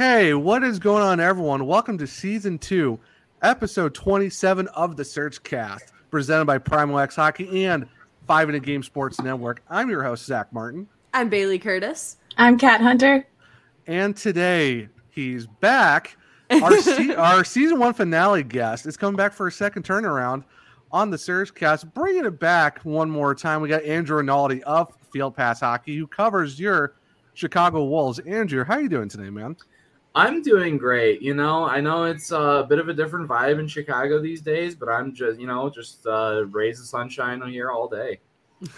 Hey, what is going on, everyone? Welcome to season two, episode 27 of the Surge Cast, presented by Primo X Hockey and Five in a Game Sports Network. I'm your host, Zach Martin. I'm Bailey Curtis. I'm Kat Hunter. And today he's back. Our, se- our season one finale guest is coming back for a second turnaround on the Surge Cast, bringing it back one more time. We got Andrew Rinaldi of Field Pass Hockey, who covers your Chicago Wolves. Andrew, how are you doing today, man? I'm doing great. You know, I know it's a bit of a different vibe in Chicago these days, but I'm just, you know, just uh, raise the sunshine here all day.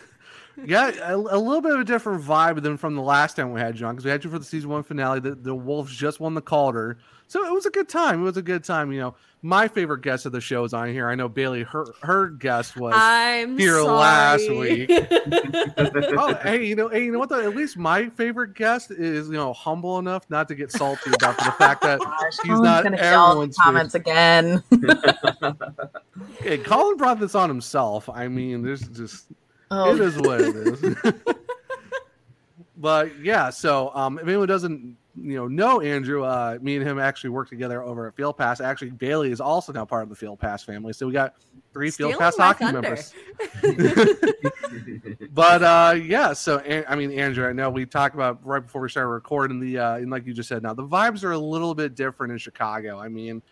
yeah, a, a, little bit of a different vibe than from the last time we had on because we had you for the season one finale. The, the Wolves just won the Calder, so it was a good time. It was a good time. You know, my favorite guest of the show is on here. I know Bailey, her her guest was I'm here sorry. last week. oh, hey, you know, hey, you know what? Though? At least my favorite guest is you know humble enough not to get salty about the fact that Gosh, he's not gonna get all the everyone's comments again. Hey, Colin brought this on himself. I mean, there's just oh, it is what it is. but yeah, so um, if anyone doesn't you know know Andrew, uh, me and him actually work together over at Field Pass. Actually, Bailey is also now part of the Field Pass family. So we got three Field Pass hockey thunder. members. but uh, yeah, so I mean, Andrew, I know we talked about right before we started recording the, uh, and like you just said, now the vibes are a little bit different in Chicago. I mean,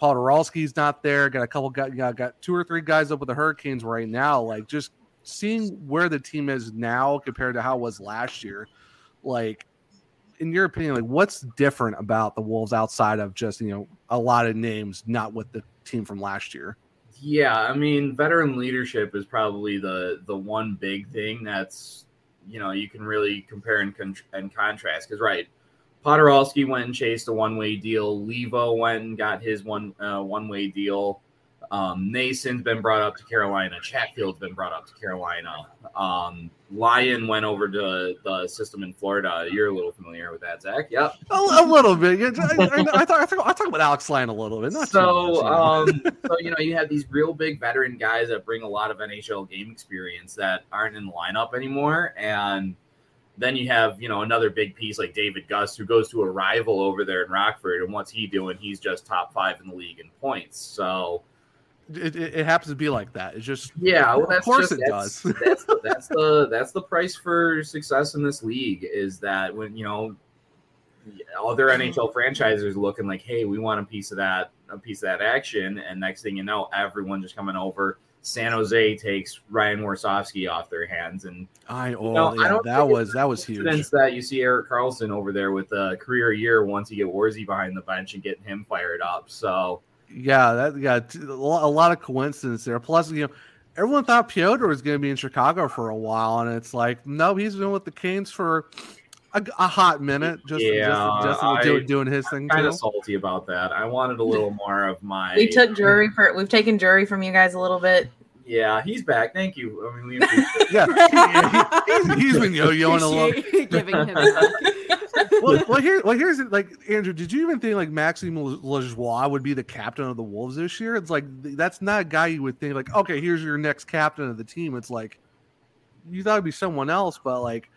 Poturalski's not there. Got a couple guys, got, got two or three guys up with the Hurricanes right now. Like just seeing where the team is now compared to how it was last year, like in your opinion, like what's different about the Wolves outside of just you know a lot of names not with the team from last year? Yeah, I mean, veteran leadership is probably the the one big thing that's you know you can really compare and, con- and contrast because right, Poturalski went and chased a one way deal. Leivo went and got his one uh, one way deal. Um, Noesen's been brought up to Carolina. Chatfield's been brought up to Carolina. Um, Lyon went over to the system in Florida. You're a little familiar with that, Zach. Yep. A, a little bit. I, I, I, thought, I, talk, I talk about Alex Lyon a little bit. Not so, much, you know. um, so you know, you have these real big veteran guys that bring a lot of NHL game experience that aren't in the lineup anymore, and then you have you know another big piece like David Gust who goes to a rival over there in Rockford, and what's he doing? He's just top five in the league in points. So it, it, it happens to be like that. It's just yeah, well, of course just, it that's, does. that's, the, that's the that's the price for success in this league is that when you know other NHL franchises looking like, hey, we want a piece of that, a piece of that action, and next thing you know, everyone just coming over. San Jose takes Ryan Warsofsky off their hands, and I oh No, I yeah, don't that was that was huge. since that you see Erik Karlsson over there with a career year once you get Warzy behind the bench and getting him fired up. So Yeah, that got t- a lo- a lot of coincidence there. Plus, you know, everyone thought Piotr was going to be in Chicago for a while, and it's like, no, he's been with the Canes for a, a hot minute, just Yeah, just, just I- doing, doing his thing. kind of salty about that. I wanted a little more of my. we took Drury for we've taken Drury from you guys a little bit. Yeah, he's back. Thank you. I mean, we. Yeah, he, he, he's been yo-yoing a little. Giving him a Well, well, here, well, here's it. Like Andrew, did you even think like Maxime Lajoie would be the captain of the Wolves this year? It's like that's not a guy you would think like, okay, here's your next captain of the team. It's like you thought it'd be someone else, but like,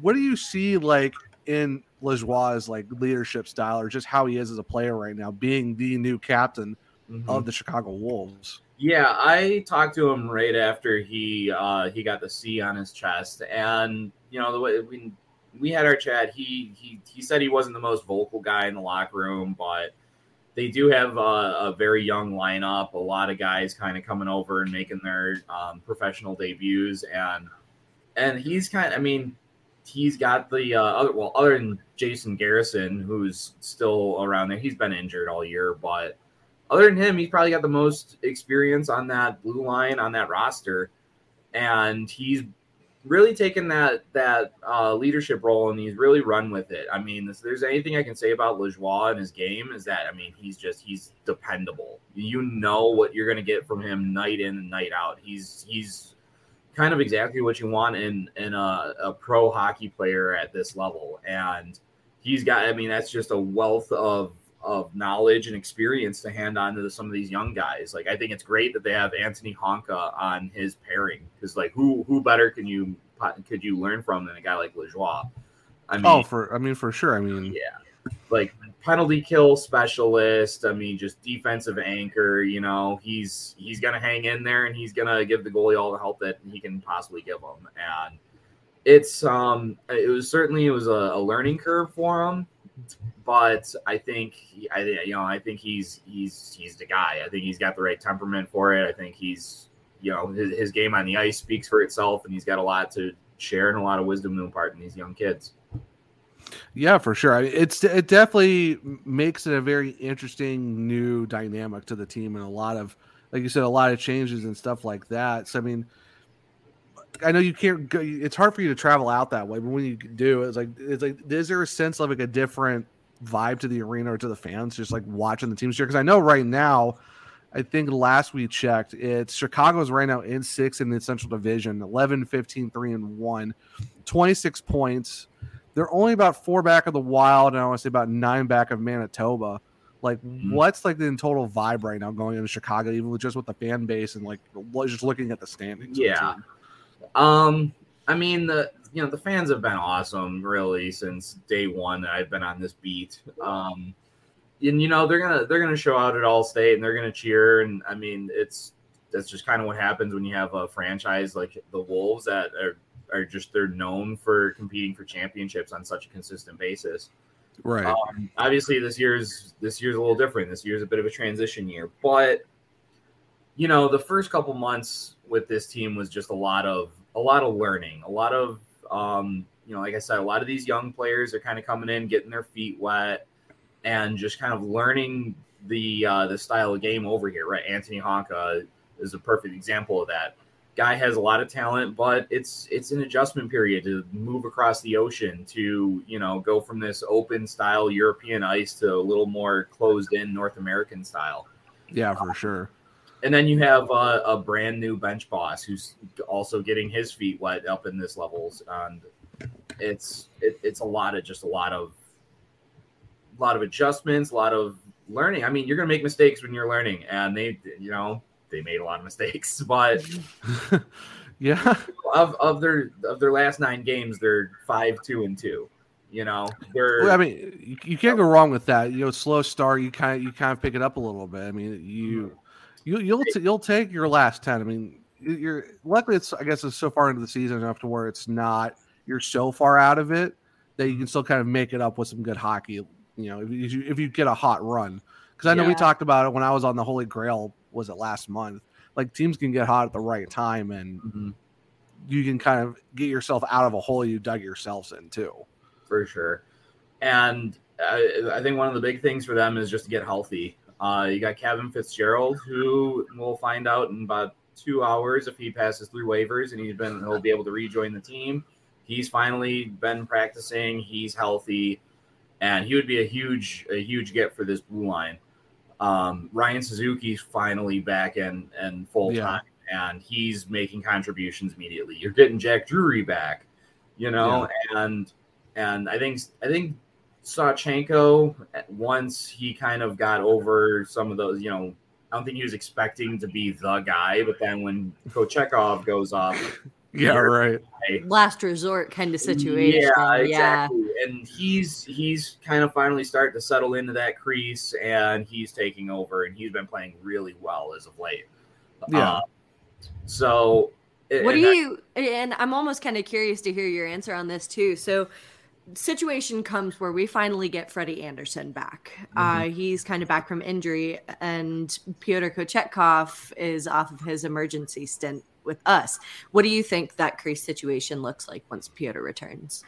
what do you see like in Lajoie's like leadership style, or just how he is as a player right now, being the new captain Mhm. of the Chicago Wolves? Yeah, I talked to him right after he uh, he got the C on his chest, and you know the way we we had our chat. He he he said he wasn't the most vocal guy in the locker room, but they do have a, a very young lineup. A lot of guys kind of coming over and making their um, professional debuts, and and he's kind. I mean, he's got the uh, other well, other than Jason Garrison, who's still around there. He's been injured all year, but other than him, he's probably got the most experience on that blue line on that roster, and he's really taken that that uh, leadership role and he's really run with it. I mean, if there's anything I can say about Lajoie and his game is that I mean he's just he's dependable. You know what you're to get from him night in and night out. He's he's kind of exactly what you want in in a, a pro hockey player at this level, and he's got. I mean, that's just a wealth of of knowledge and experience to hand on to some of these young guys. Like I think it's great that they have Anttoni Honka on his pairing because like who who better can you could you learn from than a guy like Lajoie? I mean, oh, for I mean, for sure. I mean, yeah, like penalty kill specialist. I mean, just defensive anchor. You know, he's he's gonna hang in there and he's gonna give the goalie all the help that he can possibly give him. And it's um, it was certainly it was a, a learning curve for him, but I think I you know I think he's he's he's the guy. I think he's got the right temperament for it. I think he's you know his, his game on the ice speaks for itself, and he's got a lot to share and a lot of wisdom to impart in these young kids. Yeah, for sure. I mean, it's it definitely makes it a very interesting new dynamic to the team, and a lot of, like you said, a lot of changes and stuff like that. So I mean, I know you can't. Go, it's hard for you to travel out that way, but when you do, it's like it's like is there a sense of like a different vibe to the arena or to the fans, just like watching the teams here? Because I know right now. I think last we checked, it's Chicago's right now in six in the Central Division, 11, 15, 3, and 1, 26 points. They're only about four back of the Wild, and I want to say about nine back of Manitoba. Like, Mhm. what's like the total vibe right now going into Chicago, even with just with the fan base and like just looking at the standings? of the Yeah. Um, I mean the you know the fans have been awesome really since day one that I've been on this beat. Um, and you know they're gonna they're gonna show out at Allstate and they're gonna cheer and I mean it's that's just kind of what happens when you have a franchise like the Wolves that are are just they're known for competing for championships on such a consistent basis. right. Um, obviously, this year's this year's a little different. This year's a bit of a transition year, but you know, the first couple months with this team was just a lot of a lot of learning, a lot of um, you know, like I said, a lot of these young players are kind of coming in, getting their feet wet, and just kind of learning the uh, the style of game over here. Right, Anttoni Honka is a perfect example of that. Guy has a lot of talent, but it's it's an adjustment period to move across the ocean to you know go from this open style European ice to a little more closed in North American style. yeah, for sure. And then you have a, a brand new bench boss who's also getting his feet wet up in this levels, and it's it, it's a lot of just a lot of a lot of adjustments, a lot of learning. I mean, you're gonna make mistakes when you're learning, and they you know they made a lot of mistakes, but yeah. of of their of their last nine games, they're five two and two. You know, they're Well, I mean, you, you can't go wrong with that. You know, slow start, you kind of you kind of pick it up a little bit. I mean, you mm-hmm. You you'll t- you'll take your last ten. I mean, you- you're luckily it's I guess it's so far into the season enough to where it's not you're so far out of it that you can still kind of make it up with some good hockey. You know, if you if you get a hot run, because I know we talked about it when I was on the Holy GrAHL. Was it last month? Like teams can get hot at the right time, and Mhm, you can kind of get yourself out of a hole you dug yourselves in too. for sure. And I, I think one of the big things for them is just to get healthy. Uh, you got Kevin Fitzgerald, who we'll find out in about two hours if he passes through waivers and he's been he'll be able to rejoin the team. He's finally been practicing. He's healthy, and he would be a huge a huge get for this blue line. Um, Ryan Suzuki's finally back in and full Yeah. time, and he's making contributions immediately. You're getting Jack Drury back, you know, and and I think I think Sawchenko once he kind of got over some of those, you know, I don't think he was expecting to be the guy, but then when Kochetkov goes off, Yeah, right. Last resort kind of situation. yeah, Yeah. exactly. And he's he's kind of finally starting to settle into that crease, and he's taking over, and he's been playing really well as of late. Yeah. Uh, so, What do you and I'm almost kind of curious to hear your answer on this too. So situation comes where we finally get Freddie Andersen back. Uh, he's kind of back from injury, and Pyotr Kochetkov is off of his emergency stint with us. What do you think that crease situation looks like once Pyotr returns?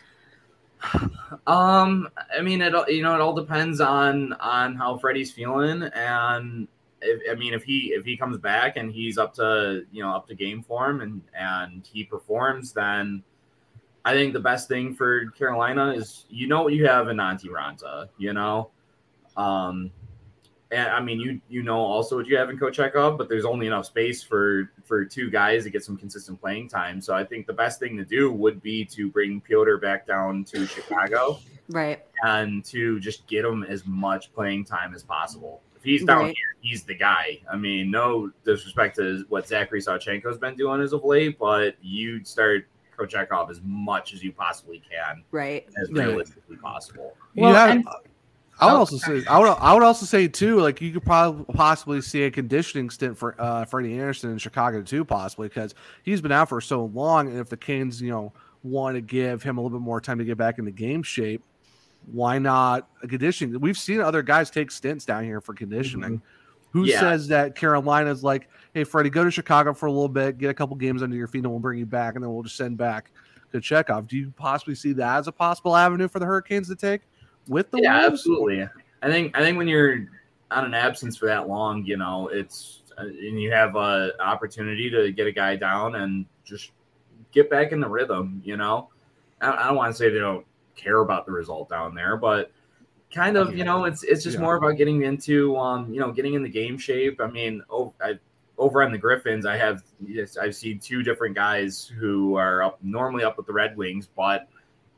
Um, I mean, it all- you know it all depends on on how Freddie's feeling, and if, I mean if he if he comes back and he's up to you know up to game form and and he performs, then I think the best thing for Carolina is you know what you have in Antti Raanta, you know, um, and I mean you you know also what you have in Kochetkov, but there's only enough space for for two guys to get some consistent playing time. So I think the best thing to do would be to bring Piotr back down to Chicago Right. and to just get him as much playing time as possible. If he's down Right. here, he's the guy. I mean, no disrespect to what Zachary Sawchenko's been doing as of late, but you start Kochetkov as much as you possibly can, Right. as Right. realistically possible. You Well, have- and- I would Oh, also say I would I would also say too, like you could probably possibly see a conditioning stint for uh, Freddie Andersen in Chicago too, possibly because he's been out for so long, and if the Canes, you know, want to give him a little bit more time to get back into game shape, why not a conditioning? We've seen other guys take stints down here for conditioning. Who Yeah. says that Carolina's like, hey Freddie, go to Chicago for a little bit, get a couple games under your feet, and we'll bring you back, and then we'll just send back to Chekhov. Do you possibly see that as a possible avenue for the Hurricanes to take with the yeah, Wolves? absolutely. I think I think when you're on an absence for that long, you know, it's uh, and you have a opportunity to get a guy down and just get back in the rhythm. You know, I, I don't want to say they don't care about the result down there, but kind of, you know, it's it's just Yeah. more about getting into, um, you know, getting in the game shape. I mean, oh, I, over on the Griffins, I have yes, I've seen two different guys who are up normally up with the Red Wings, but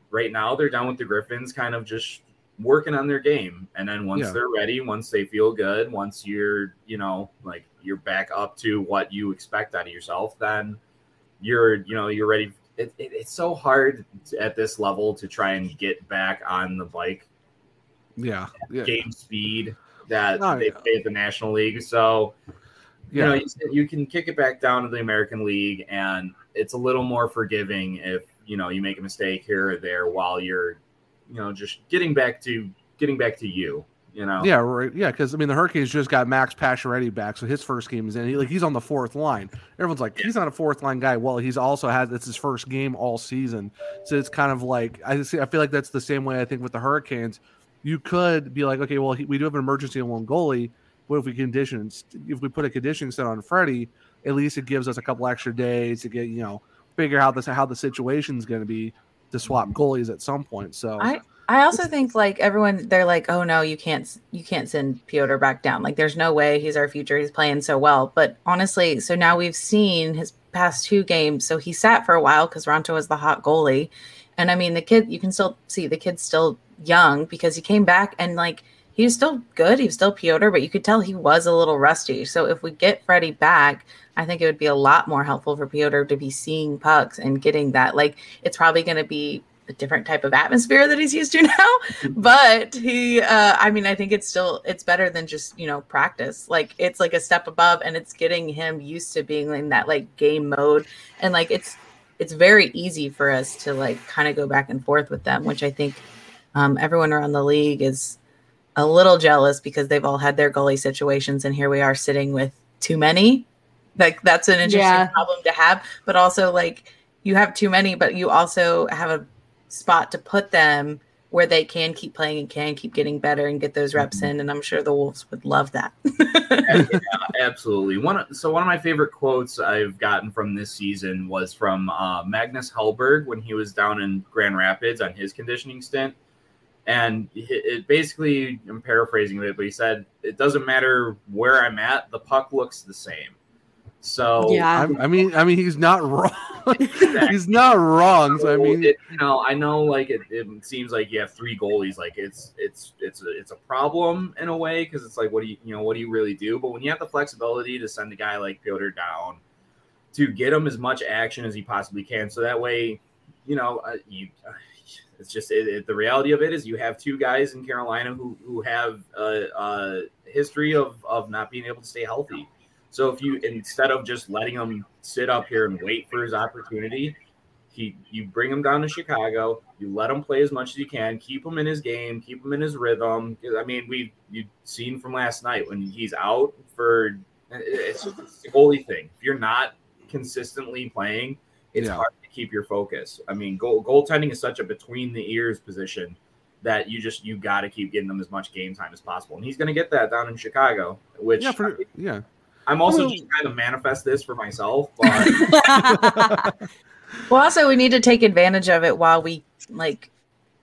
right now they're down with the Griffins, kind of just working on their game. And then once Yeah. they're ready, once they feel good, once you're, you know, like you're back up to what you expect out of yourself, then you're, you know, you're ready. It, it, it's so hard at this level to try and get back on the bike Yeah, yeah, game speed that No, they yeah. play at the National League. So, you know, you, you can kick it back down to the American League, and it's a little more forgiving if you know you make a mistake here or there while you're, you know, just getting back to getting back to you. You know, Yeah, right. Yeah, because I mean the Hurricanes just got Max Pacioretty back, so his first game is in. He, like he's on the fourth line. Everyone's like, he's not a fourth line guy. Well, he's also has it's his first game all season, so it's kind of like I see. I feel like that's the same way I think with the Hurricanes. You could be like, okay, well, he, we do have an emergency on one goalie. What if we condition? If we put a conditioning set on Freddie, at least it gives us a couple extra days to get you know figure out this how the situation's going to be to swap goalies at some point. So I I also think like everyone they're like, oh no, you can't you can't send Piotr back down. Like there's no way he's our future. He's playing so well. But honestly, so now we've seen his past two games. So he sat for a while because Raanta was the hot goalie. And I mean the kid you can still see the kid's still young because he came back and like he was still good. He was still Piotr, but you could tell he was a little rusty. So if we get Freddie back, I think it would be a lot more helpful for Piotr to be seeing pucks and getting that. Like it's probably going to be a different type of atmosphere that he's used to now. but he, uh, I mean, I think it's still it's better than just you know practice. Like it's like a step above, and it's getting him used to being in that like game mode, and like it's it's very easy for us to like kind of go back and forth with them, which I think um, everyone around the league is a little jealous because they've all had their goalie situations, and here we are sitting with too many. Like that's an interesting Yeah. problem to have, but also like you have too many, but you also have a spot to put them where they can keep playing and can keep getting better and get those reps in. And I'm sure the Wolves would love that. yeah, absolutely. One of- so one of my favorite quotes I've gotten from this season was from uh, Magnus Hellberg when he was down in Grand Rapids on his conditioning stint, and it, it basically I'm paraphrasing it, but he said it doesn't matter where I'm at, the puck looks the same. So Yeah. I, I mean, I mean, he's not wrong. he's not wrong. So I mean, it, you know, I know like it, it seems like you have three goalies. Like it's it's it's a, it's a problem in a way because it's like what do you you know what do you really do? But when you have the flexibility to send a guy like Piotr down to get him as much action as he possibly can, so that way, you know, uh, you. It's just it, it, the reality of it is you have two guys in Carolina who who have a, a history of of not being able to stay healthy. So if you instead of just letting him sit up here and wait for his opportunity, he you bring him down to Chicago, you let him play as much as you can, keep him in his game, keep him in his rhythm. I mean, we you've seen from last night when he's out for it's just the goalie thing. If you're not consistently playing, it's Yeah. hard to keep your focus. I mean, goal goaltending is such a between the ears position that you just you got to keep getting them as much game time as possible, and he's going to get that down in Chicago. Which yeah, for, yeah. I'm also Well- just trying to manifest this for myself, but Well, also we need to take advantage of it while we like,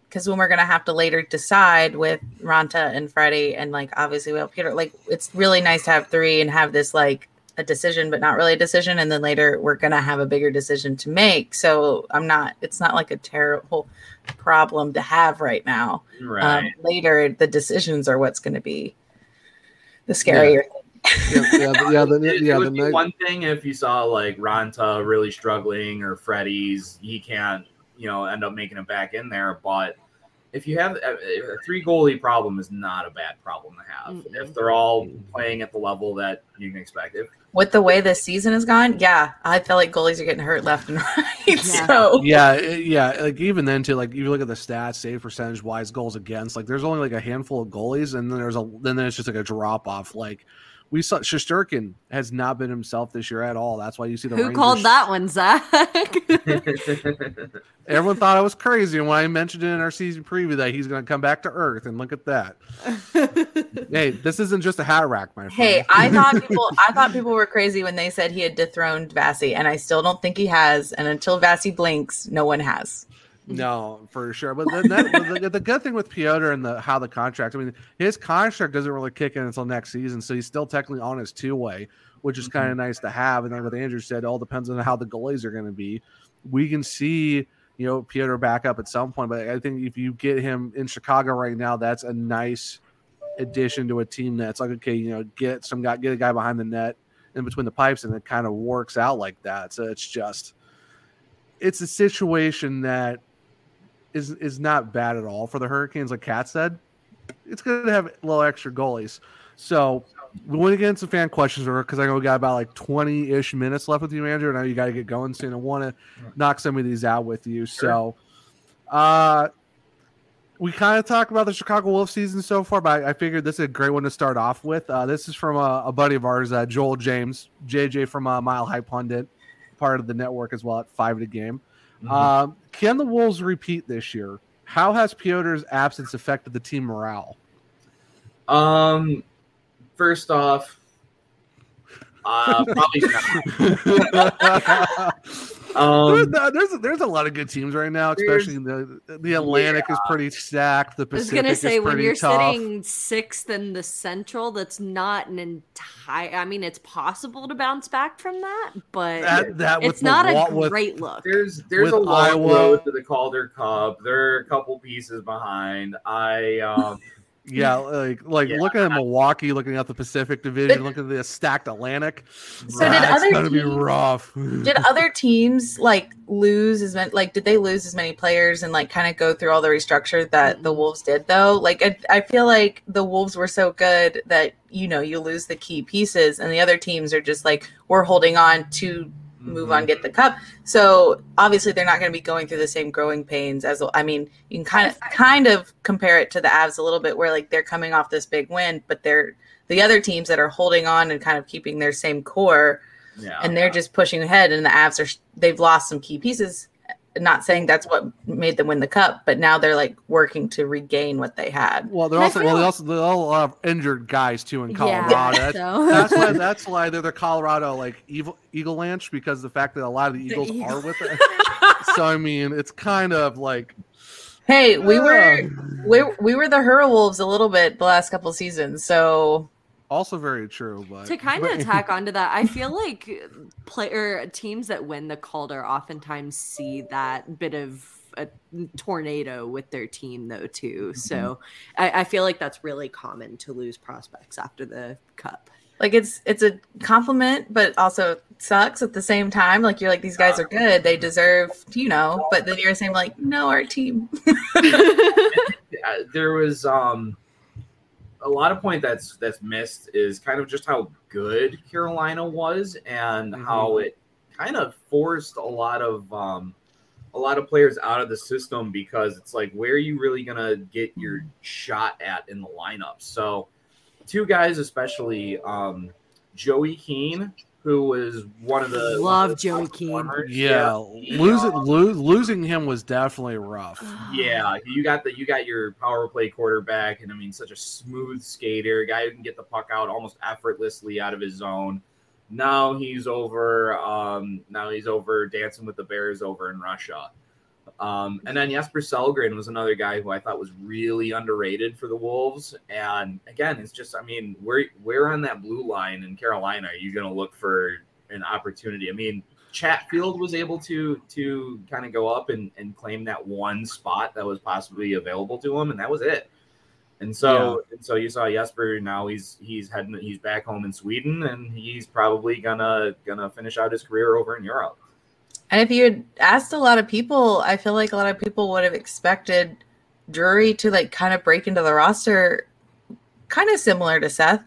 because when we're gonna have to later decide with Raanta and Freddie, and like obviously we have Peter. Like, it's really nice to have three and have this like a decision, but not really a decision. And then later we're gonna have a bigger decision to make. So I'm not. It's not like a terrible problem to have right now. right. Um, later, the decisions are what's going to be the scarier. Yeah, yeah, the- yeah, the, it, yeah, it the would be night, one thing if you saw like Raanta really struggling or Freddie's he can't, you know, end up making it back in there. But if you have uh, a, a three goalie problem is not a bad problem to have Mm-mm. if they're all playing at the level that you can expect. If With the way this season has gone, yeah, I feel like goalies are getting hurt left and right. Yeah. So yeah, uh, yeah. Like even then, too. Like if you look at the stats, save percentage wise, goals against. Like there's only like a handful of goalies, and then there's a then there's just like a drop off. Like we saw, Shesterkin has not been himself this year at all. That's why you see the Who Rangers- called that one, Zach? Everyone thought I was crazy, and when I mentioned it in our season preview that he's going to come back to Earth, and look at that. hey, this isn't just a hat rack, my friend. hey, I thought people I thought people were crazy when they said he had dethroned Vassy, and I still don't think he has. And until Vassy blinks, no one has. No, for sure. But then that, the, the good thing with Piotr and the how the contract, I mean, his contract doesn't really kick in until next season, so he's still technically on his two way, which is kind of mm-hmm. nice to have. And then what Andrew said, all depends on how the goalies are going to be. We can see, you know, Piotr back up at some point, but I think if you get him in Chicago right now, that's a nice addition to a team that's like, okay, you know, get some guy, get a guy behind the net in between the pipes, and it kind of works out like that. So it's just, it's a situation that is is not bad at all for the Hurricanes. Like Kat said, it's good to have a little extra goalies. So we want to get into some fan questions because I know we got about like twenty ish minutes left with you, Andrew. And now you got to get going soon. I want to knock some of these out with you. So, uh, we kind of talked about the Chicago Wolf season so far, but I, I figured this is a great one to start off with. Uh, this is from a, a buddy of ours, uh, Joel James, JJ from uh, Mile High Pundit, part of the network as well at Five to Game. Um, can the Wolves repeat this year? How has Piotr's absence affected the team morale? Um, first off, uh, probably not. there's, Um, no- there's a, there's a lot of good teams right now, especially the the Atlantic is pretty stacked. The I was Pacific gonna say is when you're tough. sitting sixth in the Central, that's not an entire. I mean, it's possible to bounce back from that, but that, that it's not wa- a with- great look. there's there's With a long Iowa- road to the Calder Cup. There are a couple pieces behind. I um, yeah, like like Yeah. looking at Milwaukee, looking at the Pacific Division, looking at the stacked Atlantic. So did that's other gonna be teams- rough. Did other teams like lose as many? Like, did they lose as many players and like kind of go through all the restructure that the mm-hmm. Wolves did? Though, like, I, I feel like the Wolves were so good that you know you lose the key pieces, and the other teams are just like we're holding on to move on, mm-hmm. get the cup. So obviously they're not going to be going through the same growing pains as I mean, you can kind of kind of compare it to the Avs a little bit, where like they're coming off this big win, but they're the other teams that are holding on and kind of keeping their same core yeah, and they're just pushing ahead and the Avs are they've lost some key pieces not saying that's what made them win the cup but now they're like working to regain what they had Well, they're And also well, they also they're all a lot of injured guys too in Yeah, Colorado. That's, so- that's why that's why they're the Colorado like evil Eagle Lanch because the fact that a lot of the The Eagles Eagle- are with it. so I mean, it's kind of like hey we were uh, we, we were the hurl wolves a little bit the last couple seasons so also very true. But to kind of tack onto that, I feel like player teams that win the Calder oftentimes see that bit of a tornado with their team though too. So I, I feel like that's really common to lose prospects after the cup. like it's it's a compliment but also sucks at the same time like you're like these guys are good they deserve you know but then you're saying like no our team uh, there was um a lot of point that's that's missed is kind of just how good Carolina was and Mhm. how it kind of forced a lot of um a lot of players out of the system because it's like where are you really gonna get your shot at in the lineup? So two guys especially um Joey Keane who was one of the Love one of the Joey top Keane. performers. yeah, losing lo- losing him was definitely rough. Yeah, you got the you got your power play quarterback, and I mean, such a smooth skater, a guy who can get the puck out almost effortlessly out of his zone. Now he's over. Um, now he's over dancing with the Bears over in Russia. Um, and then Jesper Sellgren was another guy who I thought was really underrated for the Wolves. And again, it's just, I mean, where where on that blue line in Carolina are you going to look for an opportunity? I mean, Chatfield was able to to kind of go up and, and claim that one spot that was possibly available to him, and that was it. And so and so you saw Jesper now he's he's heading he's back home in Sweden and he's probably gonna gonna finish out his career over in Europe. And if you had asked a lot of people, I feel like a lot of people would have expected Drury to like kind of break into the roster, kind of similar to Seth.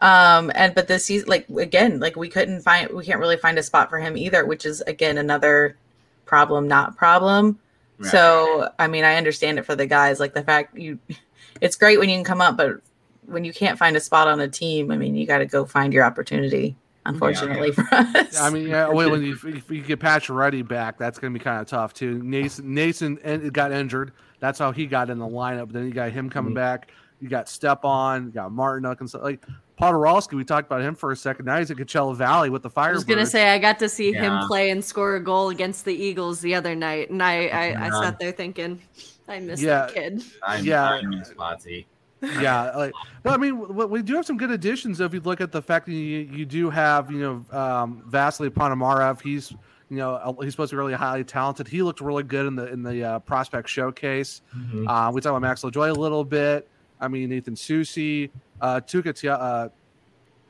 Um, and but this season, like again, like we couldn't find, we can't really find a spot for him either, which is again another problem, not problem. Right. So I mean, I understand it for the guys, like the fact you, it's great when you can come up, but when you can't find a spot on a team, I mean, you got to go find your opportunity unfortunately yeah. for us. I mean, yeah, when you if you get Pacioretty back, that's going to be kind of tough too. Noesen Noesen got injured. That's how he got in the lineup. Then you got him coming mm-hmm. back. You got Stepan, you got Martin and stuff like Poturalski. We talked about him for a second. Now he's at Coachella Valley with the Fire. I was going to say I got to see yeah. him play and score a goal against the Eagles the other night, and I I, I sat there thinking, I miss yeah. that kid. I'm, yeah, I'm Spotty yeah, like, but I mean, we do have some good additions. If you look at the fact that you, you do have, you know, um, Vasily Ponomarev, he's, you know, he's supposed to be really highly talented. He looked really good in the in the uh, prospect showcase. Mm-hmm. Uh, we talked about Max Lajoie a little bit. I mean, Nathan Soucy, uh, Tia, uh,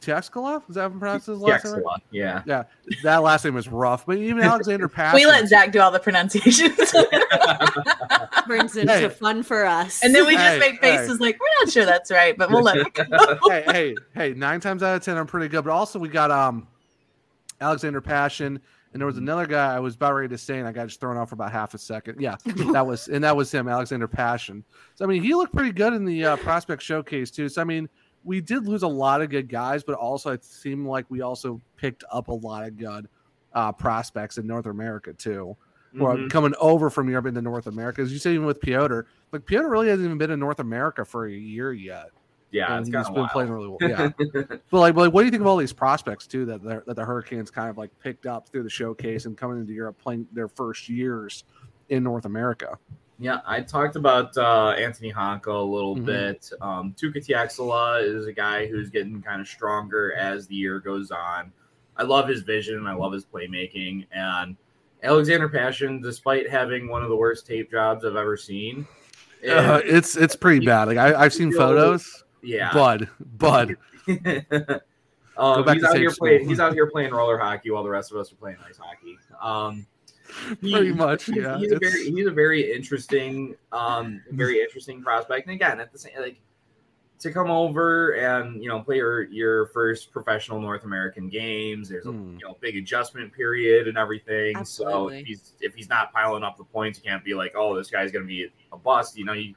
Tieksola? Is that how pronounced his last name? Yeah. Yeah. That last name is rough. But even Alexander Pash. we let Zach do all the pronunciations. Brings into hey. fun for us. And then we just hey, make faces hey. like, we're not sure that's right, but we'll let it go. hey, hey, hey, nine times out of ten, I'm pretty good. But also we got um Alexander Pashin. And there was another guy I was about ready to say, and I got just thrown off for about half a second. Yeah, that was and that was him, Alexander Pashin. So I mean, he looked pretty good in the uh, prospect showcase too. So I mean, we did lose a lot of good guys, but also it seemed like we also picked up a lot of good uh, prospects in North America too. Mm-hmm. coming over from Europe into North America. As you said, even with Piotr, like Piotr really hasn't even been in North America for a year yet. Yeah, and he's been wild. playing really well. Yeah, but like, but like, what do you think of all these prospects too that that the Hurricanes kind of like picked up through the showcase and coming into Europe, playing their first years in North America? Yeah, I talked about uh, Anttoni Honka a little mm-hmm. bit. Um, Tuukka Tieksola is a guy who's getting kind of stronger as the year goes on. I love his vision. I love his playmaking. And Alexander Pashin, despite having one of the worst tape jobs I've ever seen, uh, it's it's pretty bad. Like I, have seen photos. Yeah, Bud, Bud. um, he's out here playing. He's out here playing roller hockey while the rest of us are playing ice hockey. Um, pretty much. Yeah, he's, a very he's a very interesting, um, very interesting prospect. And again, at the same like to come over and you know play your your first professional North American games. There's a mm. you know big adjustment period and everything. Absolutely. So if he's if he's not piling up the points, you can't be like, oh, this guy's gonna be a bust. You know, you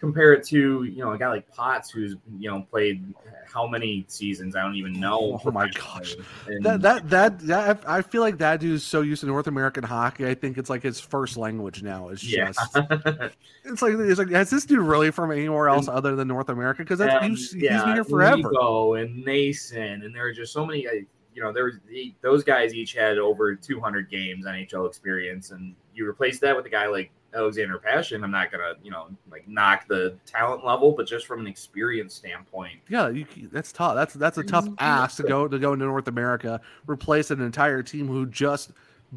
compare it to you know a guy like Potts who's you know played how many seasons I don't even know. Oh my gosh, and, that, that that that I feel like that dude's so used to North American hockey. I think it's like his first language now. Is just it's like it's like has this dude really from anywhere else and, other than North America? Because that's and, he's, yeah, he's been here forever. Nico and Noesen, and there are just so many. You know, there was those guys each had over 200 games NHL experience, and you replace that with a guy like Alexander Pashin. I'm not gonna, you know, like knock the talent level, but just from an experience standpoint, yeah, you, that's tough. That's that's a tough ask to go to go into North America, replace an entire team who just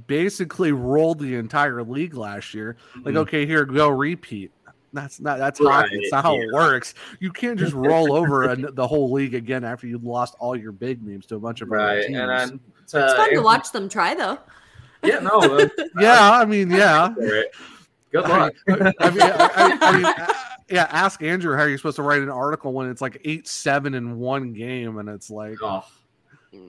basically rolled the entire league last year. Like, mm-hmm. okay, here go repeat. That's not that's right, hockey. It's not how yeah. it works. You can't just roll over a, the whole league again after you lost all your big names to a bunch of right. teams. And then, uh, it's fun to watch them try, though. Yeah, no. Uh, yeah, I mean, yeah. Good luck. I mean, I, I, I mean yeah. Ask Andrew how you're supposed to write an article when it's like eight seven in one game, and it's like. Oh.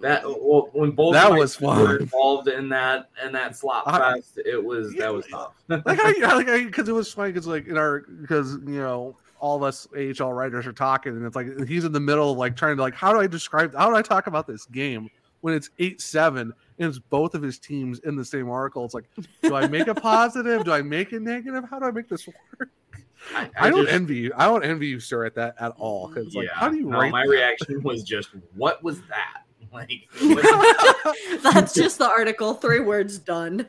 That well, when both that was fun. were involved in that and that slot fest, it was that was tough. like I like because it was funny because like in our because you know all of us AHL writers are talking and it's like he's in the middle of like trying to like how do I describe how do I talk about this game when it's eight seven and it's both of his teams in the same article. It's like, do I make a positive? do I make a negative? How do I make this work? I, I, I don't just, envy you. I don't envy you, sir, at that at all. Because like, yeah, how do you no, write? My that? reaction was just, what was that? Like, that's just the article. Three words done.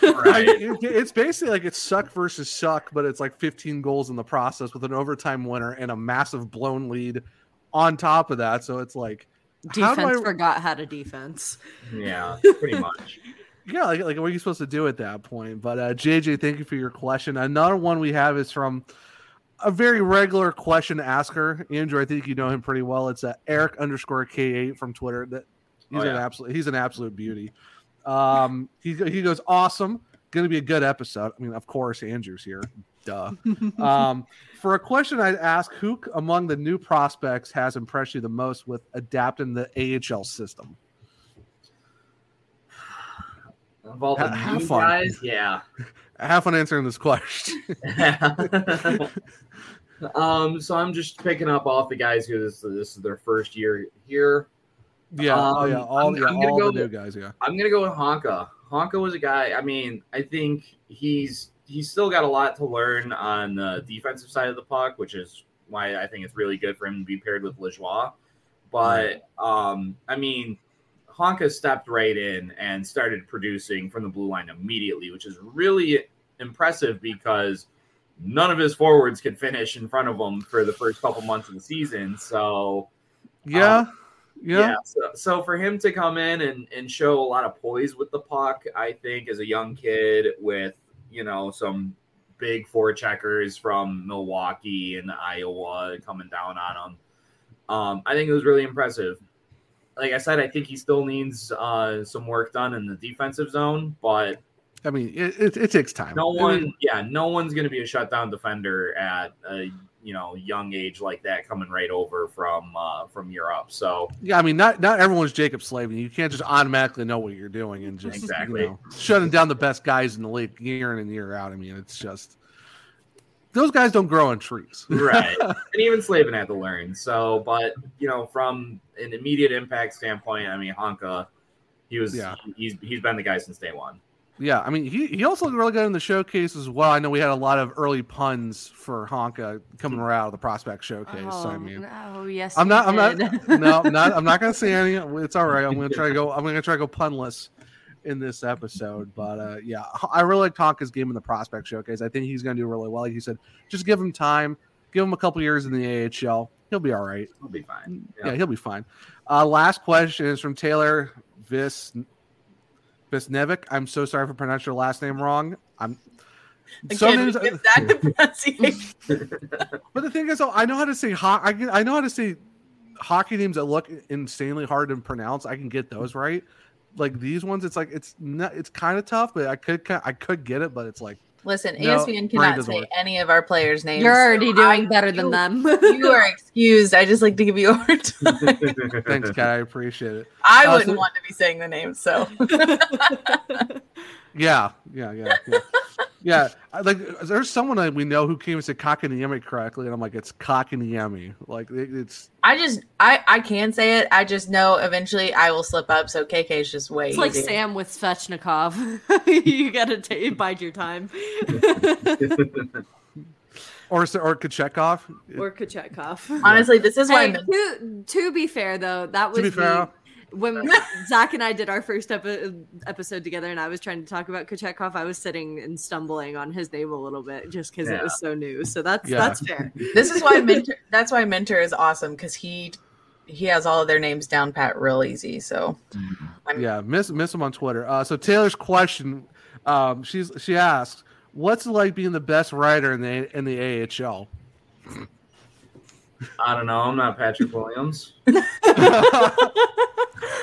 Right. it, it's basically like it's suck versus suck, but it's like 15 goals in the process with an overtime winner and a massive blown lead on top of that. So it's like Defense I... forgot how to defense. Yeah, pretty much. yeah, like, like what are you supposed to do at that point? But uh, JJ, thank you for your question. Another one we have is from a very regular question asker. Andrew, I think you know him pretty well. It's uh, Eric underscore K8 from Twitter. That he's oh, yeah. an absolute he's an absolute beauty. Um, he he goes awesome. Going to be a good episode. I mean, of course, Andrew's here. Duh. um, for a question, I'd ask who among the new prospects has impressed you the most with adapting the AHL system? Of all the Ha- have new fun. guys, yeah. Have fun answering this question. um, so I'm just picking up off the guys who this this is their first year here. yeah, oh Um, yeah, all, I'm- yeah, I'm all go the new guys. Yeah, I'm gonna go with Honka. Honka was a guy. I mean, I think he's he's still got a lot to learn on the defensive side of the puck, which is why I think it's really good for him to be paired with Lajoie. But um, I mean, Honka stepped right in and started producing from the blue line immediately, which is really impressive because none of his forwards could finish in front of him for the first couple months of the season. So yeah, yeah. so, so for him to come in and, and show a lot of poise with the puck, I think as a young kid with, you know, some big four checkers from Milwaukee and Iowa coming down on him, um, I think it was really impressive. Like I said, I think he still needs uh, some work done in the defensive zone, but I mean, it, it, it takes time. no I mean, one, yeah, no one's going to be a shutdown defender at a you know young age like that coming right over from uh, from Europe. So Yeah, I mean, not not everyone's Jaccob Slavin. You can't just automatically know what you're doing and just Exactly. you know, shutting down the best guys in the league year in and year out. I mean, it's just those guys don't grow on trees. right and even Slavin had to learn so but you know from an immediate impact standpoint i mean honka he was Yeah. he's he's been the guy since day one Yeah, I mean, he, he also looked really good in the showcase as well. I know we had a lot of early puns for Honka coming right out of the prospect showcase. so, I Oh, mean, oh yes. I'm not. I'm not. no, I'm not. I'm not going to say any. It's all right. I'm going to try to go. I'm going to try to go punless in this episode. But uh, yeah, I really like Honka's game in the prospect showcase. I think he's going to do really well. Like you said, just give him time. Give him a couple years in the AHL. He'll be all right. he'll be fine Yeah, he'll be fine. Uh, last question is from Taylor Vis Visnevic. I'm so sorry for pronouncing your last name wrong. I'm. Some Again, names, give Zach the pronunciation. but the thing is, though, I know how to say ho- I, can, I know how to say hockey names that look insanely hard to pronounce. I can get those right. Like these ones, it's like it's not, it's kind of tough, but I could I could get it, but it's like Listen, No, ESPN cannot say work. any of our players' names. You're already so doing I- better than you- them. You are excused. I just like to give you a hard time. thanks, Kat. I appreciate it. I Uh, wouldn't so- want to be saying the name, so Yeah, yeah, yeah, yeah. Yeah. I, like, there's someone that we know who came and said Kotkaniemi correctly, and I'm like, it's Kotkaniemi. Like, it, it's I just I I can say it. I just know eventually I will slip up. So KK is just way It's like. Sam with Svechnikov. you gotta ta bide your time. or or Kachekov. or Kachetkov. Honestly, this is why Hey, to, to be fair though, that was To be the- fair, when Zach and I did our first epi- episode together, and I was trying to talk about Kochetkov. I was sitting and stumbling on his name a little bit just because it was so new. So that's Yeah. that's fair. this is why mentor that's why mentor is awesome because he he has all of their names down pat real easy. So I'm- yeah, miss miss him on Twitter. Uh, so Taylor's question, um, she's she asks, "What's it like being the best writer in the in the AHL?" I don't know. I'm not patrick williams.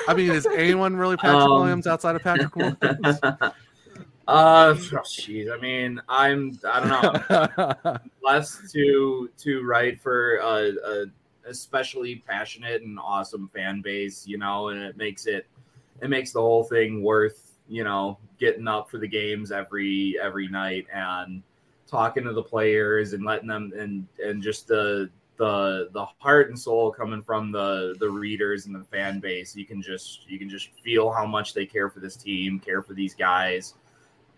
I mean, is anyone really Patrick Um, Williams outside of Patrick Williams? uh jeez i mean i'm i don't know. Blessed to to write for a, a especially passionate and awesome fan base you know and it makes it it makes the whole thing worth you know getting up for the games every every night and talking to the players and letting them and and just the the the heart and soul coming from the the readers and the fan base you can just you can just feel how much they care for this team care for these guys.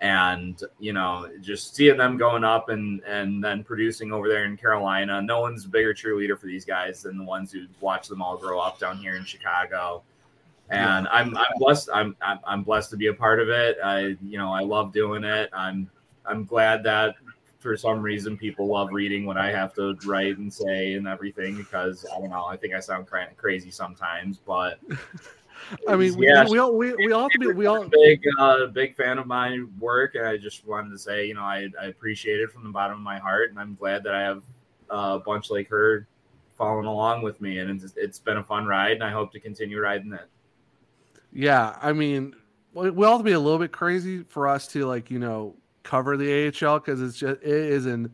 And you know just seeing them going up and and then producing over there in carolina no one's a bigger cheerleader for these guys than the ones who watch them all grow up down here in chicago. And I'm, I'm blessed I'm, I'm i'm blessed to be a part of it. I you know i love doing it. I'm i'm glad that for some reason people love reading what i have to write and say and everything because i don't know i think i sound kind of crazy sometimes but I mean, we, Yeah. we, all we, we all have to be we all big uh big fan of my work and i just wanted to say you know i, I appreciate it from the bottom of my heart and i'm glad that i have a bunch like her following along with me and it's, it's been a fun ride and i hope to continue riding it Yeah, I mean, we we all have to be a little bit crazy for us to like, you know, cover the AHL because it's just it is an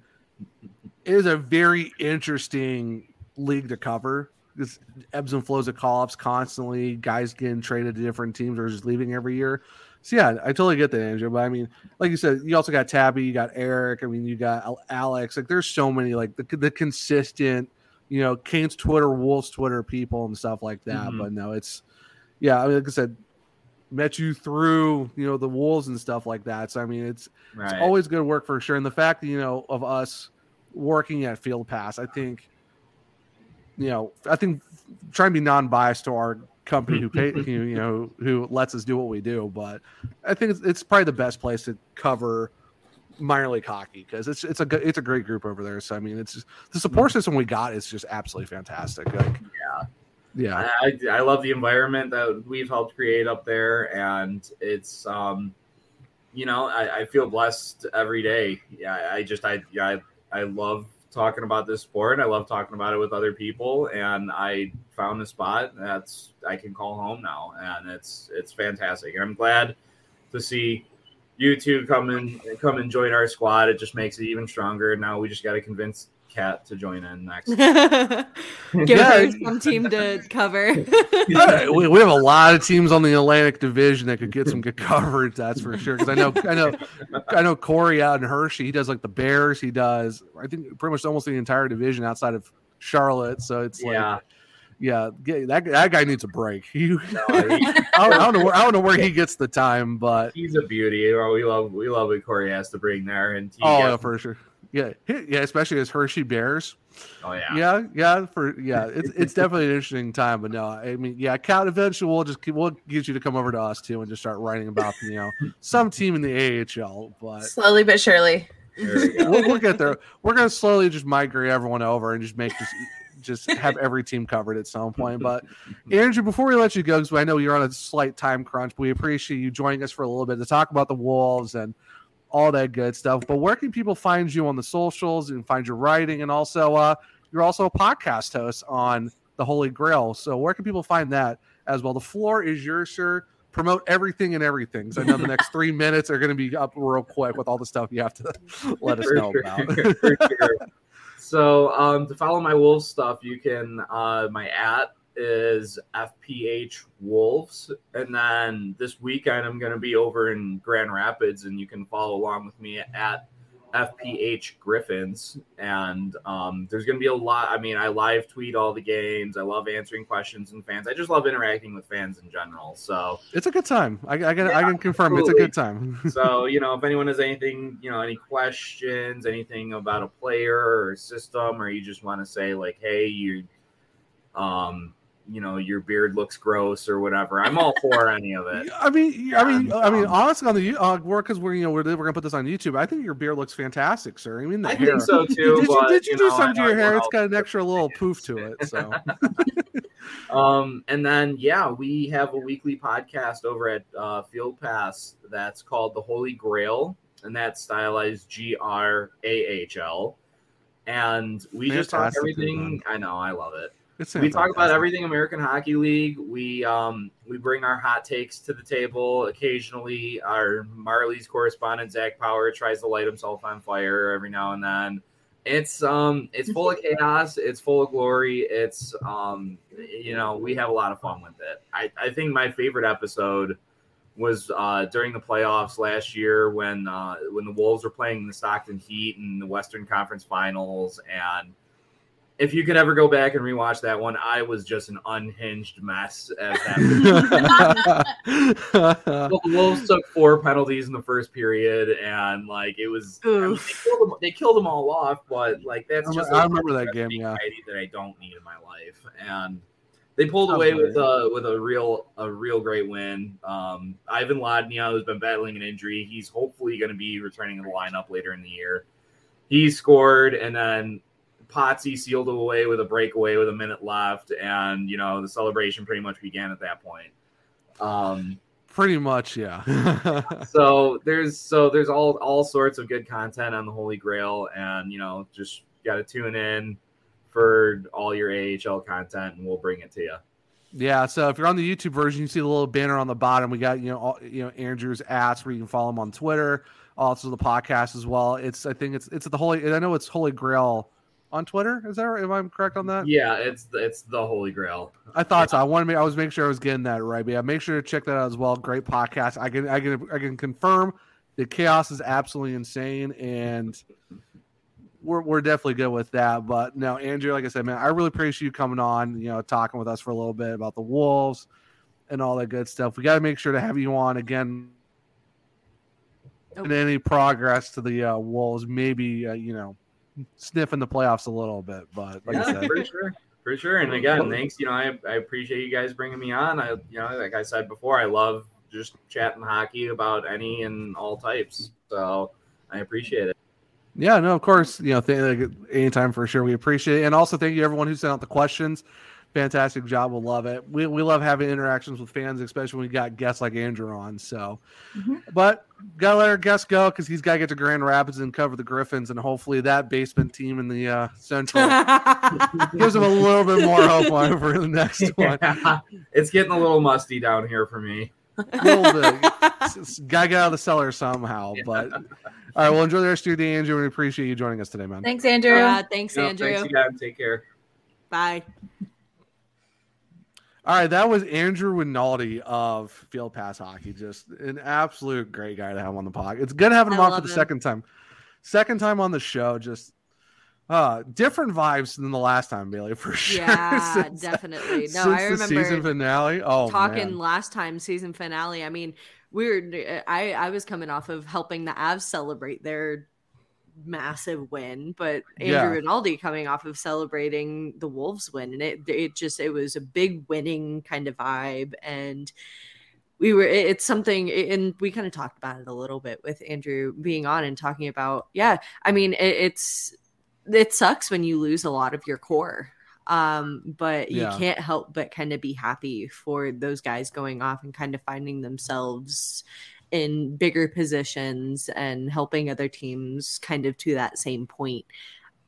it is a very interesting league to cover. This ebbs and flows of call ups constantly, guys getting traded to different teams or just leaving every year. So yeah, I totally get that, Andrew. But I mean, like you said, you also got Tabby, you got Eric. I mean, you got Alex. Like, there's so many like the the consistent, you know, Canes Twitter, Wolves Twitter people and stuff like that. Mm-hmm. But no, it's yeah. I mean, like I said, met you through you know the Wolves and stuff like that. So I mean, it's right. it's always good work for sure. And the fact that you know of us working at Field Pass, I think, you know, I think trying to be non-biased to our company who pay you, you know who lets us do what we do but i think it's, it's probably the best place to cover minor league hockey because it's it's a it's a great group over there so i mean it's just, the support mm-hmm. system we got is just absolutely fantastic like yeah I, I love the environment that we've helped create up there and it's um you know i, I feel blessed every day yeah i just i yeah i, I love talking about this sport. I love talking about it with other people, and I found a spot that's I can call home now, and it's it's fantastic. And I'm glad to see you two come and come and join our squad. It just makes it even stronger. Now we just got to convince Kat to join in next. Give yeah. her some team to cover. we, we have a lot of teams on the Atlantic Division that could get some good coverage. That's for sure. Because I know, I know, I know Corey out in Hershey. He does like the Bears. He does, I think, pretty much almost the entire division outside of Charlotte. So it's like, yeah. Yeah, that that guy needs a break. He, no, he I, don't, I, don't, know where I don't know where he gets the time, but he's a beauty. We love we love what Corey has to bring there, and oh, yeah, for sure. Yeah, yeah, especially as Hershey Bears. Oh yeah, yeah, yeah. For yeah, it's it's definitely an interesting time. But no, I mean, yeah, Kat. Eventually, we'll just we'll get you to come over to us too and just start writing about you know some team in the AHL. But slowly but surely, we'll, we'll get there. We're gonna slowly just migrate everyone over and just make just just have every team covered at some point. But Andrew, before we let you go, because I know you're on a slight time crunch, but we appreciate you joining us for a little bit to talk about the Wolves and all that good stuff. But where can people find you on the socials and find your writing? And also, uh, you're also a podcast host on the Holy GrAHL. So where can people find that as well? The floor is yours, sir. Promote everything and everything. So I know the next three minutes are going to be up real quick with all the stuff you have to let us know about. so um, to follow my wolf stuff, you can uh, my at is FPH Wolves. And then this weekend, I'm going to be over in Grand Rapids, and you can follow along with me at FPH Griffins. And um, there's going to be a lot. I mean, I live tweet all the games. I love answering questions and fans. I just love interacting with fans in general. So it's a good time. I, I can, yeah, I can confirm absolutely. it's a good time. so, you know, if anyone has anything, you know, any questions, anything about a player or system, or you just want to say, like, hey, you, um, you know your beard looks gross or whatever. I'm all for any of it. I mean, I mean, I mean, honestly, on the uh, work because we're you know we're, we're gonna put this on YouTube. I think your beard looks fantastic, sir. I mean, the I hair. think so too. Did, but, you, did you, you do know, something to your hair? It's got an extra little poof to it. So. um, and then yeah, we have a weekly podcast over at uh, Field Pass that's called the Holy GrAHL, and that's stylized G R A H L. And we Fantastic, just talk everything. I know, I love it we talk about everything American Hockey League. We um we bring our hot takes to the table. Occasionally, our Marlies correspondent Zach Power tries to light himself on fire every now and then. It's um it's full of chaos. It's full of glory. It's um you know we have a lot of fun with it. I I think my favorite episode was uh, during the playoffs last year when uh, when the Wolves were playing the Stockton Heat in the Western Conference Finals and if you could ever go back and rewatch that one, I was just an unhinged mess as that. the Wolves took four penalties in the first period, and like it was, I mean, they, killed them, they, killed them, all off. But like that's just I remember that game, yeah, that I don't need in my life, and they pulled away with a with a real a real great win. Um, Ivan Lodnia, who's been battling an injury, he's hopefully going to be returning to the lineup later in the year. He scored, and then Potsy sealed away with a breakaway with a minute left, and you know the celebration pretty much began at that point. Um, pretty much, yeah. so there's so there's all all sorts of good content on the Holy GrAHL, and you know just got to tune in for all your AHL content, and we'll bring it to you. Yeah, so if you're on the YouTube version, you see the little banner on the bottom. We got you know all, you know Andrew's ass where you can follow him on Twitter. also the podcast as well. It's I think it's it's at the holy. I know it's Holy GrAHL on Twitter. Is that right? Am I correct on that? Yeah, it's it's the Holy GrAHL. I thought so. I wanted to make I was making sure I was getting that right. But yeah, make sure to check that out as well. Great podcast. I can I can I can confirm the chaos is absolutely insane and we're, we're definitely good with that. But no, Andrew, like I said, man, I really appreciate you coming on, you know, talking with us for a little bit about the Wolves and all that good stuff. We got to make sure to have you on again. And any progress to the uh, Wolves, maybe, uh, you know, sniffing the playoffs a little bit. But like yeah, I said, for sure. For sure. And again, thanks. You know, I, I appreciate you guys bringing me on. I, you know, like I said before, I love just chatting hockey about any and all types. So I appreciate it. Yeah, no, of course. You know, th- like, anytime for sure. We appreciate it. And also thank you everyone who sent out the questions. Fantastic job. We'll love it. We, we love having interactions with fans, especially when we got guests like Andrew on. So, Mhm. but gotta let our guest go because he's got to get to Grand Rapids and cover the Griffins, and hopefully that basement team in the uh, Central gives him a little bit more hope on for the next one. it's getting a little musty down here for me. A little bit. S- s- Gotta get out of the cellar somehow. But all right, well, enjoy the rest of your day, Andrew. We appreciate you joining us today, man. Thanks, Andrew. Uh, thanks, You know, Andrew. Thanks again. Take care. Bye. All right, that was Andrew Rinaldi of Field Pass Hockey. Just an absolute great guy to have on the pod. It's good having him on for the him. second time. Second time on the show, just uh different vibes than the last time, Bailey, for sure. Yeah, Since- definitely. No, since I the season finale. Oh, talking man. last time season finale. I mean, we were I I was coming off of helping the Avs celebrate their massive win, but Andrew Yeah. Rinaldi coming off of celebrating the Wolves win, and it it just it was a big winning kind of vibe, and we were it- it's something, and we kind of talked about it a little bit with Andrew being on and talking about yeah, I mean it, it's it sucks when you lose a lot of your core um but Yeah. you can't help but kind of be happy for those guys going off and kind of finding themselves in bigger positions and helping other teams kind of to that same point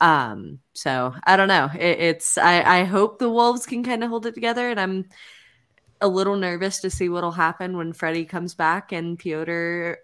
um so i don't know it, it's i i hope the wolves can kind of hold it together and i'm a little nervous to see what'll happen when freddie comes back and piotr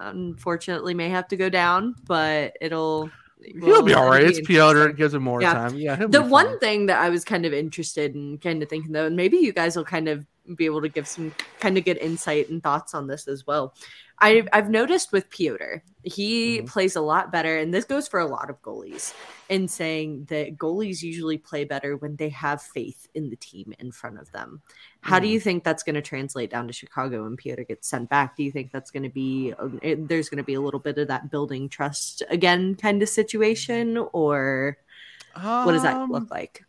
unfortunately may have to go down but it'll He'll be all right. It's. Piotr. It gives him more Yeah. time. Yeah. The one thing that I was kind of interested in, kind of thinking though, and maybe you guys will kind of be able to give some kind of good insight and thoughts on this as well. I, I've noticed with Piotr, he Mhm. plays a lot better, and this goes for a lot of goalies, in saying that goalies usually play better when they have faith in the team in front of them. How do Mhm. you think that's going to translate down to Chicago when Piotr gets sent back? Do you think that's going to be it- there's going to be a little bit of that building trust again kind of situation, or what does that Um, look like?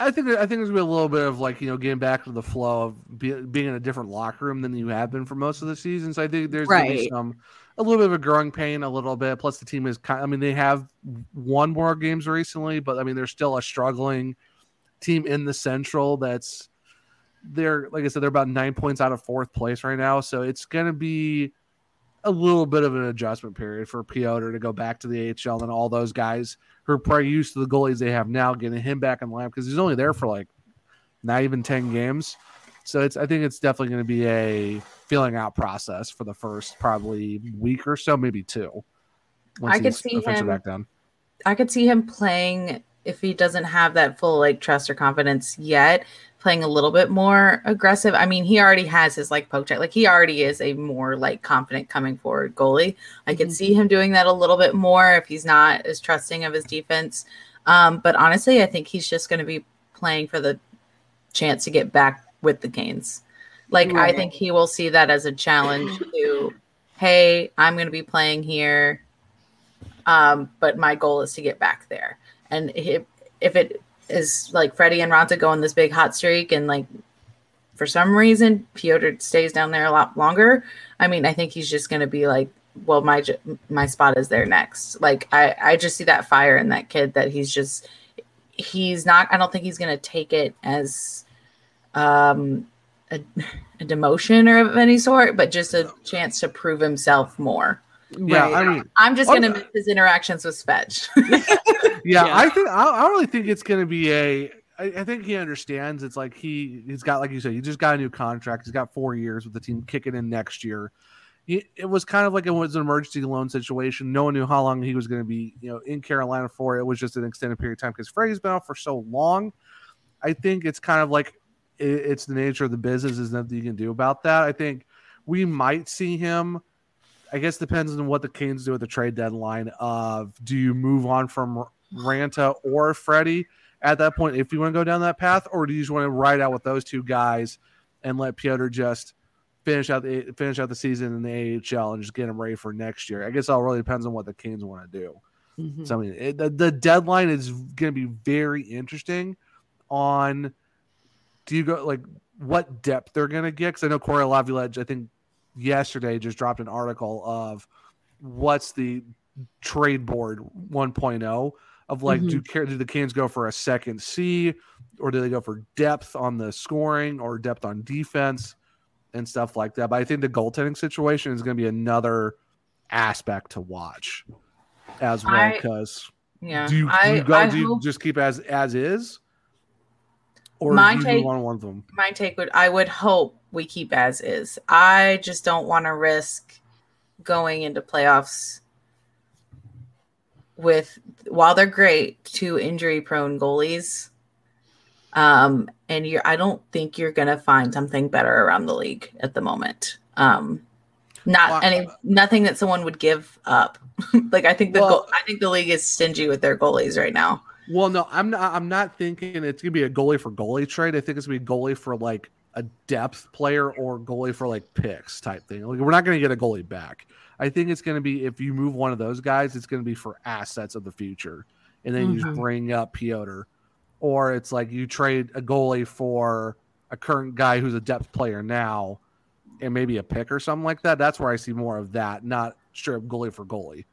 I think I think there's gonna be a little bit of like you know getting back to the flow of be, being in a different locker room than you have been for most of the season. So I think there's gonna be Right. some a little bit of a growing pain, a little bit. Plus the team is kind. I mean they have won more games recently, but I mean they're still a struggling team in the Central. That's they're like I said they're about nine points out of fourth place right now. So it's gonna be a little bit of an adjustment period for Piotr to go back to the AHL and all those guys who are probably used to the goalies they have now, getting him back in line because he's only there for like not even 10 games. So it's I think it's definitely going to be a feeling out process for the first probably week or so, maybe two. I could see him- back down. I could see him playing if he doesn't have that full like trust or confidence yet, playing a little bit more aggressive. I mean, he already has his like poke check. Like he already is a more like confident coming forward goalie. I could Mhm. see him doing that a little bit more if he's not as trusting of his defense. Um, but honestly, I think he's just going to be playing for the chance to get back with the Canes. Like I think he will see that as a challenge to, hey, I'm going to be playing here, um, but my goal is to get back there. And if if it is like Freddie and Raanta go on this big hot streak, and like for some reason Piotr stays down there a lot longer, I mean, I think he's just going to be like, well, my my spot is there next. Like I I just see that fire in that kid that he's just he's not. I don't think he's going to take it as um a, a demotion or of any sort, but just a chance to prove himself more. Yeah, Right. I mean, I'm just gonna yeah. miss his interactions with Svetch. yeah, Yeah. I think I, I really think it's going to be a. I, I think he understands. It's like he he's got like you said, he just got a new contract. He's got four years with the team, kicking in next year, it was kind of like it was an emergency loan situation. No one knew how long he was going to be, you know, in Carolina for. It was just an extended period of time because Freddie's been out for so long. I think it's kind of like it, it's the nature of the business. There's nothing you can do about that. I think we might see him. I guess depends on what the Canes do at the trade deadline. Of do you move on from Raanta or Freddie at that point if you want to go down that path, or do you just want to ride out with those two guys and let Piotr just finish out the finish out the season in the AHL and just get him ready for next year. I guess it all really depends on what the Kings want to do. Mm-hmm. So I mean, it, the, the deadline is going to be very interesting. On do you go like what depth they're going to get? Because I know Corey Lavalette, I think yesterday just dropped an article of what's the trade board 1.0 of like mm-hmm. do do the Canes go for a second C or do they go for depth on the scoring or depth on defense? and stuff like that. But I think the goaltending situation is going to be another aspect to watch as well. Because yeah, do you, do you, go, I do you just keep as as is, or my do you take, want one of them? My take would I would hope we keep as is. I just don't want to risk going into playoffs with while they're great, two injury prone goalies um, and you're, I don't think you're to find something better around the league at the moment. Um, not well, any, nothing that someone would give up. like I think the, well, I think the league is stingy with their goalies right now. Well, no, I'm not. I'm not thinking it's gonna be a goalie for goalie trade. I think it's gonna be goalie for like a depth player or goalie for like picks type thing. Like we're not gonna get a goalie back. I think it's gonna be if you move one of those guys, it's gonna be for assets of the future, and then mm-hmm. you just mm-hmm. bring up Piotr or it's like you trade a goalie for a current guy who's a depth player now and maybe a pick or something like that. That's where I see more of that, not straight up goalie for goalie.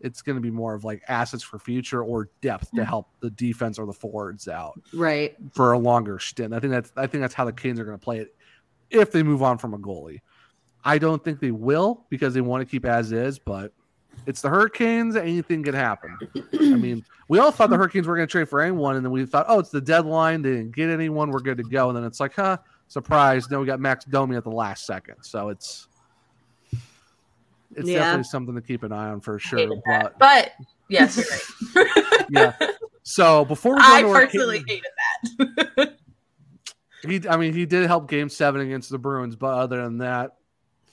It's going to be more of like assets for future or depth to help the defense or the forwards out, right? For a longer stint. I think that's I think that's how the Canes are going to play it if they move on from a goalie. I don't think they will because they want to keep as is, but it's the Hurricanes. Anything could happen. I mean, we all thought the Hurricanes were going to trade for anyone, and then we thought, oh, it's the deadline. They didn't get anyone. We're good to go. And then it's like, huh, surprise. No, we got Max Domi at the last second. So it's it's yeah. definitely something to keep an eye on for sure. But, but, yes, right. yeah. So before we go I personally hated that. he, I mean, he did help Game Seven against the Bruins, but other than that,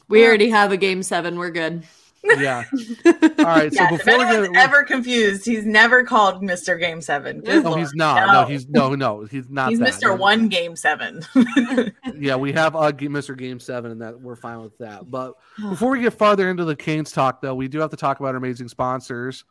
we already have a Game Seven. We're good. Yeah. All right. So before we ever confused, he's never called Mister Game Seven. Good no, Lord. he's not. No. no. he's no, no, he's not. He's Mister One Game Seven. yeah, we have uh, Mister Game Seven, and that we're fine with that. But before we get farther into the Canes talk, though, we do have to talk about our amazing sponsors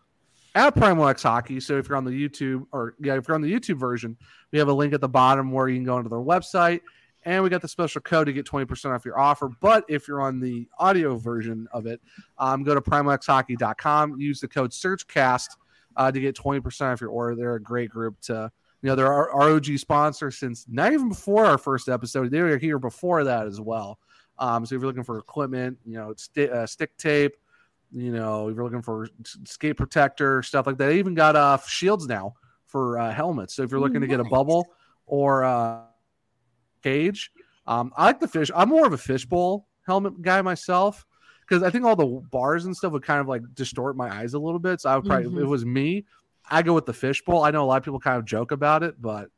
at Primo X Hockey. So if you're on the YouTube, or yeah, if you're on the YouTube version, we have a link at the bottom where you can go into their website and we got the special code to get 20% off your offer. But if you're on the audio version of it, um, go to primoxhockey.com, use the code SurgeCast uh, to get 20% off your order. They're a great group to, you know, they're our ROG sponsor since not even before our first episode. They were here before that as well. Um, so if you're looking for equipment, you know, st- uh, stick tape, you know, if you're looking for skate protector, stuff like that. They even got uh, shields now for uh, helmets. So if you're looking to get a bubble or uh, cage. Um, I like the fish. I'm more of a fishbowl helmet guy myself because I think all the bars and stuff would kind of like distort my eyes a little bit. So I would probably, mm-hmm. if it was me, I go with the fishbowl. I know a lot of people kind of joke about it, but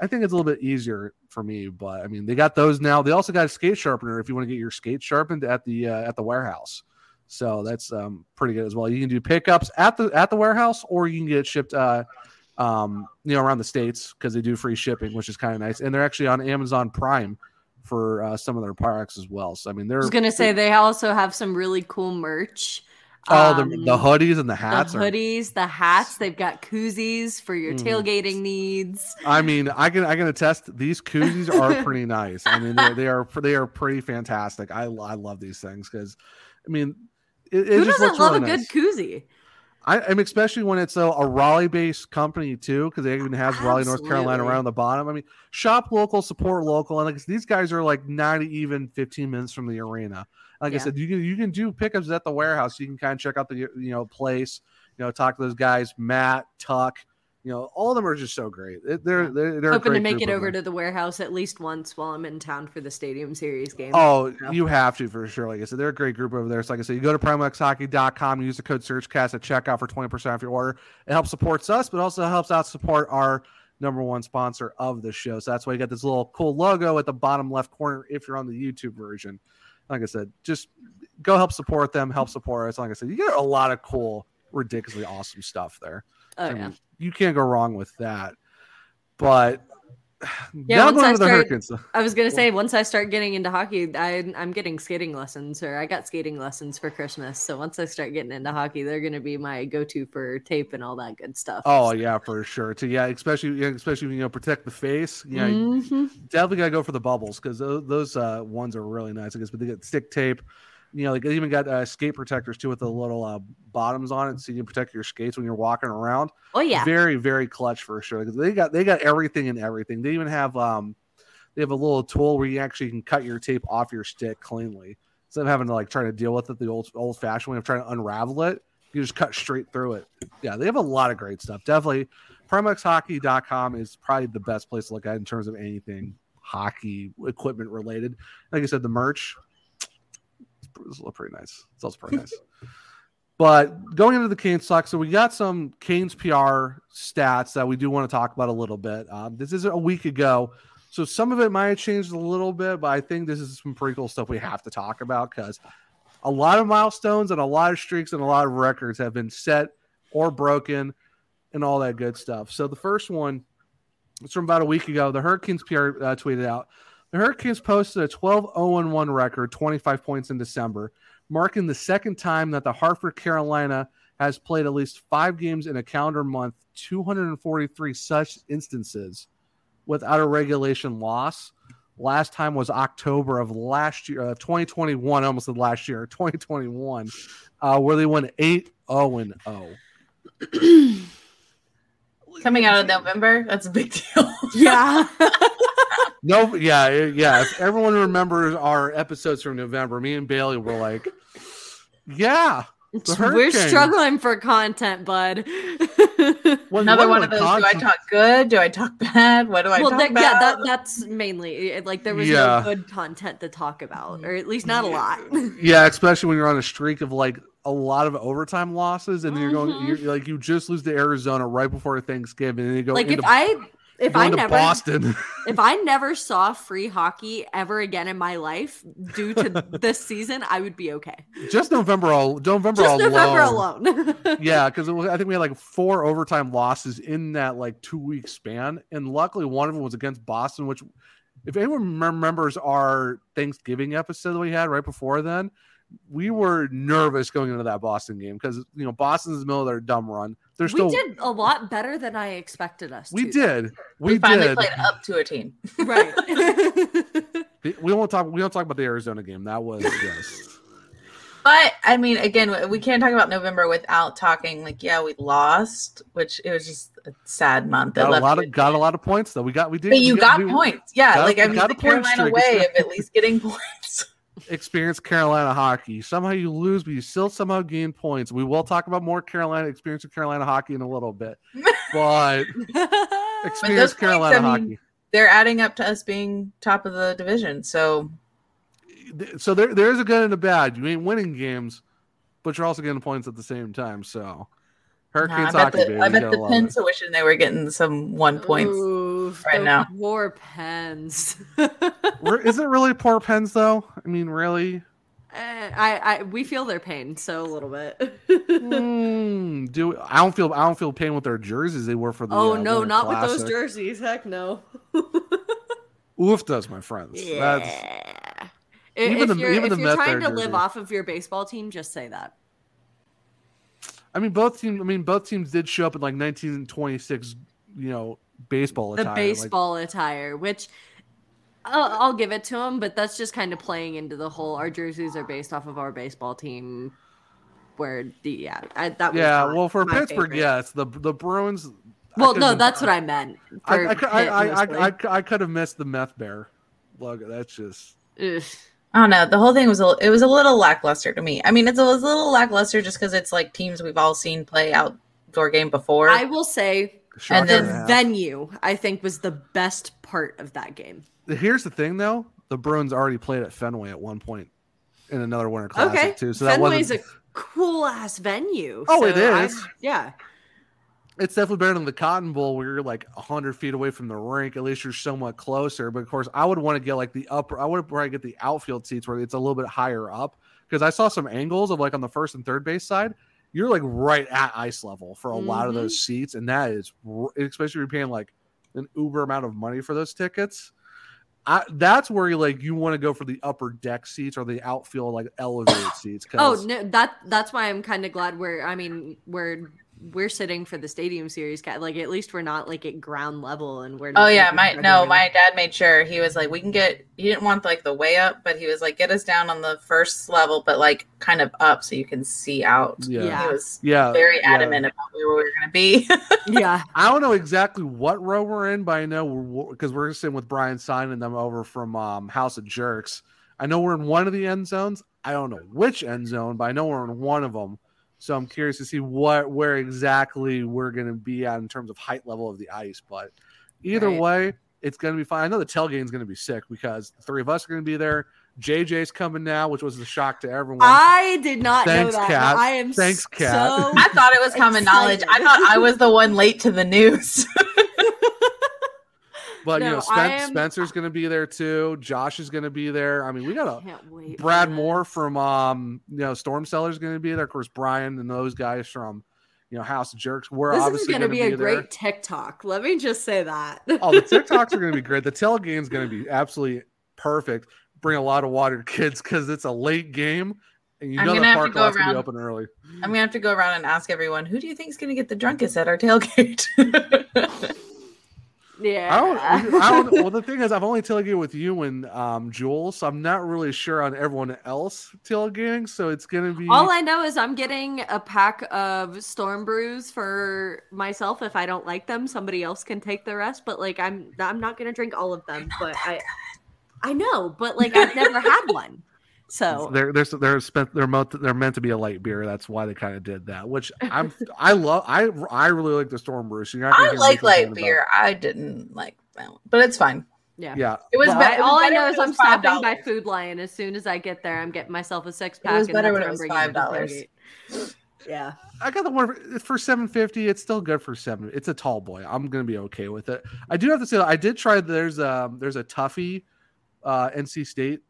I think it's a little bit easier for me. But I mean, they got those now. They also got a skate sharpener if you want to get your skate sharpened at the uh, at the warehouse. So that's um, pretty good as well. You can do pickups at the at the warehouse, or you can get shipped uh, um, you know, around the states because they do free shipping, which is kind of nice. And they're actually on Amazon Prime for uh, some of their products as well. So I mean, they're. I was gonna say they also have some really cool merch. Oh, the, um, the hoodies and the hats. The hoodies, are... the hats. They've got koozies for your mm. tailgating needs. I mean, I can I can attest these koozies are pretty nice. I mean, they, they are they are pretty fantastic. I I love these things because, I mean, it, it Who doesn't love really a nice. good koozie? I, am especially when it's a, a Raleigh-based company too, because they even have Raleigh, North Carolina, around the bottom. I mean, shop local, support local, and like these guys are like not even 15 minutes from the arena. Like yeah. I said, you can you can do pickups at the warehouse. You can kind of check out the you know place, you know, talk to those guys, Matt, Tuck, You know, all of them are just so great. They're they're, they're Hoping to make it over to the warehouse at least once while I'm in town for the Stadium Series game. Oh, Yeah. you have to for sure. Like I said, they're a great group over there. So, like I said, you go to PrimoXHockey.com, use the code SurgeCast at checkout for 20% off your order. It helps supports us, but also helps out support our number one sponsor of the show. So that's why you got this little cool logo at the bottom left corner if you're on the YouTube version. Like I said, just go help support them, help support us. Like I said, you get a lot of cool, ridiculously awesome stuff there. Oh, I yeah. mean, you can't go wrong with that. But Yeah, once going I to the start- Hurricanes. I was gonna say once I start getting into hockey, I, I'm getting skating lessons, or I got skating lessons for Christmas. So once I start getting into hockey, they're gonna be my go-to for tape and all that good stuff. Oh yeah, for sure. To yeah, especially yeah, especially when you know protect the face. Yeah, Mhm. definitely gotta go for the bubbles because those, those uh, ones are really nice. I guess, but they get stick tape. You know, like they even got uh, skate protectors too with the little uh, bottoms on it, so you can protect your skates when you're walking around. Oh yeah. Very very clutch for sure. They got they got everything and everything. They even have um they have a little tool where you actually can cut your tape off your stick cleanly instead of having to like try to deal with it the old old fashioned way of trying to unravel it. You just cut straight through it. Yeah, they have a lot of great stuff. Definitely, PrimoXHockey.com is probably the best place to look at in terms of anything hockey equipment related. Like I said, the merch it's pretty nice. It's also pretty nice. But going into the Canes talk, so we got some Canes PR stats that we do want to talk about a little bit. Um, this is a week ago, so some of it might have changed a little bit, but I think this is some pretty cool stuff we have to talk about because a lot of milestones and a lot of streaks and a lot of records have been set or broken and all that good stuff. So the first one it's from about a week ago. The Hurricanes PR uh, tweeted out the Hurricanes posted a 12 0 1 record, 25 points in December, marking the second time that the Hartford, Carolina has played at least five games in a calendar month, 243 such instances without a regulation loss. Last time was October of last year, uh, 2021, almost said last year, 2021, uh, where they won 8 0 0. Coming out of November, that's a big deal. yeah. No, yeah, yeah. If everyone remembers our episodes from November, me and Bailey were like, yeah. We're struggling for content, bud. Well, Another one of a those. Do I talk good? Do I talk bad? What do I well, talk that, about? yeah, that, that's mainly like there was Yeah. no good content to talk about, or at least not a lot. Yeah, especially when you're on a streak of like a lot of overtime losses, and then you're going, Mhm. you're like, you just lose to Arizona right before Thanksgiving, and you go like if I if I never Boston. if I never saw free hockey ever again in my life due to this season, I would be okay. just November, all November, Just alone. November alone. yeah, because I think we had like four overtime losses in that like two week span, and luckily one of them was against Boston. Which, if anyone remembers our Thanksgiving episode that we had right before then, we were nervous going into that Boston game because you know Boston's in the middle of their dumb run. They're we still did a lot better than I expected us to. we to. did we, we finally did. played up to a team. Right. We won't talk. We don't talk about the Arizona game. That was yes. But I mean, again, we can't talk about November without talking. Like, yeah, we lost, which it was just a sad month. Got a lot of got a lot of points though. We got we did. But you we got we points, yeah. got- like I mean, got the a point Carolina streak. way of at least getting points. Experience Carolina hockey. Somehow you lose, but you still somehow gain points. We will talk about more Carolina experience of Carolina hockey in a little bit, but experience points, Carolina I mean, hockey. They're adding up to us being top of the division. So So there, there is a good and a bad. You ain't winning games, but you're also getting points at the same time. So nah, Hurricanes I bet hockey, the, baby. I bet the love it. Are wishing they were getting some one points. Oof, right now. Poor pens. Is it really poor Pens though? I mean, really? Eh, I, I, we feel their pain so a little bit. Hmm, do I don't feel I don't feel pain with their jerseys they wore for the. oh uh, no, Winter not with those jerseys. Heck no. Oof does, my friends. That's Yeah. If, Even if the- you're, even if the you're Met trying there to live off of your baseball team, just say that. I mean, both teams. I mean, both teams did show up in like 1926. You know, baseball The attire. like- baseball attire, which I'll, I'll give it to them, but that's just kind of playing into the whole. Our jerseys are based off of our baseball team. Where the yeah, I, that was yeah. not Well, for Pittsburgh, favorite. yes, the the Bruins. Well, no, been- that's what I meant. I, for I, could- I, I, mostly. I, I, I could have missed the meth bear logo. That's just. Ugh. I don't know. The whole thing was a, it was a little lackluster to me. I mean, it's a, it was a little lackluster just because it's like teams we've all seen play outdoor game before. I will say Shocker and The half. venue, I think, was the best part of that game. Here's the thing, though: the Bruins already played at Fenway at one point in another Winter Classic Okay, too. So that Fenway's wasn't. a cool ass venue. Oh, so it I- yeah. it's definitely better than the Cotton Bowl where you're like 100 feet away from the rink. At least you're somewhat closer. But of course, I would want to get like the upper, I would probably get the outfield seats where it's a little bit higher up because I saw some angles of like on the first and third base side. You're like right at ice level for a lot of those mm-hmm. seats. And that is, especially if you're paying like an uber amount of money for those tickets. I, that's where you like you want to go for the upper deck seats or the outfield like elevated seats. Oh, 'cause- Oh no, that that's why I'm kind of glad we're. I mean, we're we're sitting for the stadium series. Like at least we're not like at ground level, and we're. Oh yeah, like, my no, regular- my dad made sure he was like, we can get. He didn't want like the way up, but he was like, get us down on the first level, but like kind of up so you can see out. yeah, Yeah. He was yeah, very yeah. adamant about where we were going to be. Yeah, I don't know exactly what row we're in, but I know we're because we're sitting with Brian signing them over from um, House of Jerks. I know we're in one of the end zones. I don't know which end zone, but I know we're in one of them. So I'm curious to see what where exactly we're going to be at in terms of height level of the ice. But either Right. way, it's going to be fine. I know the tailgate is going to be sick because the three of us are going to be there. JJ's coming now, which was a shock to everyone. I did not Thanks, know that. Kat. I am Thanks, Kat. so I thought it was common knowledge. I thought I was the one late to the news. but you know, Spen- am- Spencer's going to be there too. Josh is going to be there. I mean, we got a can't wait. for Brad that. Moore from um you know Storm Cellar's going to be there. Of course, Brian and those guys from you know House of Jerks. We're This is obviously going to going be a there. great TikTok. Let me just say that. Oh, the TikToks are going to be great. The tailgate's going to be absolutely perfect. Bring a lot of water, kids, because it's a late game, and you I'm know the gonna have to park go lot's going to be open early. I'm gonna have to go around and ask everyone, who do you think is gonna get the drunkest at our tailgate? yeah. I don't, I don't. Well, the thing is, I've only tailgated with you and um Jules, so I'm not really sure on everyone else tailgating. So it's going to be All I know is I'm getting a pack of storm brews for myself. If I don't like them, somebody else can take the rest. But like I'm I'm not gonna drink all of them. But I I know, but like I've never had one. So they're they're they're spent they're meant they're meant to be a light beer. That's why they kind of did that. Which I'm I love I I really like the Storm Brew. So you're not I hear me like complain light about- beer. I didn't like that one, but it's fine. yeah. Yeah, It was Well, be- I- it was all I better know when is it I'm was stopping by Food Lion as soon as I get there. I'm getting myself a six pack. It was and better when it was bringing to $5. Yeah. I got the one for, for seven fifty. It's still good for seven. It's a tall boy. I'm gonna be okay with it. I do have to say I did try. There's um there's a Tuffy, uh, NC State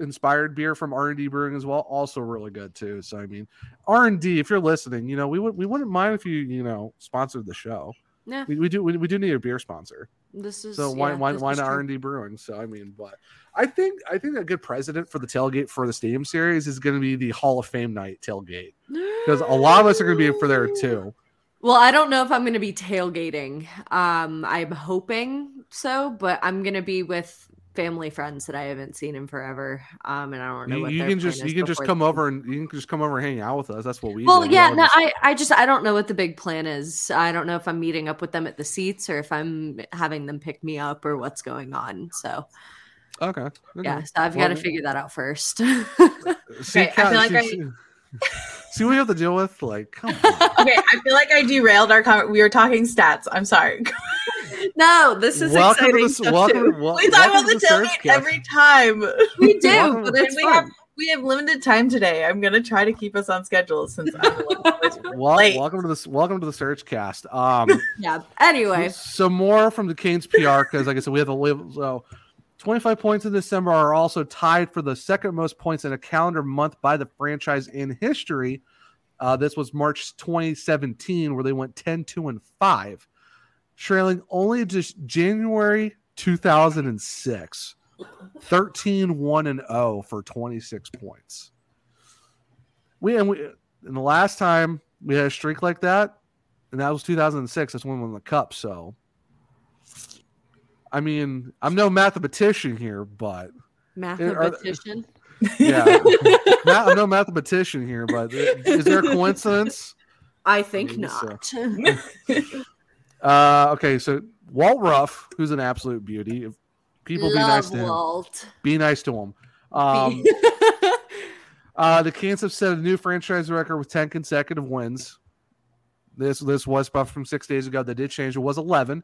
inspired beer from R and D Brewing as well. Also really good too. So I mean, R and D. If you're listening, you know we would we wouldn't mind if you you know sponsored the show. Yeah. We, we do we, we do need a beer sponsor. This is So why yeah, why why not. R and D Brewing? So I mean, but I think I think a good president for the tailgate for the Stadium Series is going to be the Hall of Fame night tailgate because a lot of us are going to be for there too. Well, I don't know if I'm going to be tailgating. Um, I'm hoping so, but I'm going to be with family friends that I haven't seen in forever. Um, and I don't know You, what you their can just you can just come over and you can just come over and hang out with us. That's what we. Well, do. Well, yeah, We'll no, just- I, I just I don't know what the big plan is. I don't know if I'm meeting up with them at the seats or if I'm having them pick me up or what's going on. So okay. okay. yeah, so I've Well, got to figure that out first. See, Okay, I feel like see, I- see, see what you have to deal with. Like, come on. Okay, I feel like I derailed our comment. We were talking stats. I'm sorry. no, this is welcome to exciting the stuff welcome. too. wel- we talk welcome about to the Surge tailgate Cast. every time. We do, Welcome- but it's we fun. have we have limited time today. I'm gonna try to keep us on schedule since I'm the one who was Wel- late. welcome to this. Welcome to the Surge Cast. Um, Yeah. Anyway, some more from the Canes PR because, like I said, we have the live. So, 25 points in December are also tied for the second most points in a calendar month by the franchise in history. Uh, this was March 2017, where they went 10, 2, and 5, trailing only just January 2006, 13, 1, and 0 for 26 points. We and we and the last time we had a streak like that, and that was 2006. That's when we won the cup. So, I mean, I'm no mathematician here, but mathematician. yeah, Ma- I'm no mathematician here. But is there a coincidence? I think Maybe so. not. Uh, okay, so Walt Ruff, who's an absolute beauty. If people be nice Love to him. Be nice to him. Um, uh, the have set a new franchise record with 10 consecutive wins. this this was buff from six days ago. They did change. It was eleven.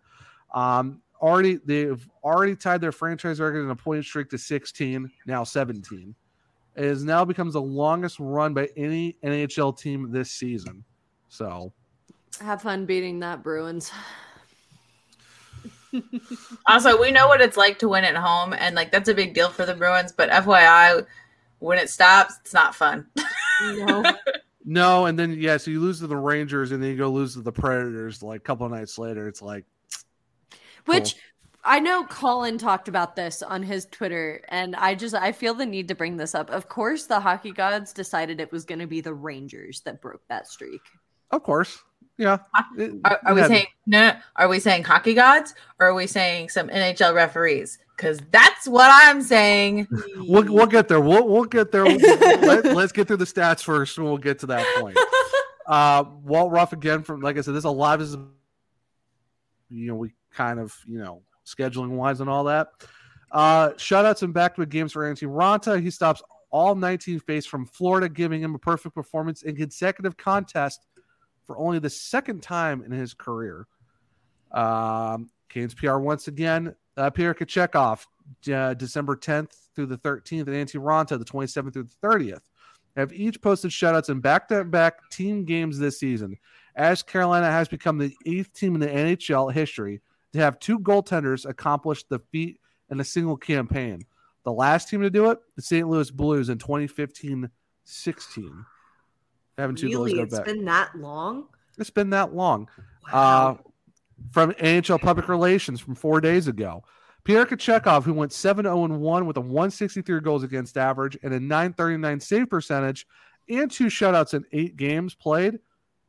Um, already they've already tied their franchise record in a point streak to sixteen. Now seventeen. It has now becomes the longest run by any NHL team this season. So Have fun beating that Bruins. Also, we know what it's like to win at home, and like that's a big deal for the Bruins. But FYI, when it stops, it's not fun. No. no, and then yeah, so you lose to the Rangers and then you go lose to the Predators like a couple of nights later. It's like Which I know Colin talked about this on his Twitter, and I just I feel the need to bring this up. Of course, the hockey gods decided it was going to be the Rangers that broke that streak. Of course. Yeah. Are, are we yeah, saying no, no? Are we saying hockey gods, or are we saying some NHL referees? Because that's what I'm saying. We'll, we'll get there. We'll, we'll get there. Let, us get through the stats first, and we'll get to that point. Uh, Walt Ruff again from like I said, this is a lot of you know, we kind of you know scheduling wise and all that. Uh, shutouts and back to games for Antti Raanta. He stops all 19 face from Florida, giving him a perfect performance in consecutive contest for only the second time in his career. Um, PR once again. Uh, Pierre Kochetkov, uh, December 10th through the 13th, and Antti Raanta, the 27th through the 30th, have each posted shutouts in back-to-back team games this season. As Carolina has become the eighth team in the NHL history to have two goaltenders accomplish the feat in a single campaign. The last team to do it, the St. Louis Blues in 2015-16. Having two really, goalies go it's back. been that long. It's been that long. Wow. Uh, from NHL Public Relations from four days ago. Pierre Kochetkov, who went 7 0 1 with a 163 goals against average and a 939 save percentage and two shutouts in eight games played,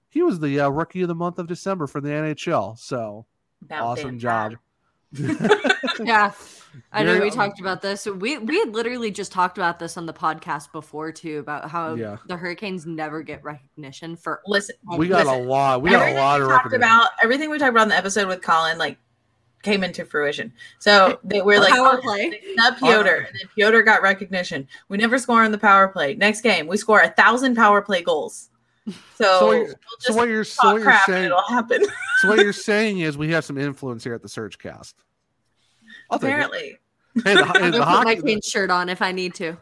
he was the uh, rookie of the month of December for the NHL. So About awesome job. yeah, I know we talked about this. We we had literally just talked about this on the podcast before too about how Yeah. the Hurricanes never get recognition for Listen, We got listen, a lot. We got a lot we of talked about. Everything we talked about in the episode with Colin, like, came into fruition. So they were like, power oh, play. Not Piotr, and then Piotr got recognition. We never score on the power play. Next game, we score a thousand power play goals. So, So what we'll you're- just So what you're so what you're crap saying it'll happen. so what you're saying is we have some influence here at the Surge Cast. Oh, I'll. Apparently, Hey, the, I'm hey, the gonna put my hockey, Canes shirt on if I need to.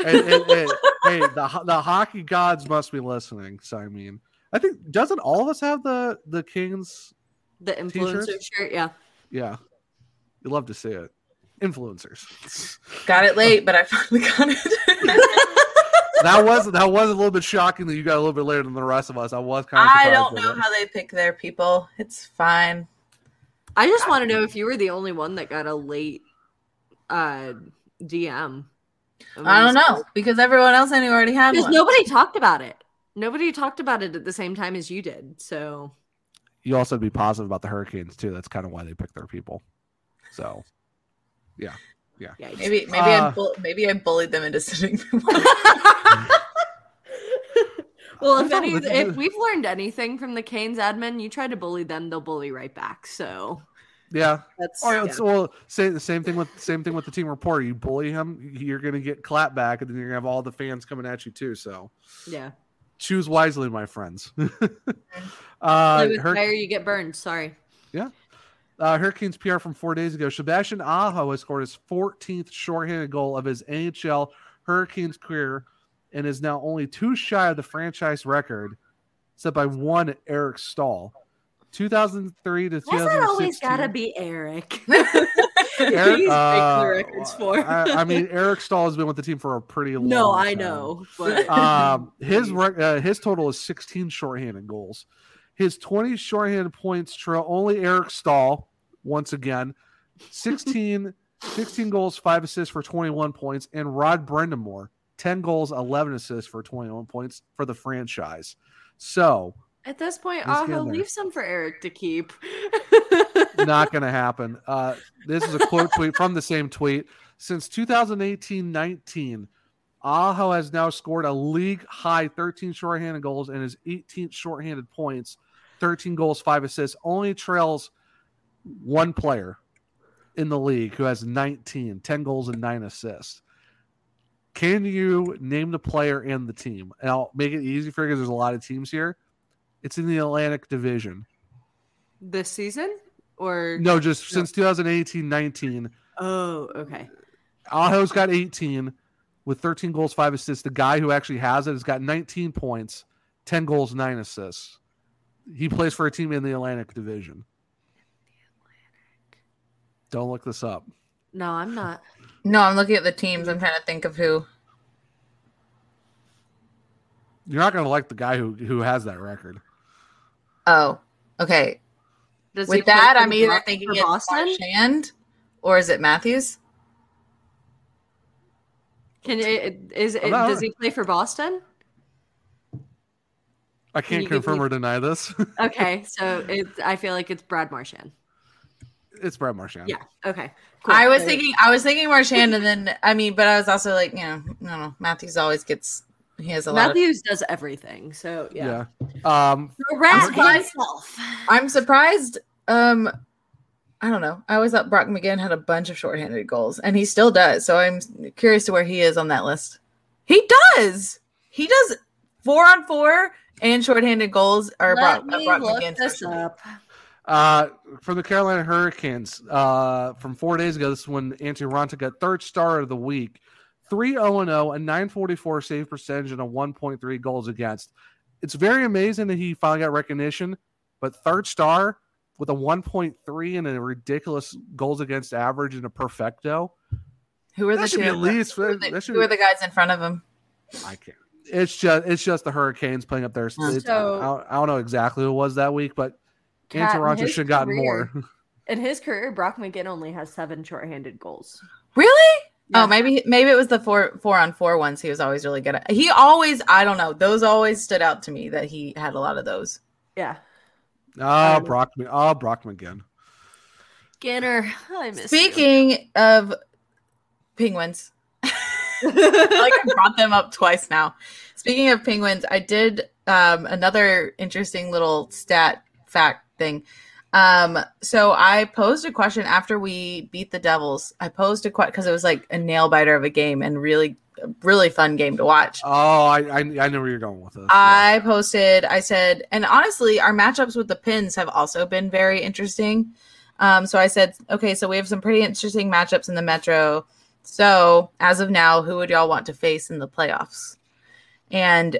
hey, hey, hey, hey, the the hockey gods must be listening. So I mean, I think doesn't all of us have the the Kings? The influencer T-shirts? shirt, yeah. Yeah, you love to see it. Influencers. got it late, but I finally got it. that was that was a little bit shocking that you got a little bit later than the rest of us. I was kind of. I don't know how they pick their people. It's fine. I just want to know if you were the only one that got a late uh DM. I don't know because everyone else I knew already had Because one. nobody talked about it. Nobody talked about it at the same time as you did. So You also be positive about the Hurricanes too. That's kind of why they pick their people. So, yeah. Yeah. Maybe maybe I Uh, bull- maybe I bullied them into sitting. well, if any, if we've learned anything from the Canes admin, you try to bully them, they'll bully right back. So yeah. that's Or yeah. it's, well, say the same thing with same thing with the team reporter. You bully him, you're gonna get clap back, and then you're gonna have all the fans coming at you too. So yeah. choose wisely, my friends. uh, with Hur- fire, you get burned. Sorry. Yeah. Uh, Hurricanes PR from four days ago. Sebastian Aho has scored his 14th shorthanded goal of his NHL Hurricanes career, and is now only two shy of the franchise record, set by one Eric Staal. 2003 to Why's 2016. that always gotta be Eric? Eric, He's uh, the records for. I, I mean, Eric Staal has been with the team for a pretty long. no, I time. know, but Um, his uh, his total is 16 shorthanded goals. His 20 shorthanded points trail only Eric Staal once again. 16, 16 goals, five assists for 21 points, and Rod Brind'Amour 10 goals, 11 assists for 21 points for the franchise. So at this point, Aho, leave some for Eric to keep. not going to happen. Uh, this is a quote tweet from the same tweet. Since 2018-19, Aho has now scored a league high 13 shorthanded goals and his 18th shorthanded points, 13 goals, five assists. Only trails one player in the league who has 19, 10 goals and nine assists. Can you name the player and the team? And I'll make it easy for you because there's a lot of teams here. It's in the Atlantic Division. This season or No, just since 2018-19. Oh, okay. Aho's got 18 with 13 goals, five assists. The guy who actually has it has got 19 points, 10 goals, nine assists. He plays for a team in the Atlantic Division. Don't look this up. No, I'm not. No, I'm looking at the teams. I'm trying to think of who. You're not going to like the guy who who has that record. Oh, okay. Does With play that, I'm the either Bo- thinking it's Boston. Marchand or is it Matthews? Can it is it, does he play for Boston? I Can can't you give confirm me- or deny this. Okay, so it I feel like it's Brad Marchand. It's Brad Marchand. Yeah. Okay. I was thinking, I was thinking Marchand, and then I mean, but I was also like, you know, no, no, Matthews always gets. He has a lot. Of, Matthews does everything. So yeah. Yeah. Um, The rat surprised- himself. I'm surprised. Um, I don't know. I always thought Brock McGinn had a bunch of shorthanded goals, and he still does. So I'm curious to where he is on that list. He does. He does four on four and shorthanded goals are Let Brock, me Brock look McGinn. this especially. up. Uh, from the Carolina Hurricanes, uh, from four days ago, this is when Antti Raanta got third star of the week. 3 0 0, a 944 save percentage, and a 1.3 goals against. It's very amazing that he finally got recognition, but third star with a 1.3 and a ridiculous goals against average and a perfecto. Who are the should two? be at least. who, are the, who are the guys in front of him? I can't. It's just it's just the Hurricanes playing up there. So- I, don't, I don't know exactly who it was that week, but Kat, Anthony in Raanta his should have gotten more. In his career, Brock McGinn only has seven shorthanded goals. Really? Yeah. Oh, maybe maybe it was the four four on four ones. He was always really good at. He always, I don't know, those always stood out to me that he had a lot of those. Yeah. Oh, Um, Brock. Oh, Brock McGinn. Ganner, I miss Speaking of penguins. I like I brought them up twice now. Speaking of penguins, I did um, another interesting little stat fact thing. Um, so I posed a question after we beat the Devils. I posed a question because it was like a nail biter of a game and really, really fun game to watch. Oh, I, I I know where you're going with this. I posted, I said, and honestly, our matchups with the pins have also been very interesting. Um, so I said, okay, so we have some pretty interesting matchups in the Metro. So as of now, who would y'all want to face in the playoffs? And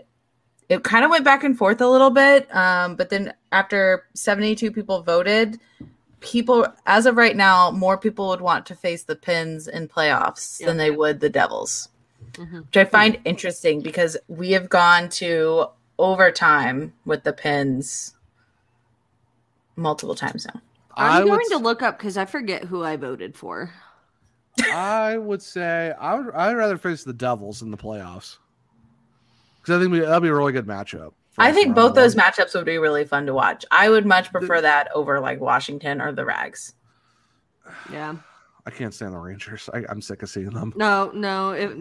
it kind of went back and forth a little bit. Um, but then after 72 people voted, people, as of right now, more people would want to face the pins in playoffs Yeah. than they would the Devils Mhm. which I find interesting because we have gone to overtime with the pins multiple times now. I I'm would, going to look up because I forget who I voted for. I would say I would. I'd rather face the Devils in the playoffs because I think we, that'd be a really good matchup. I think round both those matchups would be really fun to watch. I would much prefer that over like Washington or the Rags. Yeah. I can't stand the Rangers. I, I'm sick of seeing them. No, no. It,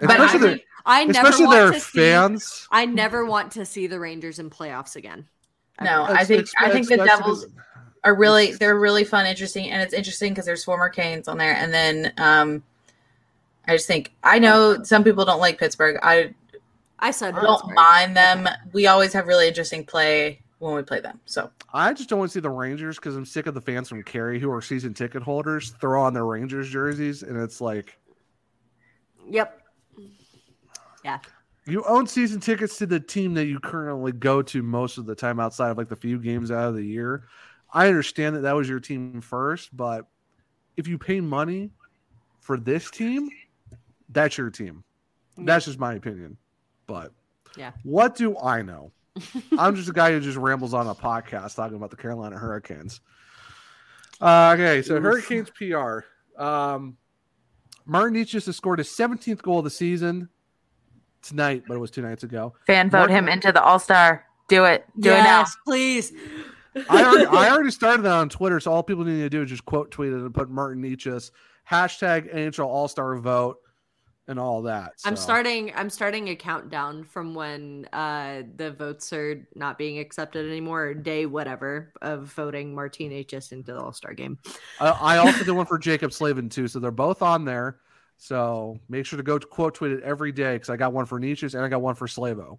But Especially I their, I never especially want their to see. fans. I never want to see the Rangers in playoffs again. No, Ever. I think I think the Devils are really they're really fun, interesting, and it's interesting because there's former Canes on there, and then um, I just think I know some people don't like Pittsburgh. I I said don't Pittsburgh. mind them. We always have really interesting play when we play them. So I just don't want to see the Rangers because I'm sick of the fans from Cary who are season ticket holders throw on their Rangers jerseys, and it's like Yep. Yeah. you own season tickets to the team that you currently go to most of the time outside of like the few games out of the year. I understand that that was your team first, but if you pay money for this team, that's your team. That's just my opinion. But Yeah. what do I know? I'm just a guy who just rambles on a podcast talking about the Carolina Hurricanes. Uh, okay, so Oof. Hurricanes PR. Um, Martin Necas has scored his 17th goal of the season tonight, but it was two nights ago. fan vote him into the All Star. Do it. Do yes, it now, please. I already, I already started that on Twitter, so all people need to do is just quote tweet it and put Martin Necas's hashtag NHL All Star vote and all that. I'm starting. I'm starting a countdown from when uh, the votes are not being accepted anymore, or day whatever of voting Martinez into the All Star game. I, I also did one for Jaccob Slavin too, so they're both on there. So make sure to go to quote tweet it every day because I got one for Necas's and I got one for Slavo.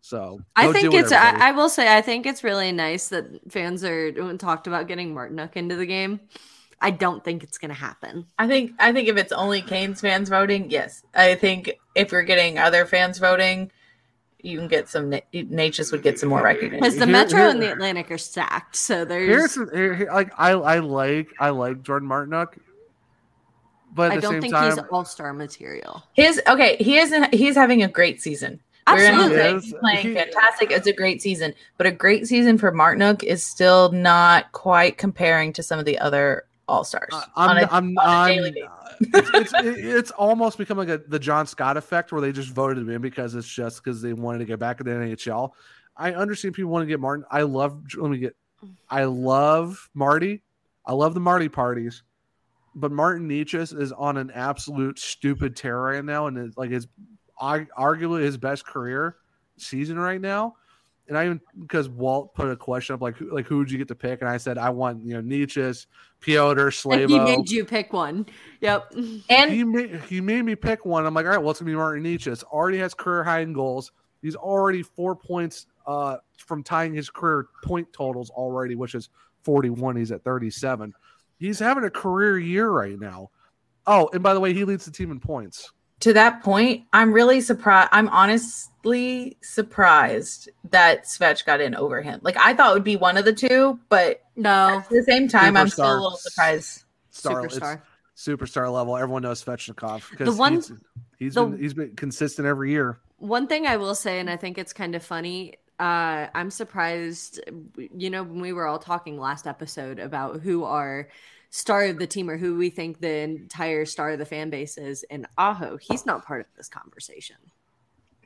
So I think it, it's. I, I will say. I think it's really nice that fans are talked about getting Martinook into the game. I don't think it's going to happen. I think I think if it's only Canes fans voting, yes. I think if you're getting other fans voting, you can get some. Necas would get some more recognition. Because the Here- Metro here- and the Atlantic are stacked, so Here's there's. here- here- like I I like I like Jordan Martinook, but at I the don't same think time, he's all star material. His okay, he isn't. He's having a great season. We're gonna Absolutely. say he's playing He- fantastic. It's a great season, but a great season for Martinook is still not quite comparing to some of the other All Stars. I- I'm a- I'm, I'm it's, it's, it's almost become like a, the John Scott effect where they just voted him in because it's just because they wanted to get back in the NHL. I understand people want to get Martin. I love. Let me get. I love Marty. I love the Marty parties, but Martin Necas is on an absolute stupid tear right now, and it's like it's arguably his best career season right now. And I even because Walt put a question up like who- like who would you get to pick, and I said I want you know Necas, Piotr, And he made you pick one. Yep. And he made he made me pick one. I'm like, all right, well, it's gonna be Martin Necas. Already has career high in goals. He's already four points uh from tying his career point totals already, which is 41. He's at 37. He's having a career year right now. Oh, and by the way, he leads the team in points. To that point, I'm really surprised. I'm honestly surprised that Svech got in over him. Like I thought it would be one of the two, but No. at the same time, I'm still a little surprised. Star, it's Superstar. superstar level. Everyone knows Svechnikov because The one- he's, he's the- been he's been consistent every year. One thing I will say, and I think it's kind of funny, uh, I'm surprised. You know, when we were all talking last episode about who our star of the team or who we think the entire star of the fan base is, and Aho, he's not part of this conversation.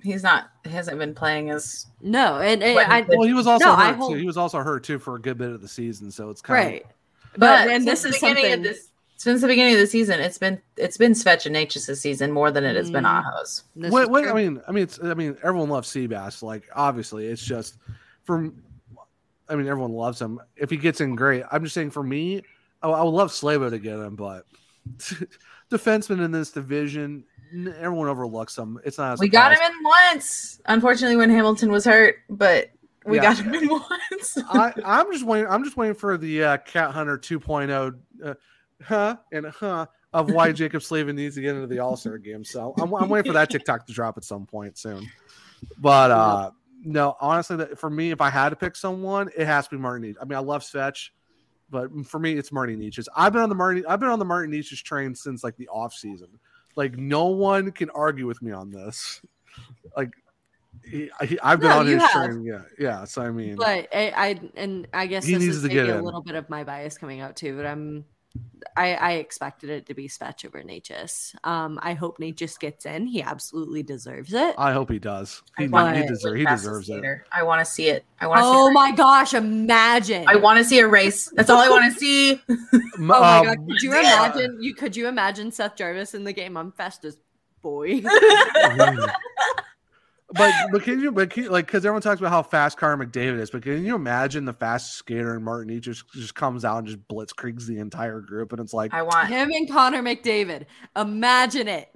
He's not. Hasn't been playing as No, and, and I, Well, he was also No, hurt hold- too. He was also hurt too for a good bit of the season, so it's kind of right. But, But and since this the is beginning something. of this since the beginning of the season, it's been it's been Svech and Necas' season more than it has been Mm. Aho's. this Wait, is wait. I mean, I mean, it's, I mean, everyone loves Seabass. Like, obviously, it's just from. I mean, everyone loves him. If he gets in, great. I'm just saying, for me, I, I would love Slavo to get him, but defenseman in this division, everyone overlooks him. It's not. We got him in once, unfortunately, when Hamilton was hurt, but we Yeah. got him in once. I, I'm just waiting. I'm just waiting for the uh, Kat Hunter 2.0, uh, huh and huh of why Jaccob Slavin needs to get into the All Star game. So I'm, I'm waiting for that TikTok to drop at some point soon. But uh, no, honestly, that for me, if I had to pick someone, it has to be Martin. I mean, I love Svetch, but for me, it's Marty Necas. I've been on the Marty. I've been on the Martin Necas train since like the off season. Like no one can argue with me on this. Like. He, he, I've been No, on his have. train, yeah, yeah. So I mean, But I, I and I guess He this needs is to maybe get a in. little bit of my bias coming out too. But I'm, I, I expected it to be Svech over Necas. Um, I hope Necas gets in. He absolutely deserves it. I hope he does. He, he, want deserve, he deserves it. I want to see it. I want to. oh see my gosh! Imagine. I want to see a race. That's all I want to see. M- Oh my um, god! Could you imagine? You could you imagine Seth Jarvis in the game? I'm fastest boy. but but can you but can, you- like because everyone talks about how fast Connor McDavid is, but can you imagine the fastest skater and Martin he just just comes out and just blitzkriegs the entire group, and it's like I I want. Him and Connor McDavid. Imagine it.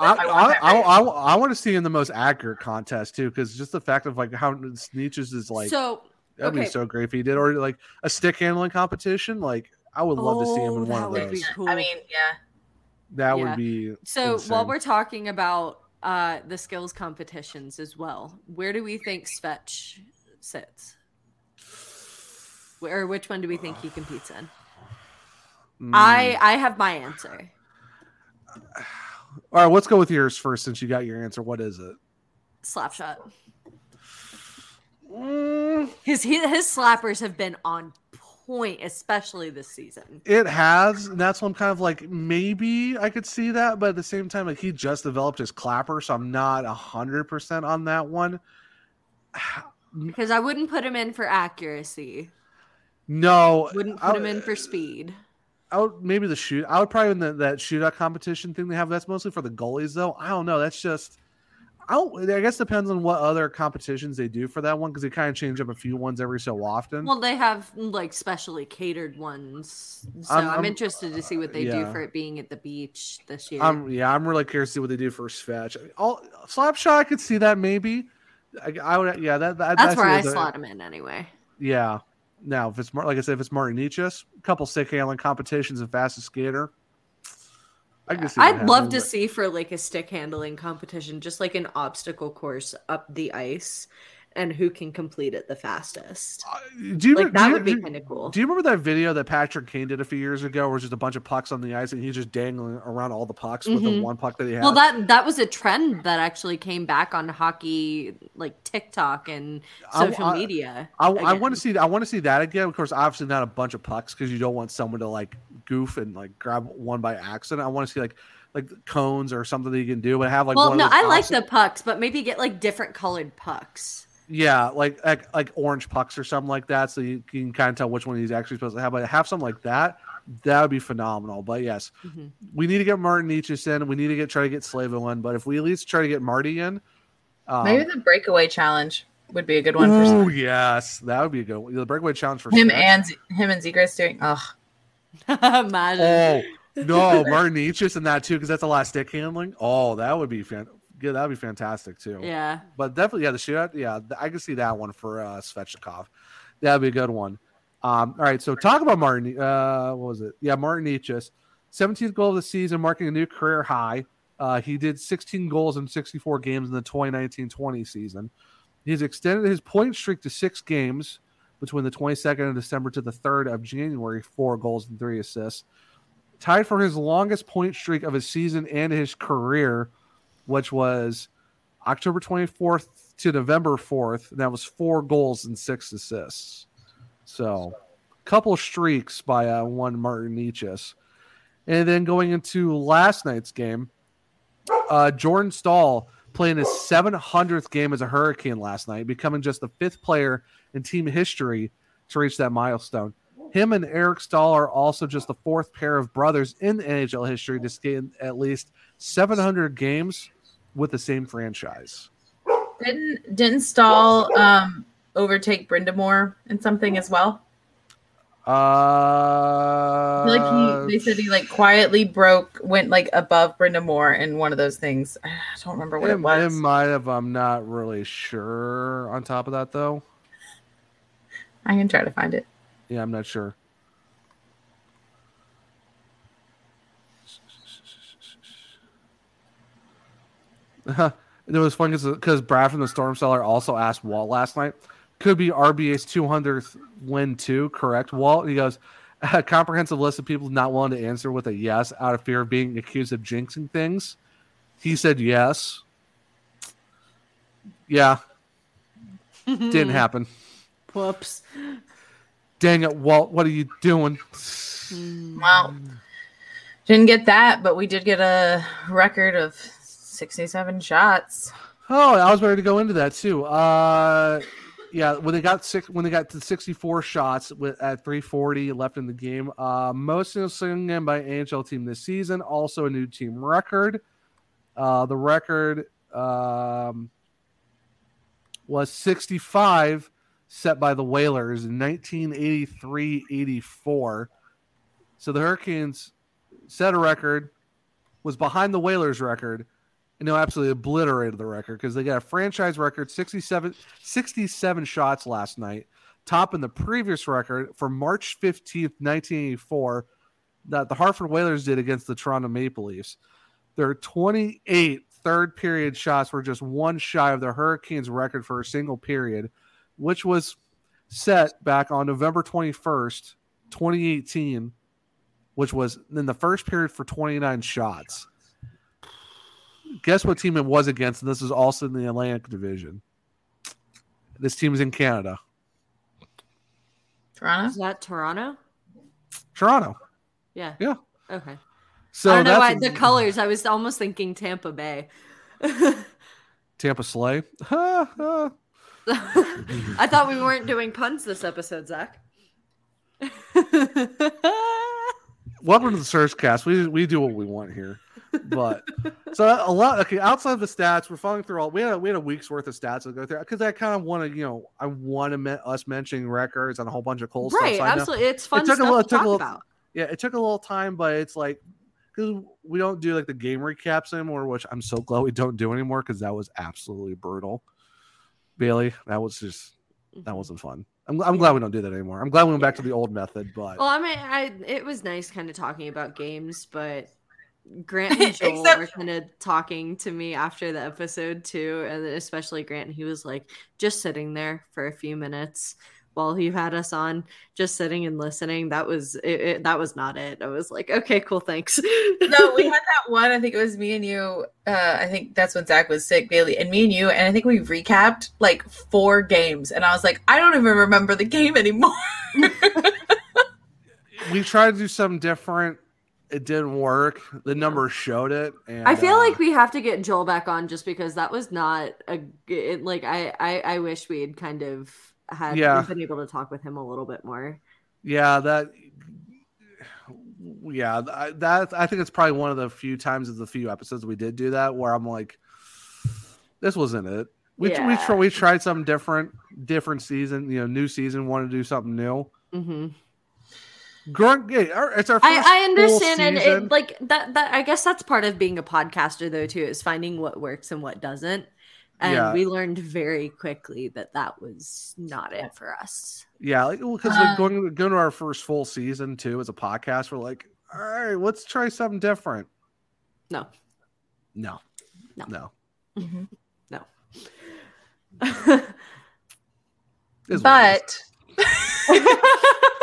I I want I, I. I, want to see in the most accurate contest too, because just the fact of like how Necas's is like so that'd be so great if he did, or like a stick handling competition, like I would love to see him Oh, in one of those. be cool. I mean, yeah. That Yeah. would be So insane. while we're talking about uh, the skills competitions as well, where do we think Svech sits? Or which one do we think he competes in? Mm. I I have my answer. all right. Let's go with yours first, since you got your answer. What is it? Slapshot. Mm, His he- his slappers have been on point, especially this season. It has, and that's why I'm kind of like maybe I could see that, but at the same time, like he just developed his clapper, so I'm not a hundred percent on that one. Because I wouldn't put him in for accuracy. No, Wouldn't I put him in for speed. I would maybe the shoot. I would probably in the, that shootout competition thing they have. That's mostly for the goalies, though. I don't know. That's just. I don't. I guess depends on what other competitions they do for that one because they kind of change up a few ones every so often. Well, they have mm, like specially catered ones, so I'm- I'm, I'm- interested to see what they do yeah. for it being at the beach this year. I'm yeah, I'm really curious to see what they do for Svetch. All Slapshot, I could see that maybe, I, I would, yeah, that, that That's where I slot him in anyway. Yeah. Now, if it's like I said, if it's Martin Necas's, a couple sick handling competitions and fastest skater, I can see. that I'd love to but- see for like a stick handling competition, just like an obstacle course up the ice, and who can complete it the fastest. Uh, Do you Like do that you- would be kind of cool. Do you remember that video that Patrick Kane did a few years ago, where it's just a bunch of pucks on the ice and he's just dangling around all the pucks with the Mhm. one puck that he had? Well, that that was a trend that actually came back on hockey, like TikTok and social I- media. I, I want to see. I want to see that again. Of course, obviously not a bunch of pucks because you don't want someone to like goof and like grab one by accident. I want to see like like cones or something that you can do, but have like. well, one no, I like the pucks, but maybe get like different colored pucks. Yeah, like like like orange pucks or something like that, so you can kind of tell which one he's actually supposed to have. But have something like that, that would be phenomenal. But yes, Mhm. we need to get Martin Necas in. We need to get try to get Slavo in. But if we at least try to get Marty in, um, Maybe the breakaway challenge would be a good one for Ooh, some- yes, that would be a good one. The breakaway challenge for him Stretch. and Z- him and Zegras doing. Ugh, Imagine. Oh no, Martin Necas's in that too because that's a lot of stick handling. Oh, that would be fan. Yeah, that would be fantastic too. Yeah. But definitely, yeah, the shootout. Yeah, I can see that one for uh, Svechnikov. That'd be a good one. Um, all right, so talk about Martin. Uh, what was it? Yeah, Martin Necas's 17th goal of the season, marking a new career high. Uh, he did 16 goals in 64 games in the 2019-20 season. He's extended his point streak to six games between the 22nd of December to the 3rd of January, four goals and three assists. Tied for his longest point streak of his season and his career, which was October 24th to November 4th. And that was four goals and six assists. So, couple streaks by uh, one Martin Necas's. And then going into last night's game, uh, Jordan Staal playing his 700th game as a Hurricane last night, becoming just the fifth player in team history to reach that milestone. Him and Eric Staal are also just the fourth pair of brothers in NHL history to skate at least 700 games with the same franchise. didn't didn't Staal um, overtake Brind'Amour in something as well? Uh, like he, they said he like quietly broke, went like above Brind'Amour in one of those things. I don't remember what it, it, was. it might have. I'm not really sure. On top of that, though, I can try to find it. yeah, I'm not sure. it was fun because Brad from the Storm Cellar also asked Walt last night. Could be RBA's 200th win too, correct? Walt, he goes, a comprehensive list of people not willing to answer with a yes out of fear of being accused of jinxing things. He said yes. Yeah, didn't happen. Whoops. Dang it, Walt, what are you doing? Hmm. Well, didn't get that, but we did get a record of 67 shots. Oh, I was ready to go into that too. Uh, yeah, when they got six, when they got to 64 shots with at 340 left in the game, uh, most single game by NHL team this season, also a new team record. Uh, the record um, was 65, set by the Whalers in 1983-84. So the Hurricanes set a record, was behind the Whalers record, and they absolutely obliterated the record because they got a franchise record 67, 67 shots last night, topping the previous record for March 15th, 1984, that the Hartford Whalers did against the Toronto Maple Leafs. Their 28 third period shots were just one shy of the Hurricanes record for a single period, which was set back on November 21st, 2018, which was in the first period for 29 shots. Guess what team it was against? And this is also in the Atlantic Division. This team is in Canada. Toronto? Is that Toronto? Toronto. Yeah. Yeah. Okay. So I don't know why that's the colors. I was almost thinking Tampa Bay. Tampa Slay. Ha, ha. I thought we weren't doing puns this episode, Zach. Welcome to the SurgeCast. We we do what we want here. But so a lot okay, outside of the stats, we're following through all we had a, we had a week's worth of stats to go through because I kind of want to, you know, I want to me- us mentioning records and a whole bunch of cool right, stuff. so absolutely. It's fun took a little- to talk little- about. yeah, it took a little time, but it's like because we don't do like the game recaps anymore, which I'm so glad we don't do anymore because that was absolutely brutal. Bailey, that was just that Mhm. wasn't fun. I'm, I'm glad we don't do that anymore. I'm glad we went back to the old method, but Well, I mean, I it was nice kind of talking about games, but Grant and Joel Except- were kind of talking to me after the episode too, and especially Grant. He was like just sitting there for a few minutes while he had us on, just sitting and listening. That was it, it- that was not it. I was like, okay, cool, thanks. no, we had that one. I think it was me and you. Uh, I think that's when Zach was sick, Bailey, and me and you. And I think we recapped like four games. And I was like, I don't even remember the game anymore. we tried to do something different. It didn't work. The numbers showed it. And I feel uh, like we have to get Joel back on just because that was not a it, like I, I I wish we had kind of had Yeah. been able to talk with him a little bit more. yeah, that yeah, that I think it's probably one of the few times of the few episodes we did do that where I'm like, this wasn't it. We we Yeah. try, we tried something different, different season, you know, new season, wanted to do something new. hmm Grunt, yeah, our- it's our first I, I understand, and it, like that. That I guess that's part of being a podcaster, though, too, is finding what works and what doesn't. And Yeah. we learned very quickly that that was not it for us. Yeah, like because Uh, like going going to our first full season too as a podcast, we're like, all right, let's try something different. No, No, No. no. Mhm. no. Is what it But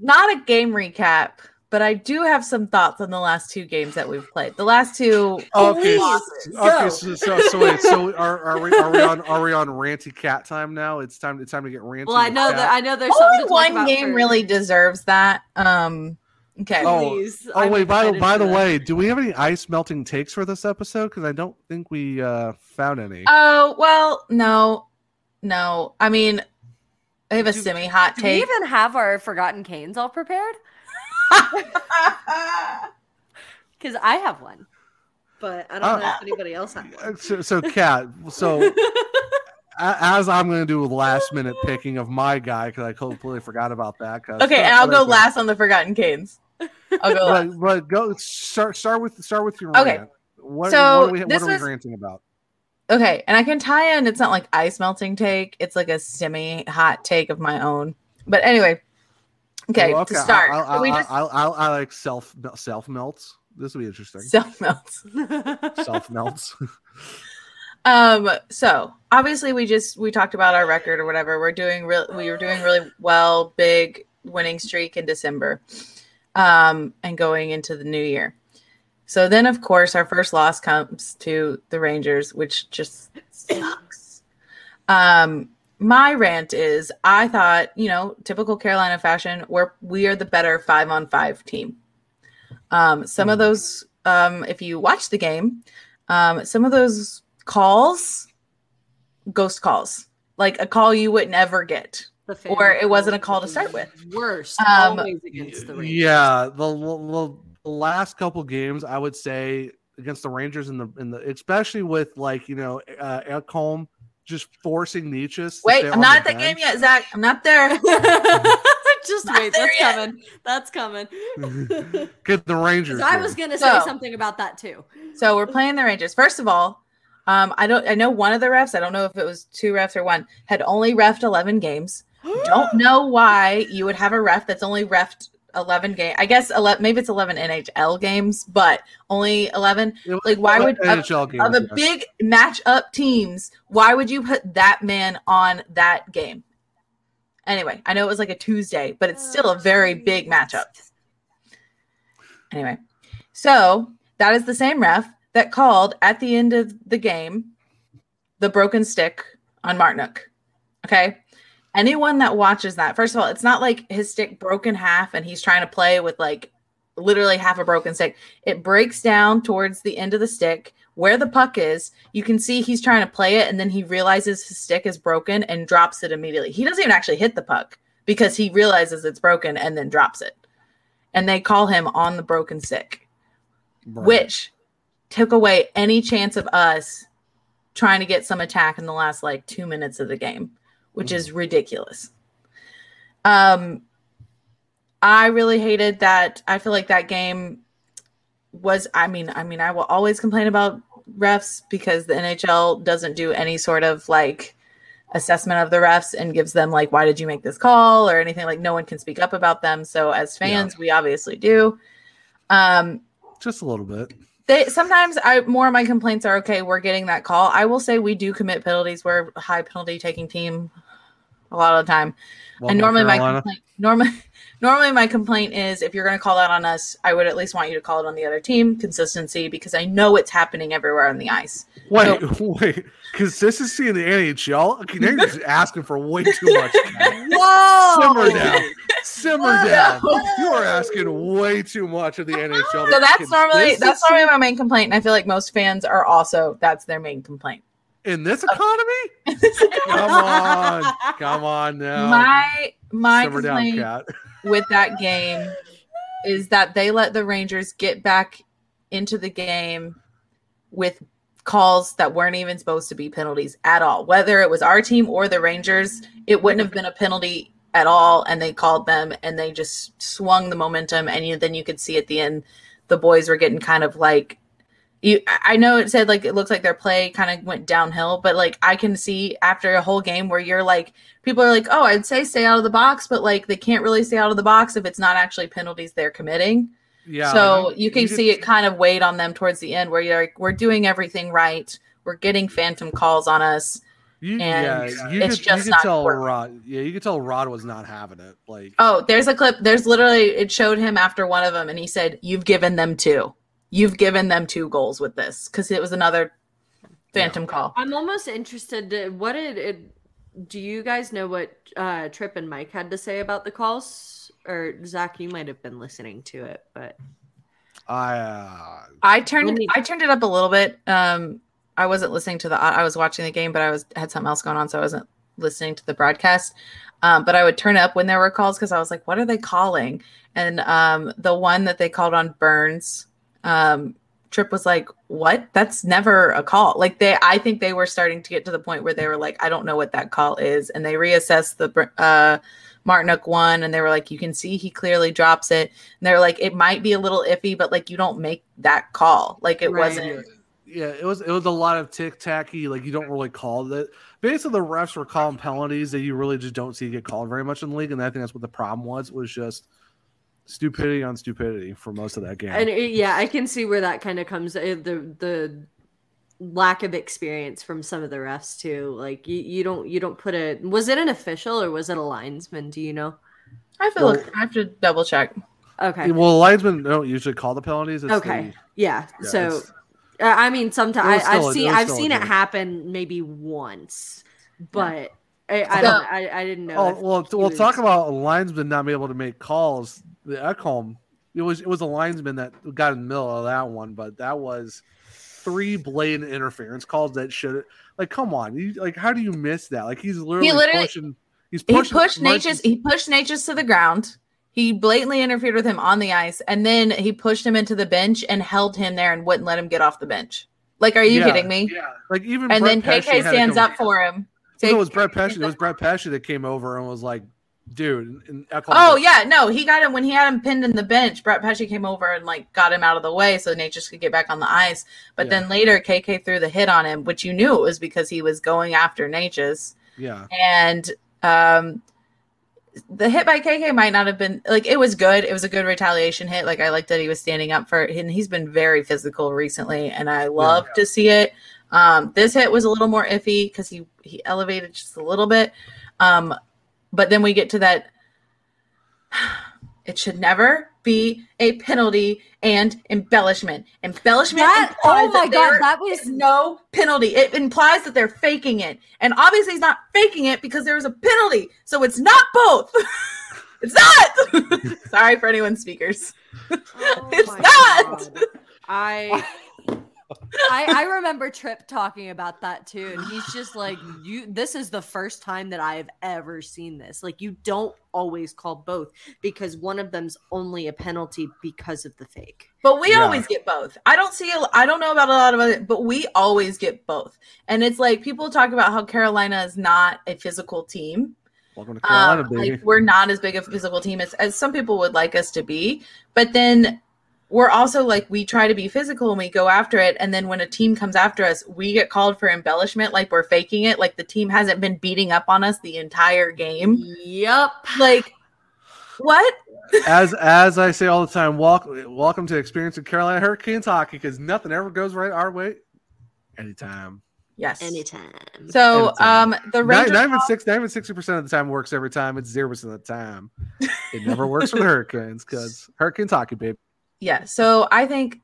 not a game recap. But I do have some thoughts on the last two games that we've played. The last two. okay, losses. okay. So, so, so wait, so are, are we are we on are we on ranty cat time now? It's time it's time to get ranty. well, I know Kat. that I know there's something Only to one about game for- really deserves that. Um. Okay. Oh, Please, Oh I'm wait, by the by the that. way, do we have any ice melting takes for this episode? Because I don't think we uh found any. Oh well, no, no. I mean, I have a Do- semi hot Do we even have our forgotten canes all prepared? Because I have one, but I don't Uh, know if anybody else has one. So, so Kat. So a- as I'm going to do with last minute picking of my guy because I completely forgot about that. okay, and I'll go but- last on the forgotten canes. I'll go last. But, but go start start with start with your Okay. rant. What, So, what are we, what are we was- ranting about? Okay, and I can tie in. It's not like ice melting take. It's like a semi hot take of my own. But anyway, okay, Well, to start, I, I, we I, just I, I, I like self self melts. This will be interesting. self melts. self melts. Um, so obviously we just we talked about our record or whatever. We're doing real we were doing really well, big winning streak in December. Um, and going into the new year. So then of course our first loss comes to the Rangers, which just sucks. Um my rant is I thought, you know, typical Carolina fashion, where we are the better five on five team. Um, some of Hmm. those, um, if you watch the game, um, some of those calls, ghost calls, like a call you would never get. The Or it wasn't a call to start with. Worst, Um, always against the Rangers. yeah, the, the, the last couple games, I would say against the Rangers in the in the especially with like you know uh, Ekholm just forcing Necas. Wait, stay I'm on not the at that game yet, Zach. I'm not there. Just Not wait, that's yet. coming. That's coming. Get the Rangers. I was gonna say So- something about that too. So we're playing the Rangers. First of all, um, I don't I know one of the refs, I don't know if it was two refs or one, had only refed 11 games. Don't know why you would have a ref that's only refed 11 game. I guess 11 maybe it's 11 NHL games, but only 11 like, why would- NHL of games, the yes. big match up teams, why would you put that man on that game? Anyway, I know it was like a Tuesday, but it's still a oh, very big matchup. Anyway, so that is the same ref that called at the end of the game the broken stick on Martinook. Okay. Anyone that watches that, first of all, it's not like his stick broke in half and he's trying to play with like literally half a broken stick. It breaks down towards the end of the stick where the puck is. You can see he's trying to play it and then he realizes his stick is broken and drops it immediately. He doesn't even actually hit the puck because he realizes it's broken and then drops it. And they call him on the broken stick Right. which took away any chance of us trying to get some attack in the last like two minutes of the game, which is ridiculous. Um, I really hated that. I feel like that game was. I mean, I mean, I will always complain about refs because the NHL doesn't do any sort of like assessment of the refs and gives them like why did you make this call or anything like no one can speak up about them so as fans yeah. we obviously do um just a little bit they sometimes i more of my complaints are okay we're getting that call. I will say we do commit penalties. We're a high penalty taking team a lot of the time. Well, and normally Carolina. my complaint, normally normally my complaint is if you're going to call that on us i would at least want you to call it on the other team consistency because i know it's happening everywhere on the ice. Wait so, wait consistency in the nhl okay, they're just asking for way too much. Whoa! simmer down. Simmer Whoa! down. You are asking way too much of the nhl so that's normally that's normally my main complaint and i feel like most fans are also that's their main complaint. In this oh. economy? come on, come on now. My my Simmer complaint down, with that game is that they let the Rangers get back into the game with calls that weren't even supposed to be penalties at all. Whether it was our team or the Rangers, it wouldn't have been a penalty at all. And they called them and they just swung the momentum. And you, then you could see at the end, the boys were getting kind of like you I know it said like it looks like their play kind of went downhill, but like I can see after a whole game where you're like people are like, "Oh, I'd say stay out of the box," but like they can't really stay out of the box if it's not actually penalties they're committing. Yeah. So you can you see just, it kind of weighed on them towards the end where you're like, "We're doing everything right. We're getting phantom calls on us." You, yeah, you it's could, just you could tell working. Rod. Yeah, you could tell Rod was not having it. Like, oh, there's a clip. There's literally it showed him after one of them, and he said, "You've given them two." You've given them two goals with this because it was another phantom yeah. call. I'm almost interested. To, what did it? Do you guys know what uh, Tripp and Mike had to say about the calls? Or Zach, you might have been listening to it, but I uh, I turned I turned it up a little bit. Um, I wasn't listening to the. I was watching the game, but I was had something else going on, so I wasn't listening to the broadcast. Um, but I would turn up when there were calls because I was like, "What are they calling?" And um, the one that they called on Burns um, Tripp was like, "What? That's never a call." Like they, I think they were starting to get to the point where they were like, "I don't know what that call is," and they reassessed the uh, Martinook one, and they were like, "You can see he clearly drops it." And they're like, "It might be a little iffy, but like you don't make that call. Like it right. wasn't." Yeah, it was. It was a lot of tic tacky. Like you don't really call that. Basically, the refs were calling penalties that you really just don't see get called very much in the league, and I think that's what the problem was. Was just stupidity on stupidity for most of that game. And yeah, I can see where that kind of comes uh, the the lack of experience from some of the refs too. Like you, you don't you don't put a was it an official or was it a linesman? Do you know? I have to well, look. I have to double check. Okay. Well, linesmen don't usually call the penalties. It's okay. The, yeah. yeah. So, uh, I mean, sometimes I've seen I've seen it happen maybe once, but I, I, don't, I, I didn't know. Oh, well, we'll was... talk about a linesman not being able to make calls. The Ekholm, it was it was a linesman that got in the middle of that one, but that was three blatant interference calls that should like come on, you, like how do you miss that? Like he's literally, he literally pushing. He's pushing he pushed Necas. He pushed Necas to the ground. He blatantly interfered with him on the ice, and then he pushed him into the bench and held him there and wouldn't let him get off the bench. Like, are you yeah, kidding me? Yeah. Like even and Brett then KK stands up for him it was Brett Pesce. It was Brett Pesce that came over and was like, dude. And oh yeah, no, he got him when he had him pinned in the bench. Brett Pesce came over and like got him out of the way so Necas could get back on the ice. But yeah. then later, KK threw the hit on him, which you knew it was because he was going after Necas. Yeah, and um, the hit by KK might not have been like it was good. It was a good retaliation hit. Like I liked that he was standing up for it, and he's been very physical recently, and I love yeah. to see it. Um, this hit was a little more iffy because he he elevated just a little bit. Um, but then we get to that. It should never be a penalty and embellishment. Embellishment. That, oh my god, that was no penalty. It implies that they're faking it, and obviously he's not faking it because there was a penalty. So it's not both. it's not. Sorry for anyone's speakers. Oh it's not. God. I I, I remember Tripp talking about that too, and he's just like, "You, this is the first time that I have ever seen this. Like, you don't always call both because one of them's only a penalty because of the fake. But we yeah. always get both. I don't see. I don't know about a lot of other, but we always get both. And it's like people talk about how Carolina is not a physical team. Welcome to Carolina, um, Like we're not as big a physical team as, as some people would like us to be. But then we're also like we try to be physical and we go after it and then when a team comes after us we get called for embellishment like we're faking it like the team hasn't been beating up on us the entire game Yep. like what as as I say all the time, welcome welcome to experiencing Carolina Hurricanes hockey because nothing ever goes right our way anytime. yes Anytime. so Anytime. um the Not, Rangers not even six, not even sixty percent of the time works every time. It's zero percent of the time. It never works for the Hurricanes because Hurricanes hockey, babe. Yeah so i think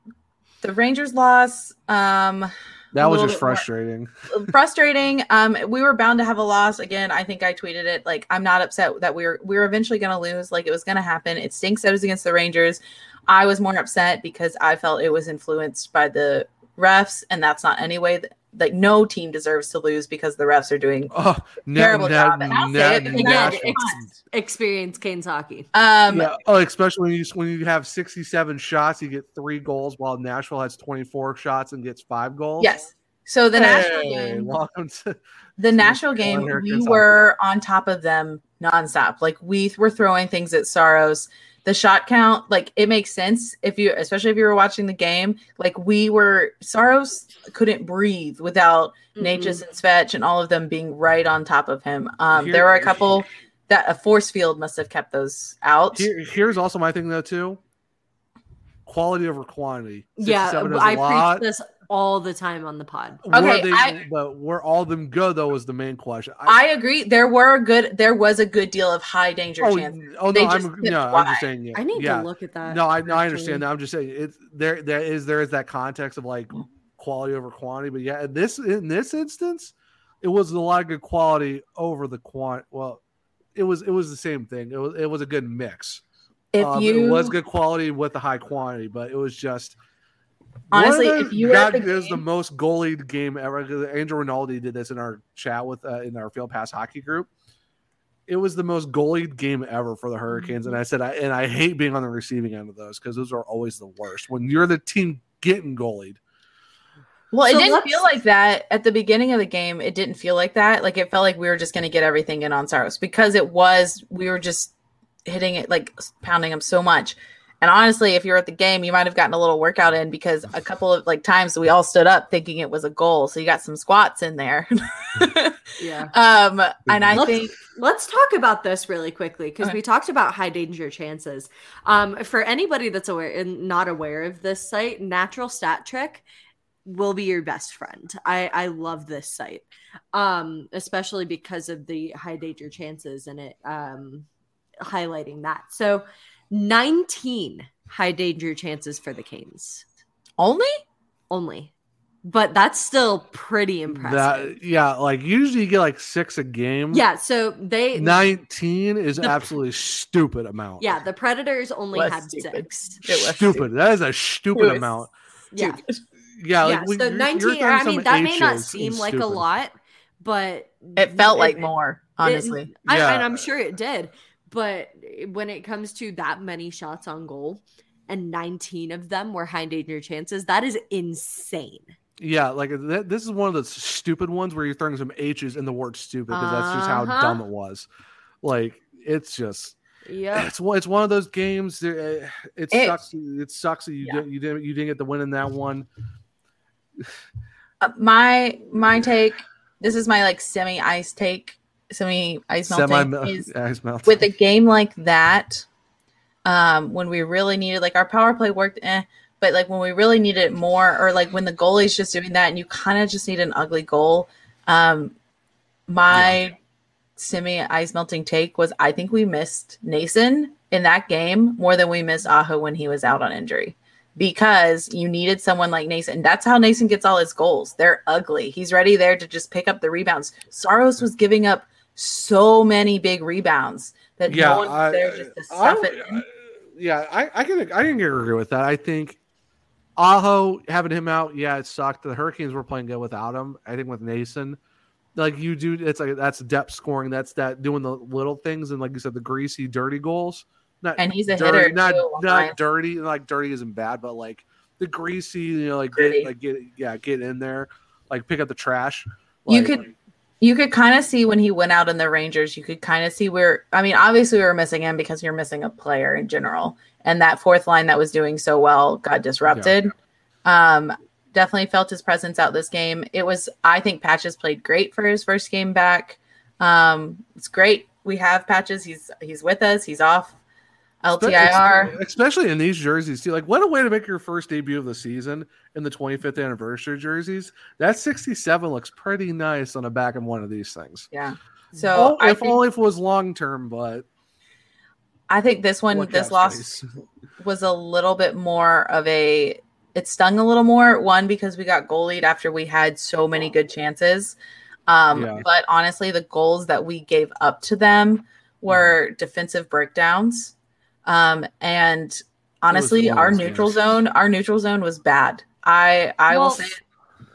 the rangers loss um That was just more- frustrating. frustrating. Um we were bound to have a loss. Again i think i tweeted it like i'm not upset that we were we were eventually going to lose like it was going to happen. It stinks that it was against the rangers. I was more upset because i felt it was influenced by the refs and that's not any way that like no team deserves to lose because the refs are doing Oh, na- Terrible na- job, and I'll say it because I ex- experience Canes hockey. um yeah. Oh, especially when you when you have sixty-seven shots, you get three goals, while Nashville has twenty-four shots and gets five goals. yes so the national Hey, game welcome to the national game, we Hurricanes were on top of them nonstop. Like we were throwing things at Saros. The shot count, like it makes sense if you, especially if you were watching the game. Like we were, Saros couldn't breathe without Necas and Svetch and all of them being right on top of him. Um, there were a couple that a force field must have kept those out. Here, here's also my thing though too. Quality over quantity. Yeah, 67 is lot. preach this all the time on the pod. Were Okay, they- I- but where all them go though was the main question. I agree. There were a good. There was a good deal of high danger oh, chances. oh They no, I'm no, I'm just saying. Yeah, I need yeah. to look at that. No, I no, I understand that. I'm just saying it's there. There is there is that context of like quality over quantity, but yeah, in this in this instance, it was a lot of good quality over the quant. Well, it was it was the same thing. It was it was a good mix. If Um, you it was good quality with the high quantity, but it was just Honestly, one if you were at God, the was the most goalied game ever. Andrew Rinaldi did this in our chat with uh, in our Field Pass hockey group. It was the most goalied game ever for the Hurricanes, and I said, I and I hate being on the receiving end of those because those are always the worst. When you're the team getting goalied, Well, it So didn't feel like that at the beginning of the game. It didn't feel like that. Like it felt like we were just going to get everything in on Saros because it was we were just hitting it like pounding him so much. And honestly, if you're at the game, you might have gotten a little workout in because a couple of like times we all stood up thinking it was a goal. So you got some squats in there. Yeah. um, and I Let's- think Let's talk about this really quickly because Okay. we talked about high danger chances. Um, for anybody that's aware and not aware of this site, Natural Stat Trick will be your best friend. I I love this site, um, especially because of the high danger chances and it um, highlighting that. So, nineteen high danger chances for the Canes only only, but that's still pretty impressive. that yeah, like usually you get like six a game. yeah, so they nineteen is The- absolutely stupid amount. Yeah, the Predators only Was had stupid. six. It was stupid. That is a stupid was amount. Yeah, stupid. Yeah, yeah. like when so you're- you're nineteen. I mean, that may not seem is like a lot, but It felt like it- more, it- honestly. I, Yeah. and I'm sure it did. But when it comes to that many shots on goal, and 19 of them were high danger chances, that is insane. Yeah, like th- this is one of those stupid ones where you're throwing some H's in the word stupid because that's just how Uh-huh. dumb it was. Like it's just Yeah. it's one it's one of those games. that, uh, It It- sucks. It sucks that you Yeah. didn't you didn't you didn't get the win in that one. Uh, my my take. This is my like semi ice take, semi ice melting. Is ice melt. with a game like that, um, when we really needed like our power play worked, eh, but like when we really needed it more, or like when the goalie's just doing that and you kind of just need an ugly goal. Um, my semi ice melting take was I think we missed Noesen in that game more than we missed Aho when he was out on injury. Because you needed someone like Noesen. That's how Noesen gets all his goals. They're ugly. He's ready there to just pick up the rebounds. Saros was giving up so many big rebounds that yeah, no one was I, there just to I- stuff it in. yeah, I, I can I can agree with that. I think Aho having him out, yeah, it sucked. The Hurricanes were playing good without him. I think with Noesen, like you do, it's like that's depth scoring. That's that doing the little things and like you said, the greasy, dirty goals. Not And he's a dirty, hitter. not too, not dirty. Like dirty isn't bad, but like the greasy, you know, like get like get yeah, get in there, like pick up the trash. You Like, could- you could kind of see when he went out in the Rangers, you could kind of see where I mean, obviously we were missing him because you're missing a player in general. and that fourth line that was doing so well got disrupted. Um, definitely felt his presence out this game. It was, I think, Patches played great for his first game back. Um, it's great. We have Patches. He's he's with us. He's off LTIR. Especially in these jerseys, too. Like, what a way to make your first debut of the season in the 25th anniversary jerseys. That 67 looks pretty nice on the back of one of these things. Yeah. So oh, if think, only if it was long term, but I think this one, this loss was a little bit more of a. It stung a little more. One because we got goalied after we had so many good chances. Um, yeah. But honestly, the goals that we gave up to them were mm-hmm. defensive breakdowns. Um, and honestly, our neutral games. zone, our neutral zone was bad. I I well, will say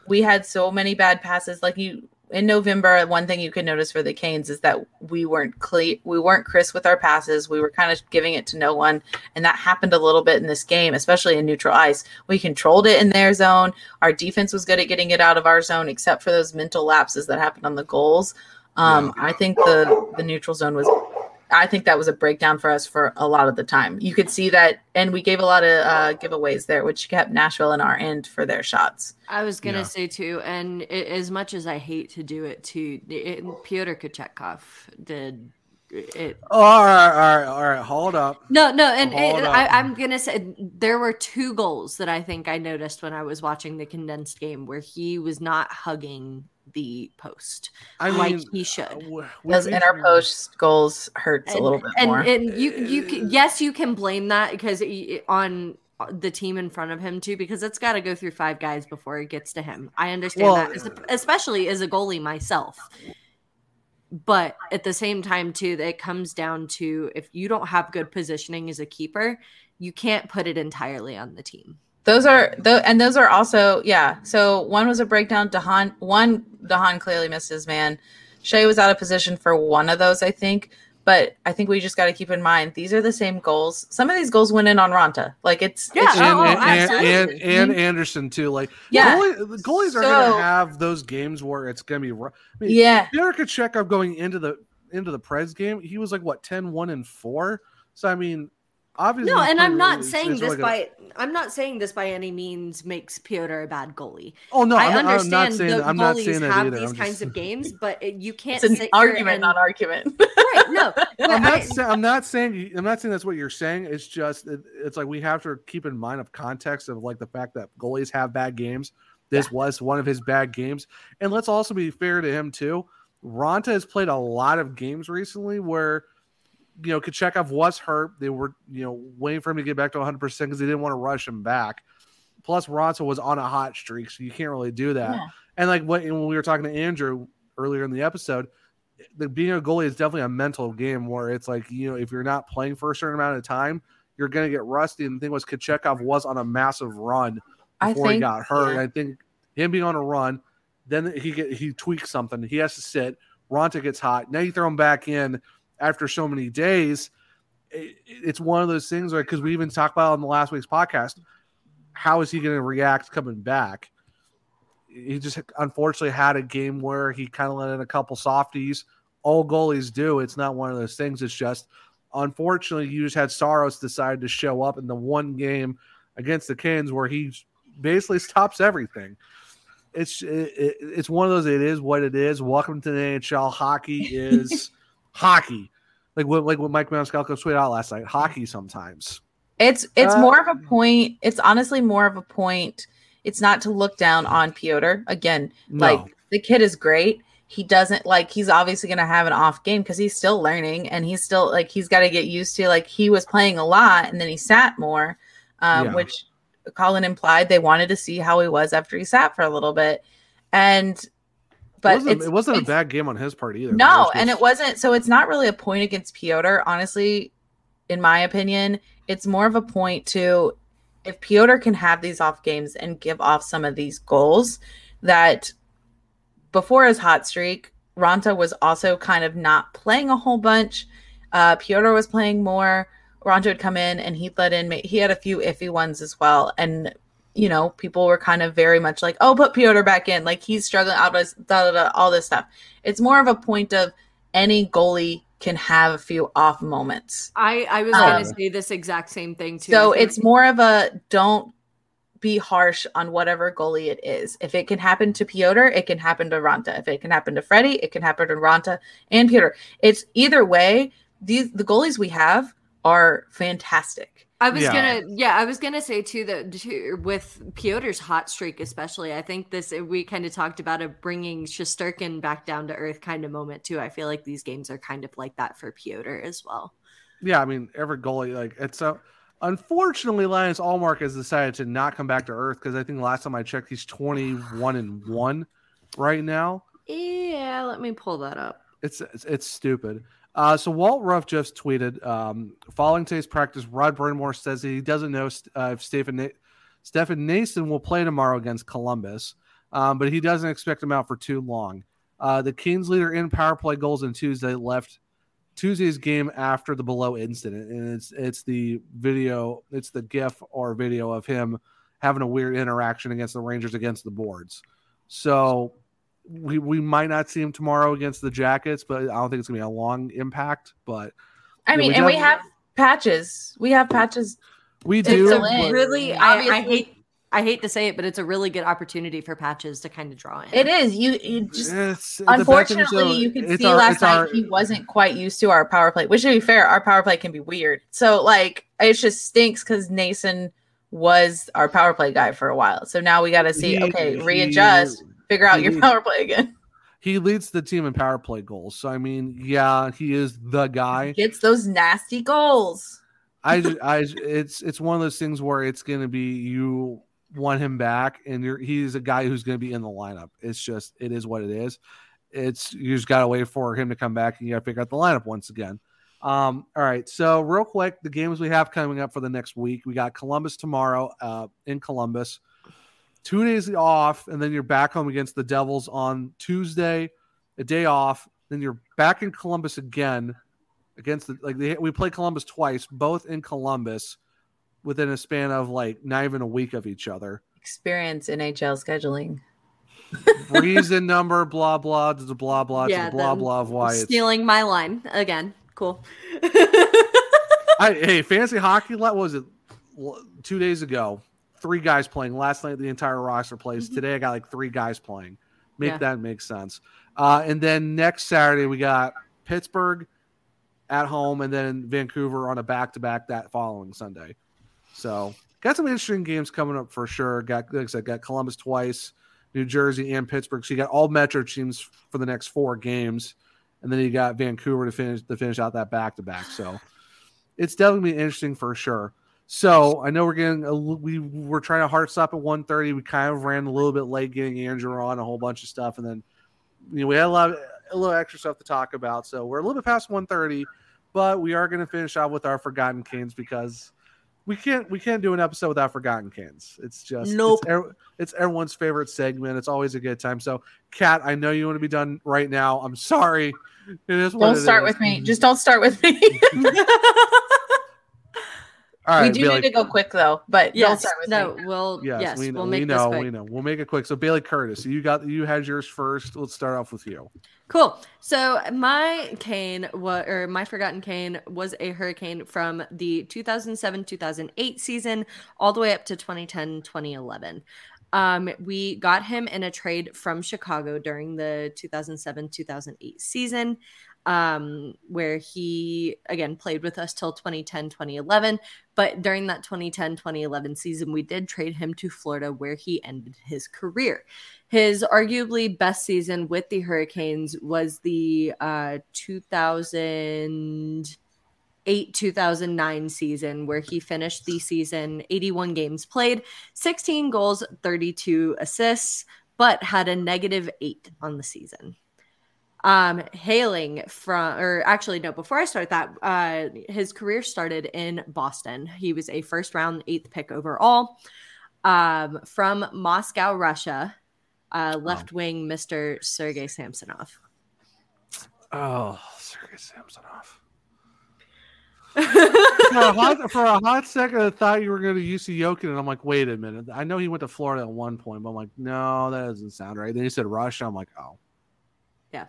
we had so many bad passes. Like you in November, one thing you could notice for the Canes is that we weren't clear, we weren't crisp with our passes. We were kind of giving it to no one, and that happened a little bit in this game, especially in neutral ice. We controlled it in their zone. Our defense was good at getting it out of our zone, except for those mental lapses that happened on the goals. Um. I think the the neutral zone was I think that was a breakdown for us for a lot of the time. You could see that, and we gave a lot of uh, giveaways there, which kept Nashville in our end for their shots. I was gonna yeah. say too, and it, as much as I hate to do it, too, it, Pyotr Kochetkov did it. Oh, all right, all right, all right. Hold up. No, no, and it, I, am gonna say there were two goals that I think I noticed when I was watching the condensed game where he was not hugging the post I like mean, he should. Uh, Those inner post goals hurts and, a little bit and, more. And you you can, yes you can blame that because on the team in front of him too because it's got to go through five guys before it gets to him. I understand well, that especially as a goalie myself. But at the same time too that it comes down to if you don't have good positioning as a keeper, you can't put it entirely on the team. Those are the and those are also yeah. So one was a breakdown. Dahan one Dahan clearly missed his man. Shea was out of position for one of those, I think. But I think we just got to keep in mind these are the same goals. Some of these goals went in on Raanta. Like it's yeah, it's, and, oh, and, and, and, Andersen too. Like yeah, goalie, goalies are so, gonna have those games where it's gonna be. I mean, yeah, Derek Kochetkov going into the into the Preds game, he was like what 10, 1, and four. So I mean, obviously no and i'm not saying this like by a, i'm not saying this by any means makes Pyotr a bad goalie. Oh no i I'm understand not, I'm not saying, the I'm not saying goalies have either. these I'm kinds just... of games but you can't it's an argument and... not argument. Right no I'm not, say, I'm not saying i'm not saying that's what you're saying. It's just it, it's like we have to keep in mind of context of like the fact that goalies have bad games. This yeah. was one of his bad games. And let's also be fair to him too. Raanta has played a lot of games recently where you know, Kochetkov was hurt. They were, you know, waiting for him to get back to 100% because they didn't want to rush him back. Plus, Raanta was on a hot streak, so you can't really do that. Yeah. And like what, when we were talking to Andrew earlier in the episode, the, being a goalie is definitely a mental game where it's like, you know, if you're not playing for a certain amount of time, you're going to get rusty. And the thing was, Kochetkov was on a massive run before think, he got hurt. Yeah. I think him being on a run, then he get he tweaks something. He has to sit. Raanta gets hot. Now you throw him back in after so many days, it, it's one of those things where because we even talked about on the last week's podcast, how is he going to react coming back? He just unfortunately had a game where he kind of let in a couple softies. All goalies do. It's not one of those things. It's just unfortunately you just had Saros decide to show up in the one game against the Canes where he basically stops everything. It's it, it, it's one of those. It is what it is. Welcome to the NHL. Hockey is hockey, like what like what Mike Maniscalco tweeted out last night. Hockey sometimes. It's it's uh, more of a point. It's honestly more of a point. It's not to look down on Piotr Again, no. like the kid is great. He doesn't like he's obviously going to have an off game because he's still learning and he's still like he's got to get used to like he was playing a lot and then he sat more, um, yeah. which Colin implied they wanted to see how he was after he sat for a little bit. And but it wasn't, it wasn't a bad game on his part either. No, just... and it wasn't. So it's not really a point against Pyotr, honestly. In my opinion, it's more of a point to if Pyotr can have these off games and give off some of these goals that before his hot streak, Raanta was also kind of not playing a whole bunch. Uh, Pyotr was playing more. Raanta would come in and he'd let in. He had a few iffy ones as well, and you know, people were kind of very much like, oh, put Pyotr back in. Like he's struggling out of da, da, da, all this stuff. It's more of a point of any goalie can have a few off moments. I I was Um, going to say this exact same thing too. So it's more of a don't be harsh on whatever goalie it is. If it can happen to Piotr, it can happen to Raanta. If it can happen to Freddie, it can happen to Raanta and Piotr. It's either way. These the goalies we have are fantastic. I was Yeah. gonna, yeah, I was gonna say too that too, with Piotr's hot streak, especially, I think this eh, we kind of talked about a bringing Shesterkin back down to earth kind of moment too. I feel like these games are kind of like that for Piotr as well. Yeah, I mean every goalie like it's so. Unfortunately, Linus Ullmark has decided to not come back to earth because I think last time I checked, he's twenty one and one right now. Yeah, let me pull that up. It's it's, it's stupid. Uh, so Walt Ruff just tweeted, um, following today's practice, Rod Brind'Amour says he doesn't know uh, if Stephen Na- Stefan Noesen will play tomorrow against Columbus, um, but he doesn't expect him out for too long. Uh, the Kings leader in power play goals on Tuesday left Tuesday's game after the below incident, and it's it's the video, it's the GIF or video of him having a weird interaction against the Rangers against the boards. So we we might not see him tomorrow against the Jackets, but I don't think it's gonna be a long impact. But I Yeah, mean, we and we have patches. We have patches. we It's do. a. Really, I, I hate, I hate to say it, but it's a really good opportunity for patches to kind of draw in. It is. You, you just It's- the bad thing is, unfortunately though, you can see our- last it's night our- he wasn't quite used to our power play. Which to be fair, our power play can be weird. So like it just stinks because Noesen was our power play guy for a while. So now we got to see. He- okay, he- readjust, figure out your he- power play again. He leads the team in power play goals. So I mean, yeah, he is the guy. He Gets those nasty goals. I, I, it's it's one of those things where it's going to be you want him back, and you're he's a guy who's going to be in the lineup. It's just it is what it is. It's you just got to wait for him to come back, and you got to figure out the lineup once again. Um, all right, so real quick, the games we have coming up for the next week, we got Columbus tomorrow uh, in Columbus. Two days off, and then you're back home against the Devils on Tuesday. A day off, then you're back in Columbus again against the like they, we play Columbus twice, both in Columbus within a span of like not even a week of each other. Experience NHL scheduling. Reason number, blah blah, to the blah blah, to Yeah, the blah blah of why it's stealing my line again. Cool. I, hey, fancy hockey. What was it? Two days ago, three guys playing. Last night, the entire roster plays. Mhm. Today, I got like three guys playing. Make Yeah. that make sense. Uh, and then next Saturday, we got Pittsburgh at home, and then Vancouver on a back to back that following Sunday. So, got some interesting games coming up for sure. Got like I said, got Columbus twice, New Jersey, and Pittsburgh. So you got all Metro teams for the next four games, and then you got Vancouver to finish to finish out that back to back. So it's definitely interesting for sure. So I know we're getting a, we were trying to hard stop at 1:30. We kind of ran a little bit late getting Andrew on a whole bunch of stuff, and then you know we had a lot of, a little extra stuff to talk about. So we're a little bit past 1:30, but we are going to finish off with our Forgotten Canes because we can't we can't do an episode without Forgotten Canes. It's just Nope. It's, it's everyone's favorite segment. It's always a good time. So Kat, I know you want to be done right now. I'm sorry. It is Don't it start is. with me. Just don't start with me. All right, we do Bailey. need to go quick though, but don't yes. start with No. me. We'll. Yes, Yes. we know. we'll we make know. this quick. We know. We'll make it quick. So Bailey Curtis, you got you had yours first. Let's start off with you. Cool. So my cane was, or my forgotten cane was a hurricane from the 2007-2008 season all the way up to 2010-2011. Um, we got him in a trade from Chicago during the 2007-2008 season, um, where he again played with us till 2010-2011. But during that 2010-2011 season, we did trade him to Florida, where he ended his career. His arguably best season with the Hurricanes was the uh, 2008 2009 season, where he finished the season 81 games played, 16 goals, 32 assists, but had a negative eight on the season. Um, hailing from, or actually, no, before I start that, uh, his career started in Boston. He was a first round eighth pick overall um, from Moscow, Russia uh, left wing Mr. Sergei Samsonov. Oh, Sergey Samsonov. for, a hot, for a hot second, I thought you were going to UC Yokin, and I'm like, wait a minute. I know he went to Florida at one point, but I'm like, no, that doesn't sound right. Then he said Russia. I'm like, oh, Yeah.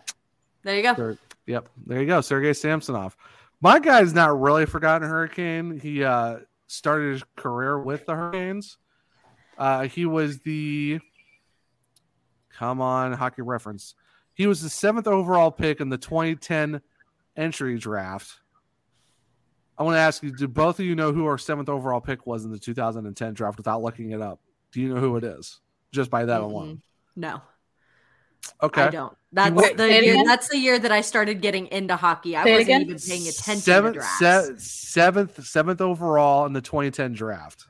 There you go. Yep, there you go, Sergey Samsonov. My guy's not really forgotten Hurricane. He uh, started his career with the Hurricanes. Uh, he was the come on hockey reference. He was the seventh overall pick in the 2010 entry draft. I want to ask you: Do both of you know who our seventh overall pick was in the 2010 draft without looking it up? Do you know who it is? Just by that Mm-mm. alone. No, Okay. I don't. That's Wait, the year, that's the year that I started getting into hockey. I Say wasn't again? even paying attention seventh, to drafts. se- seventh, seventh overall in the 2010 draft.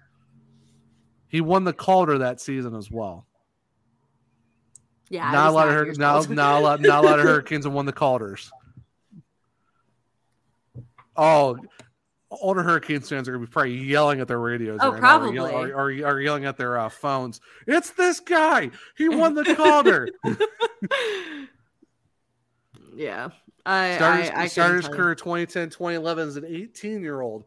He won the Calder that season as well. yeah, not a was lot of nine Hur- years not, not a lot, not a lot of Hurricanes have won the Calders. Oh, older Hurricanes fans are gonna be probably yelling at their radios. Oh, right now, or probably. or, or, or yelling at their uh, phones. It's this guy. He won the Calder. yeah, I started I, I his, started his career you. 2010 2011 as an 18 year old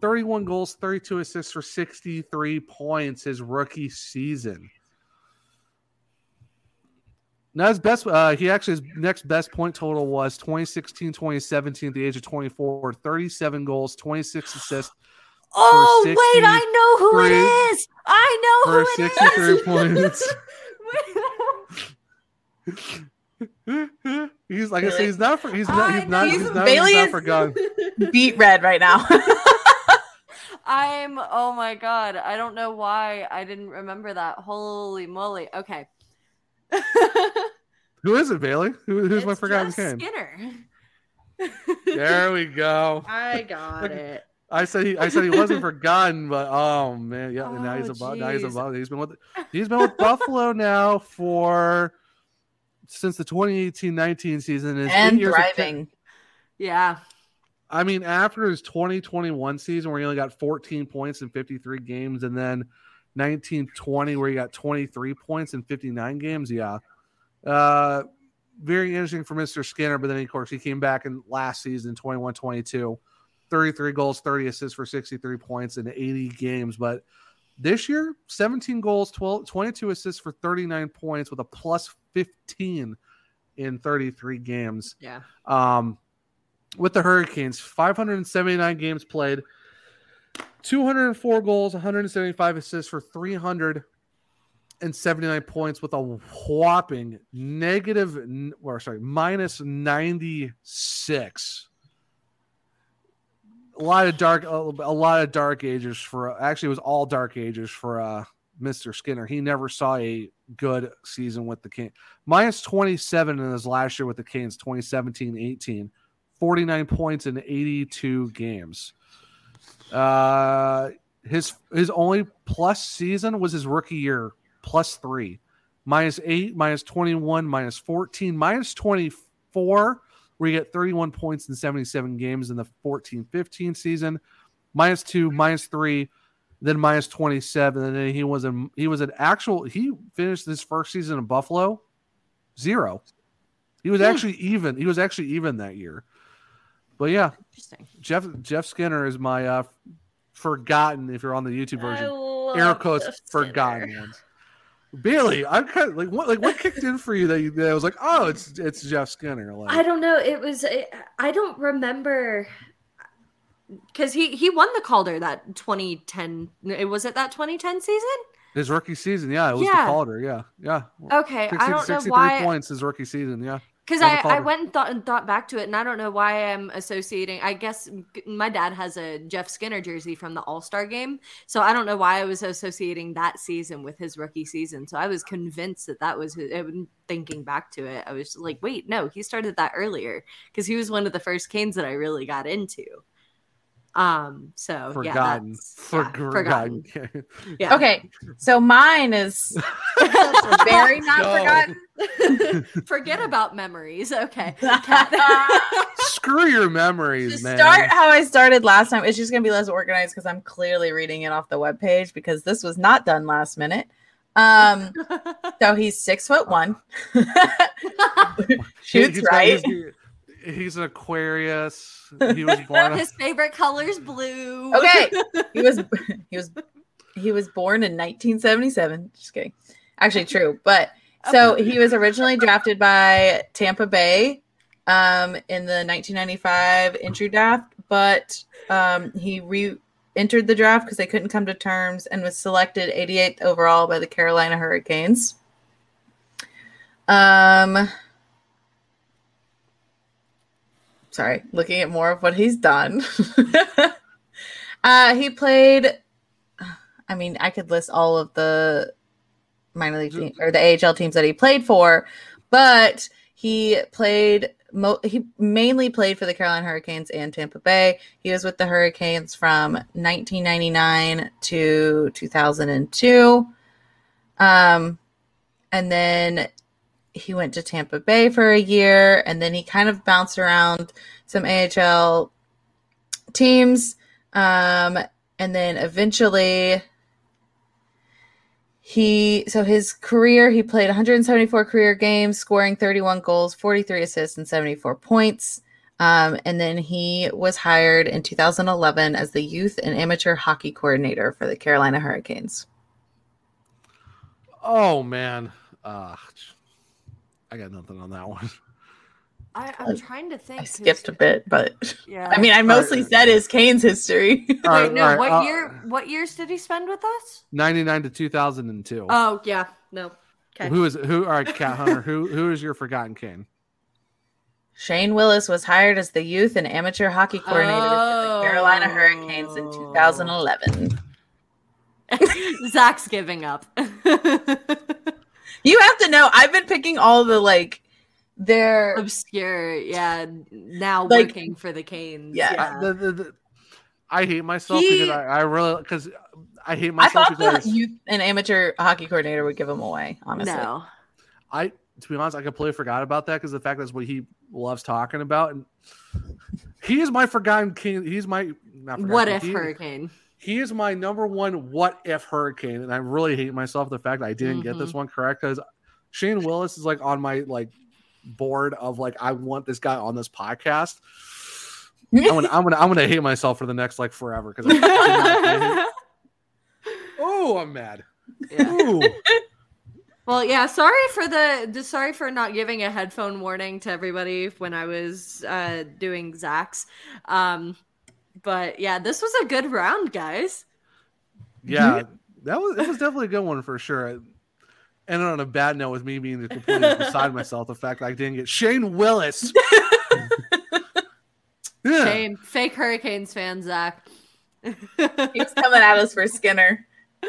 31 goals 32 assists for 63 points his rookie season now his best uh he actually his next best point total was 2016 2017 at the age of 24 37 goals 26 assists Oh wait, I know who it is. I know for who it 63 is. points he's like i say he's not for, he's not he's not know. he's not, Bailey he's not is- forgotten Beat red right now. I'm oh my god, I don't know why I didn't remember that. Holy moly. Okay. who is it bailey who, who's my forgotten Jeff king Skinner. There we go. I got Look- it. I said he. I said he wasn't forgotten, but oh man, yeah. Oh, now he's Oh, above. Now he's jeez. above. He's been with. He's been with Buffalo now for since the 2018-19 season. His eight and years thriving. Yeah. I mean, after his 2021 season where he only got 14 points in 53 games, and then 1920 where he got 23 points in 59 games. Yeah, uh, very interesting for Mr. Skinner. But then of course he came back in last season 21-22, 33 goals, 30 assists for 63 points in 80 games. But this year, 17 goals, 12, 22 assists for 39 points with a plus 15 in 33 games Yeah. um, with the Hurricanes. 579 games played, 204 goals, 175 assists for 379 points with a whopping negative, or sorry, minus 96. A lot of dark, a, lot of dark ages for. Actually, it was all dark ages for uh, Mr. Skinner. He never saw a good season with the Canes. Minus 27 in his last year with the Canes, 2017 18. 49 points in 82 games. Uh, his his only plus season was his rookie year, plus three, minus eight, minus 21, minus 14, minus 24, where you get 31 points in 77 games in the 14 15 season, minus two, minus three, then minus 27. And then he was a he was an actual he finished his first season in Buffalo zero. He was Hmm. actually even. He was actually even that year. But yeah, Interesting. Jeff Jeff Skinner is my uh forgotten if you're on the YouTube version. Air quotes Jeff forgotten Skinner. ones. Bailey, I'm kind of like what like what kicked in for you that you that was like, oh, it's it's Jeff Skinner. Like I don't know. It was. I don't remember because he he won the Calder that 2010. It was it that 2010 season. his rookie season, yeah, it was Yeah. the Calder, yeah, yeah. Okay, 60 I don't know 63 why. points his rookie season, yeah. Because I, I went and thought and thought back to it, and I don't know why I'm associating. I guess my dad has a Jeff Skinner jersey from the All Star game, so I don't know why I was associating that season with his rookie season. So I was convinced that that was his, thinking back to it. I was like, wait, no, he started that earlier because he was one of the first Canes that I really got into. Um, so Forgotten. yeah, that's, yeah, Forgotten. forgotten. Yeah. Okay, so mine is very not Go. forgotten. Forget about memories. Okay. Screw your memories, man. start how I started last time, it's just gonna be less organized because I'm clearly reading it off the web page because this was not done last minute. Um, so he's six foot one, shoots right. he's- he's an Aquarius. He was born. His favorite color is blue. Okay, he was he was he was born in 1977. Just kidding. Actually, true, but so he was originally drafted by Tampa Bay um, in the 1995 entry draft, but um, he re entered the draft because they couldn't come to terms and was selected 88th overall by the Carolina Hurricanes. Um, sorry, looking at more of what he's done. uh, he played. I mean, I could list all of the minor league team, or the AHL teams that he played for, but he played. Mo- he mainly played for the Carolina Hurricanes and Tampa Bay. He was with the Hurricanes from 1999 to 2002. Um, and then he went to Tampa Bay for a year, and then he kind of bounced around some AHL teams. Um, and then eventually he so his career he played 174 career games scoring 31 goals 43 assists and 74 points. Um, and then he was hired in 2011 as the youth and amateur hockey coordinator for the carolina hurricanes. Oh man, uh, I got nothing on that one. I, I'm trying to think. I skipped a bit but Yeah. i mean i mostly Alright. said his kane's history All right, Wait, no. all right, what uh, year? What years did he spend with us? 99 to 2002. Oh yeah, no. Okay. Who is who? All right, Kat Hunter. Who who is your forgotten Cane? Shane Willis was hired as the youth and amateur hockey coordinator for the Carolina Hurricanes in Oh. 2011. Zach's giving up. You have to know, I've been picking all the like their Obscure, yeah. Now Like- working for the Canes. Yeah. I, the, the, the, I hate myself He- because I, I really because I hate I myself thought the because youth and amateur hockey coordinator would give him away, honestly. No. I to be honest I completely forgot about that because the fact that's what he loves talking about and he is my forgotten king. He's my not forgotten What king. if he, Hurricane? He is my number one what if hurricane and I really hate myself the fact that I didn't get Mm-hmm. this one correct because Shane Willis is like on my like board of like I want this guy on this podcast. I'm gonna, I'm gonna, I'm gonna hate myself for the next like forever because. oh, I'm mad. Yeah. Ooh. Well, yeah. Sorry for the, the sorry for not giving a headphone warning to everybody when I was uh, doing Zach's. Um, but yeah, this was a good round, guys. Yeah, that was it was definitely a good one for sure. And on a bad note, with me being completely beside myself, the fact that I didn't get Shane Willis. Yeah. Shame, fake Hurricanes fan, Zach. He was coming at us for Skinner.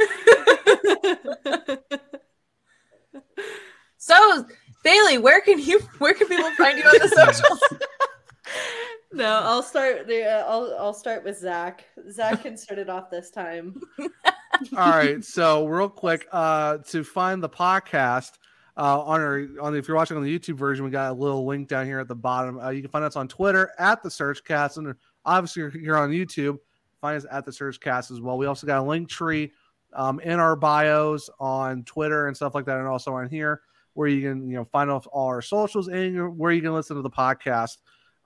So Bailey, where can you where can people find you on the socials? No, I'll start. The, uh, I'll I'll start with Zach. Zach can start it off this time. All right. So real quick, uh, to find the podcast uh, on our on if you're watching on the YouTube version, we got a little link down here at the bottom. Uh, you can find us on Twitter at the SurgeCast, and obviously you're here on YouTube. Find us at the SurgeCast as well. We also got a link tree um, in our bios on Twitter and stuff like that, and also on here where you can you know find off all our socials and where you can listen to the podcast.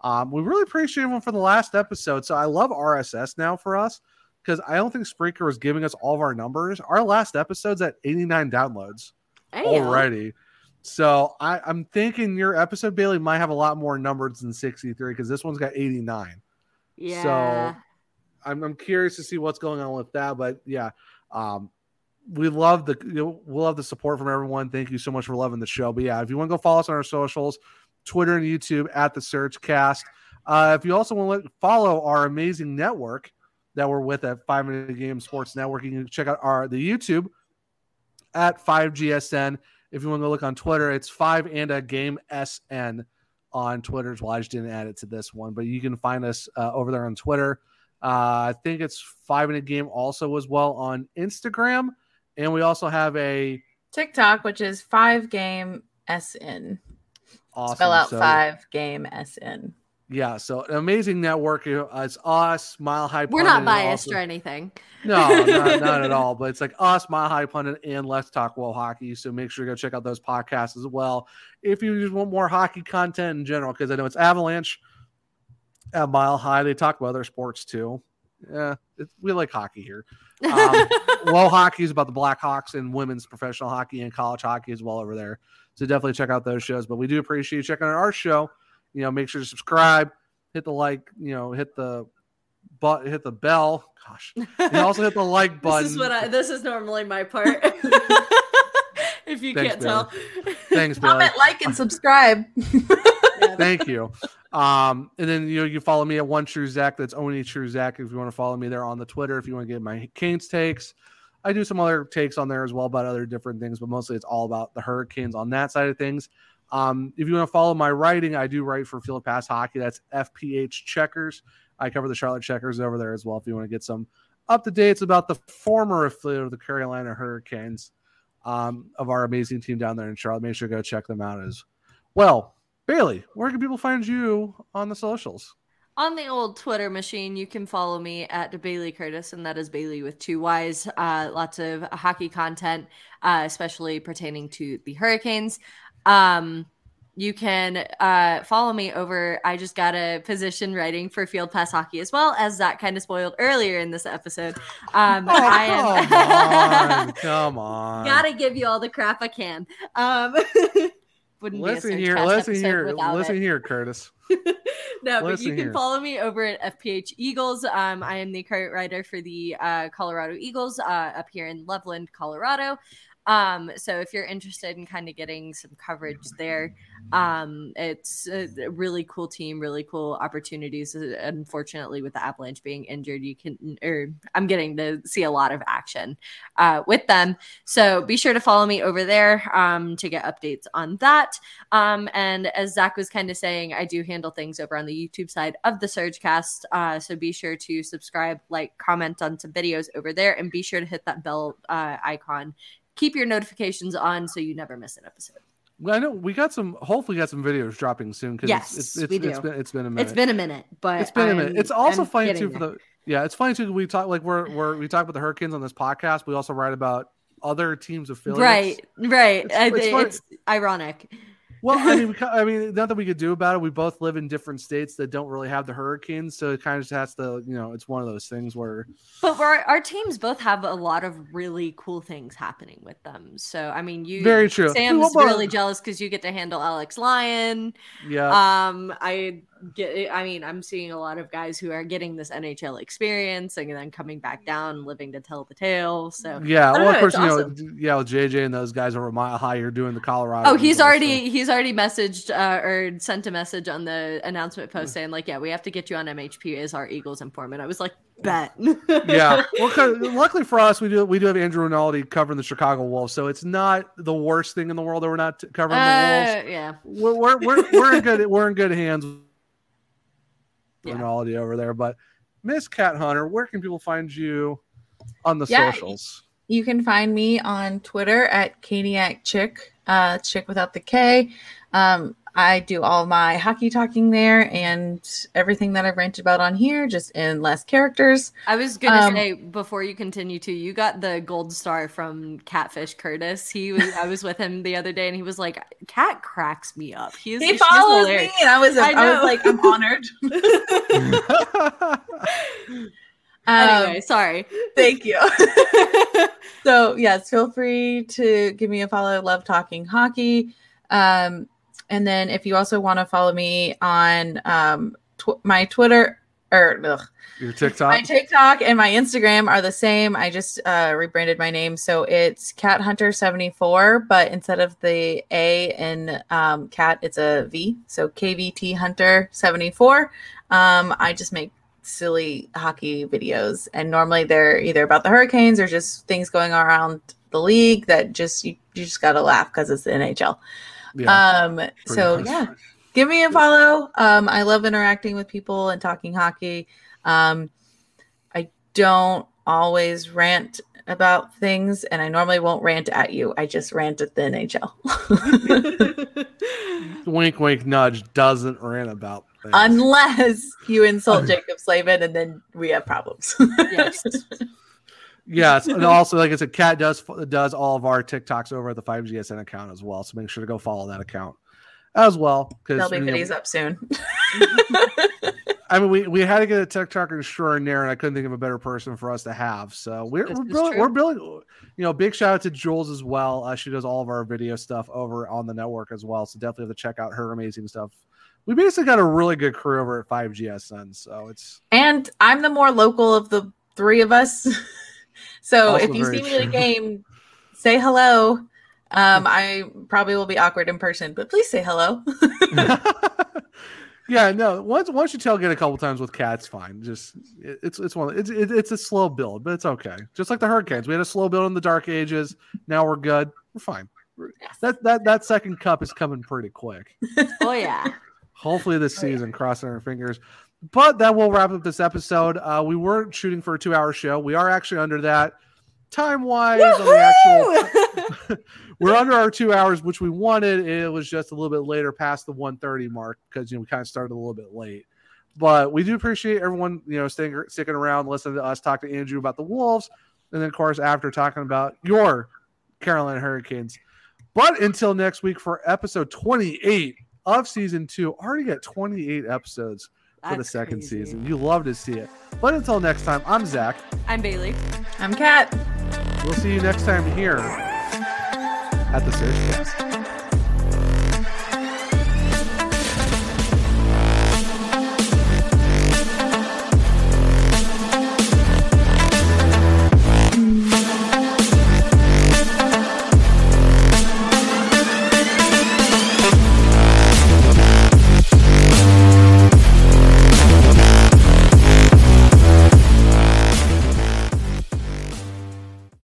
Um, we really appreciate everyone for the last episode. So I love RSS now for us because I don't think Spreaker was giving us all of our numbers. Our last episode's at 89 downloads Hey, already. So I, I'm thinking your episode, Bailey, might have a lot more numbers than 63 because this one's got 89. Yeah. So I'm, I'm curious to see what's going on with that. But yeah, um, we love the you know, we love the support from everyone. Thank you so much for loving the show. But yeah, if you want to go follow us on our socials, Twitter and YouTube at the Surge Cast. Uh, if you also want to follow our amazing network that we're with at Five Minute Game Sports Network, you can check out our the YouTube at 5GSN. If you want to look on Twitter, it's five and a game SN on Twitter as well. I just didn't add it to this one, but you can find us uh, over there on Twitter. Uh, I think it's five Minute game also as well on Instagram. And we also have a TikTok, which is five game SN. Awesome Spell out so- five game SN. Yeah, so an amazing network. It's us, Mile High. We're not biased also- or anything. No, not, not at all. But it's like us, Mile High Pundit, and Let's Talk Well Hockey. So make sure to go check out those podcasts as well. If you just want more hockey content in general, because I know it's Avalanche at Mile High. They talk about other sports too. Yeah, it's, we like hockey here. Um, well, hockey is about the Blackhawks and women's professional hockey and college hockey as well over there. So definitely check out those shows. But we do appreciate you checking out our show. You know, make sure to subscribe, hit the like, you know, hit the but hit the bell. Gosh, and also hit the like button. This is what I. This is normally my part. if you Thanks, can't tell. Thanks. Comment, like, and subscribe. Thank you. Um, and then you know you follow me at one true Zach. That's only true Zach. If you want to follow me there on the Twitter, if you want to get my Canes takes, I do some other takes on there as well about other different things, but mostly it's all about the Hurricanes on that side of things. Um, if you want to follow my writing, I do write for Field Pass Hockey. That's FPH Checkers. I cover the Charlotte Checkers over there as well. If you want to get some up to dates about the former affiliate of the Carolina Hurricanes, um, of our amazing team down there in Charlotte, make sure to go check them out as well. Bailey, where can people find you on the socials? On the old Twitter machine, you can follow me at Bailey Curtis, and that is Bailey with two Y's. Uh, lots of hockey content, uh, especially pertaining to the Hurricanes. Um, you can uh, follow me over. I just got a position writing for Field Pass Hockey as well, as that kind of spoiled earlier in this episode. Um, Oh, I come am on, come on. gotta give you all the crap I can. Um, wouldn't Listen be a here, listen here, listen it. here, Curtis. no, but Listen you can here. follow me over at FPH Eagles. Um, I am the current writer for the uh, Colorado Eagles uh, up here in Loveland, Colorado. Um, so if you're interested in kind of getting some coverage there, um, it's a really cool team, really cool opportunities. Uh, Unfortunately, with the Avalanche being injured, you can, or I'm getting to see a lot of action uh, with them. So be sure to follow me over there um, to get updates on that. Um, and as Zach was kind of saying, I do handle things over on the YouTube side of the Surgecast. Uh, so be sure to subscribe, like, comment on some videos over there, and be sure to hit that bell uh, icon. Keep your notifications on so you never miss an episode. Well, I know we got some. Hopefully, got some videos dropping soon because Yes, it's, it's, we it's do. been it's been a minute. It's been a minute, but it's been a minute. It's also I'm funny too for there. the yeah. It's funny too. We talk like we're we're we talk about the Hurricanes on this podcast. We also write about other teams of affiliates. right, right. It's- I- it's it's ironic. Well, I mean, we, I mean, nothing we could do about it. We both live in different states that don't really have the hurricanes, so it kind of just has to, you know, it's one of those things where, But our, our teams both have a lot of really cool things happening with them. So I mean, you Very true. Sam's Well, really jealous because you get to handle Alex Lyon. yeah, Um, I get. I mean, I'm seeing a lot of guys who are getting this NHL experience and then coming back down, living to tell the tale. So. yeah. Well, of course, you awesome. know, yeah, with JJ and those guys over a mile higher you're doing the Colorado. Oh, he's already so- he's already messaged uh, or sent a message on the announcement post saying like, yeah, we have to get you on MHP as our Eagles informant. I was like, bet. yeah. Well, luckily for us, we do we do have Andrew Rinaldi covering the Chicago Wolves, so it's not the worst thing in the world that we're not covering the Wolves. Uh, yeah. We're, we're, we're, we're in good we're in good hands Yeah. Over there. But Miss Kat Hunter, where can people find you on the Yeah. socials? You can find me on Twitter at Caniac Chic, uh, Chick without the K. Um, I do all my hockey talking there and everything that I've ranted about on here, just in less characters. I was gonna Um, say before you continue to, you got the gold star from Catfish Curtis. He was I was with him the other day, and he was like, "Kat cracks me up." He is He follows me, and I was, I I, was like, I'm honored. Um, anyway, sorry. thank you. so yes, feel free to give me a follow. Love talking hockey. Um, and then if you also want to follow me on um, tw- my Twitter or ugh, Your TikTok. my TikTok and my Instagram are the same. I just uh, rebranded my name, so it's Cat Hunter seventy four, but instead of the A in um, cat, it's a V. So KVT Hunter seventy four. Um, I just make silly hockey videos, and normally they're either about the Hurricanes or just things going around the league that just you, you just gotta laugh because it's the NHL. Yeah. Um, so much. yeah, give me a follow. Um, I love interacting with people and talking hockey. Um, I don't always rant about things, and I normally won't rant at you. I just rant at the NHL. wink, wink, nudge doesn't rant about things. Unless you insult Jaccob Slavin, and then we have problems. yes. yes, and also like I said, Cat does does all of our TikToks over at the Five GSN account as well. So make sure to go follow that account as well. There'll Because be videos up soon. I mean, we, we had to get a TikToker extraordinaire, and I couldn't think of a better person for us to have. So we're we're building, we're building. You know, big shout out to Jules as well. Uh, she does all of our video stuff over on the network as well. So definitely have to check out her amazing stuff. We basically got a really good crew over at 5GSN. So it's And I'm the more local of the three of us. so Also if you very see me at a game, say hello. Um, I probably will be awkward in person, but please say hello. yeah, no. Once once you tailgate a couple times with cats, fine. Just it, it's it's one it's it, it's a slow build, but it's okay. Just like the hurricanes, we had a slow build in the dark ages. Now we're good. We're fine. We're- Yes. That that that second cup is coming pretty quick. Oh yeah. Hopefully this Oh, yeah. season, crossing our fingers. But that will wrap up this episode. Uh, we weren't shooting for a two-hour show. We are actually under that time-wise on the actual we're under our two hours, which we wanted. It was just a little bit later past the 130 mark because you know we kind of started a little bit late. But we do appreciate everyone, you know, staying sticking around, listening to us talk to Andrew about the Wolves, and then of course after talking about your Carolina Hurricanes. But until next week for episode 28 of season two, already got 28 episodes for the second crazy. season. You love to see it. But until next time, I'm Zach. I'm Bailey. I'm Kat. We'll see you next time here at the Surgecast.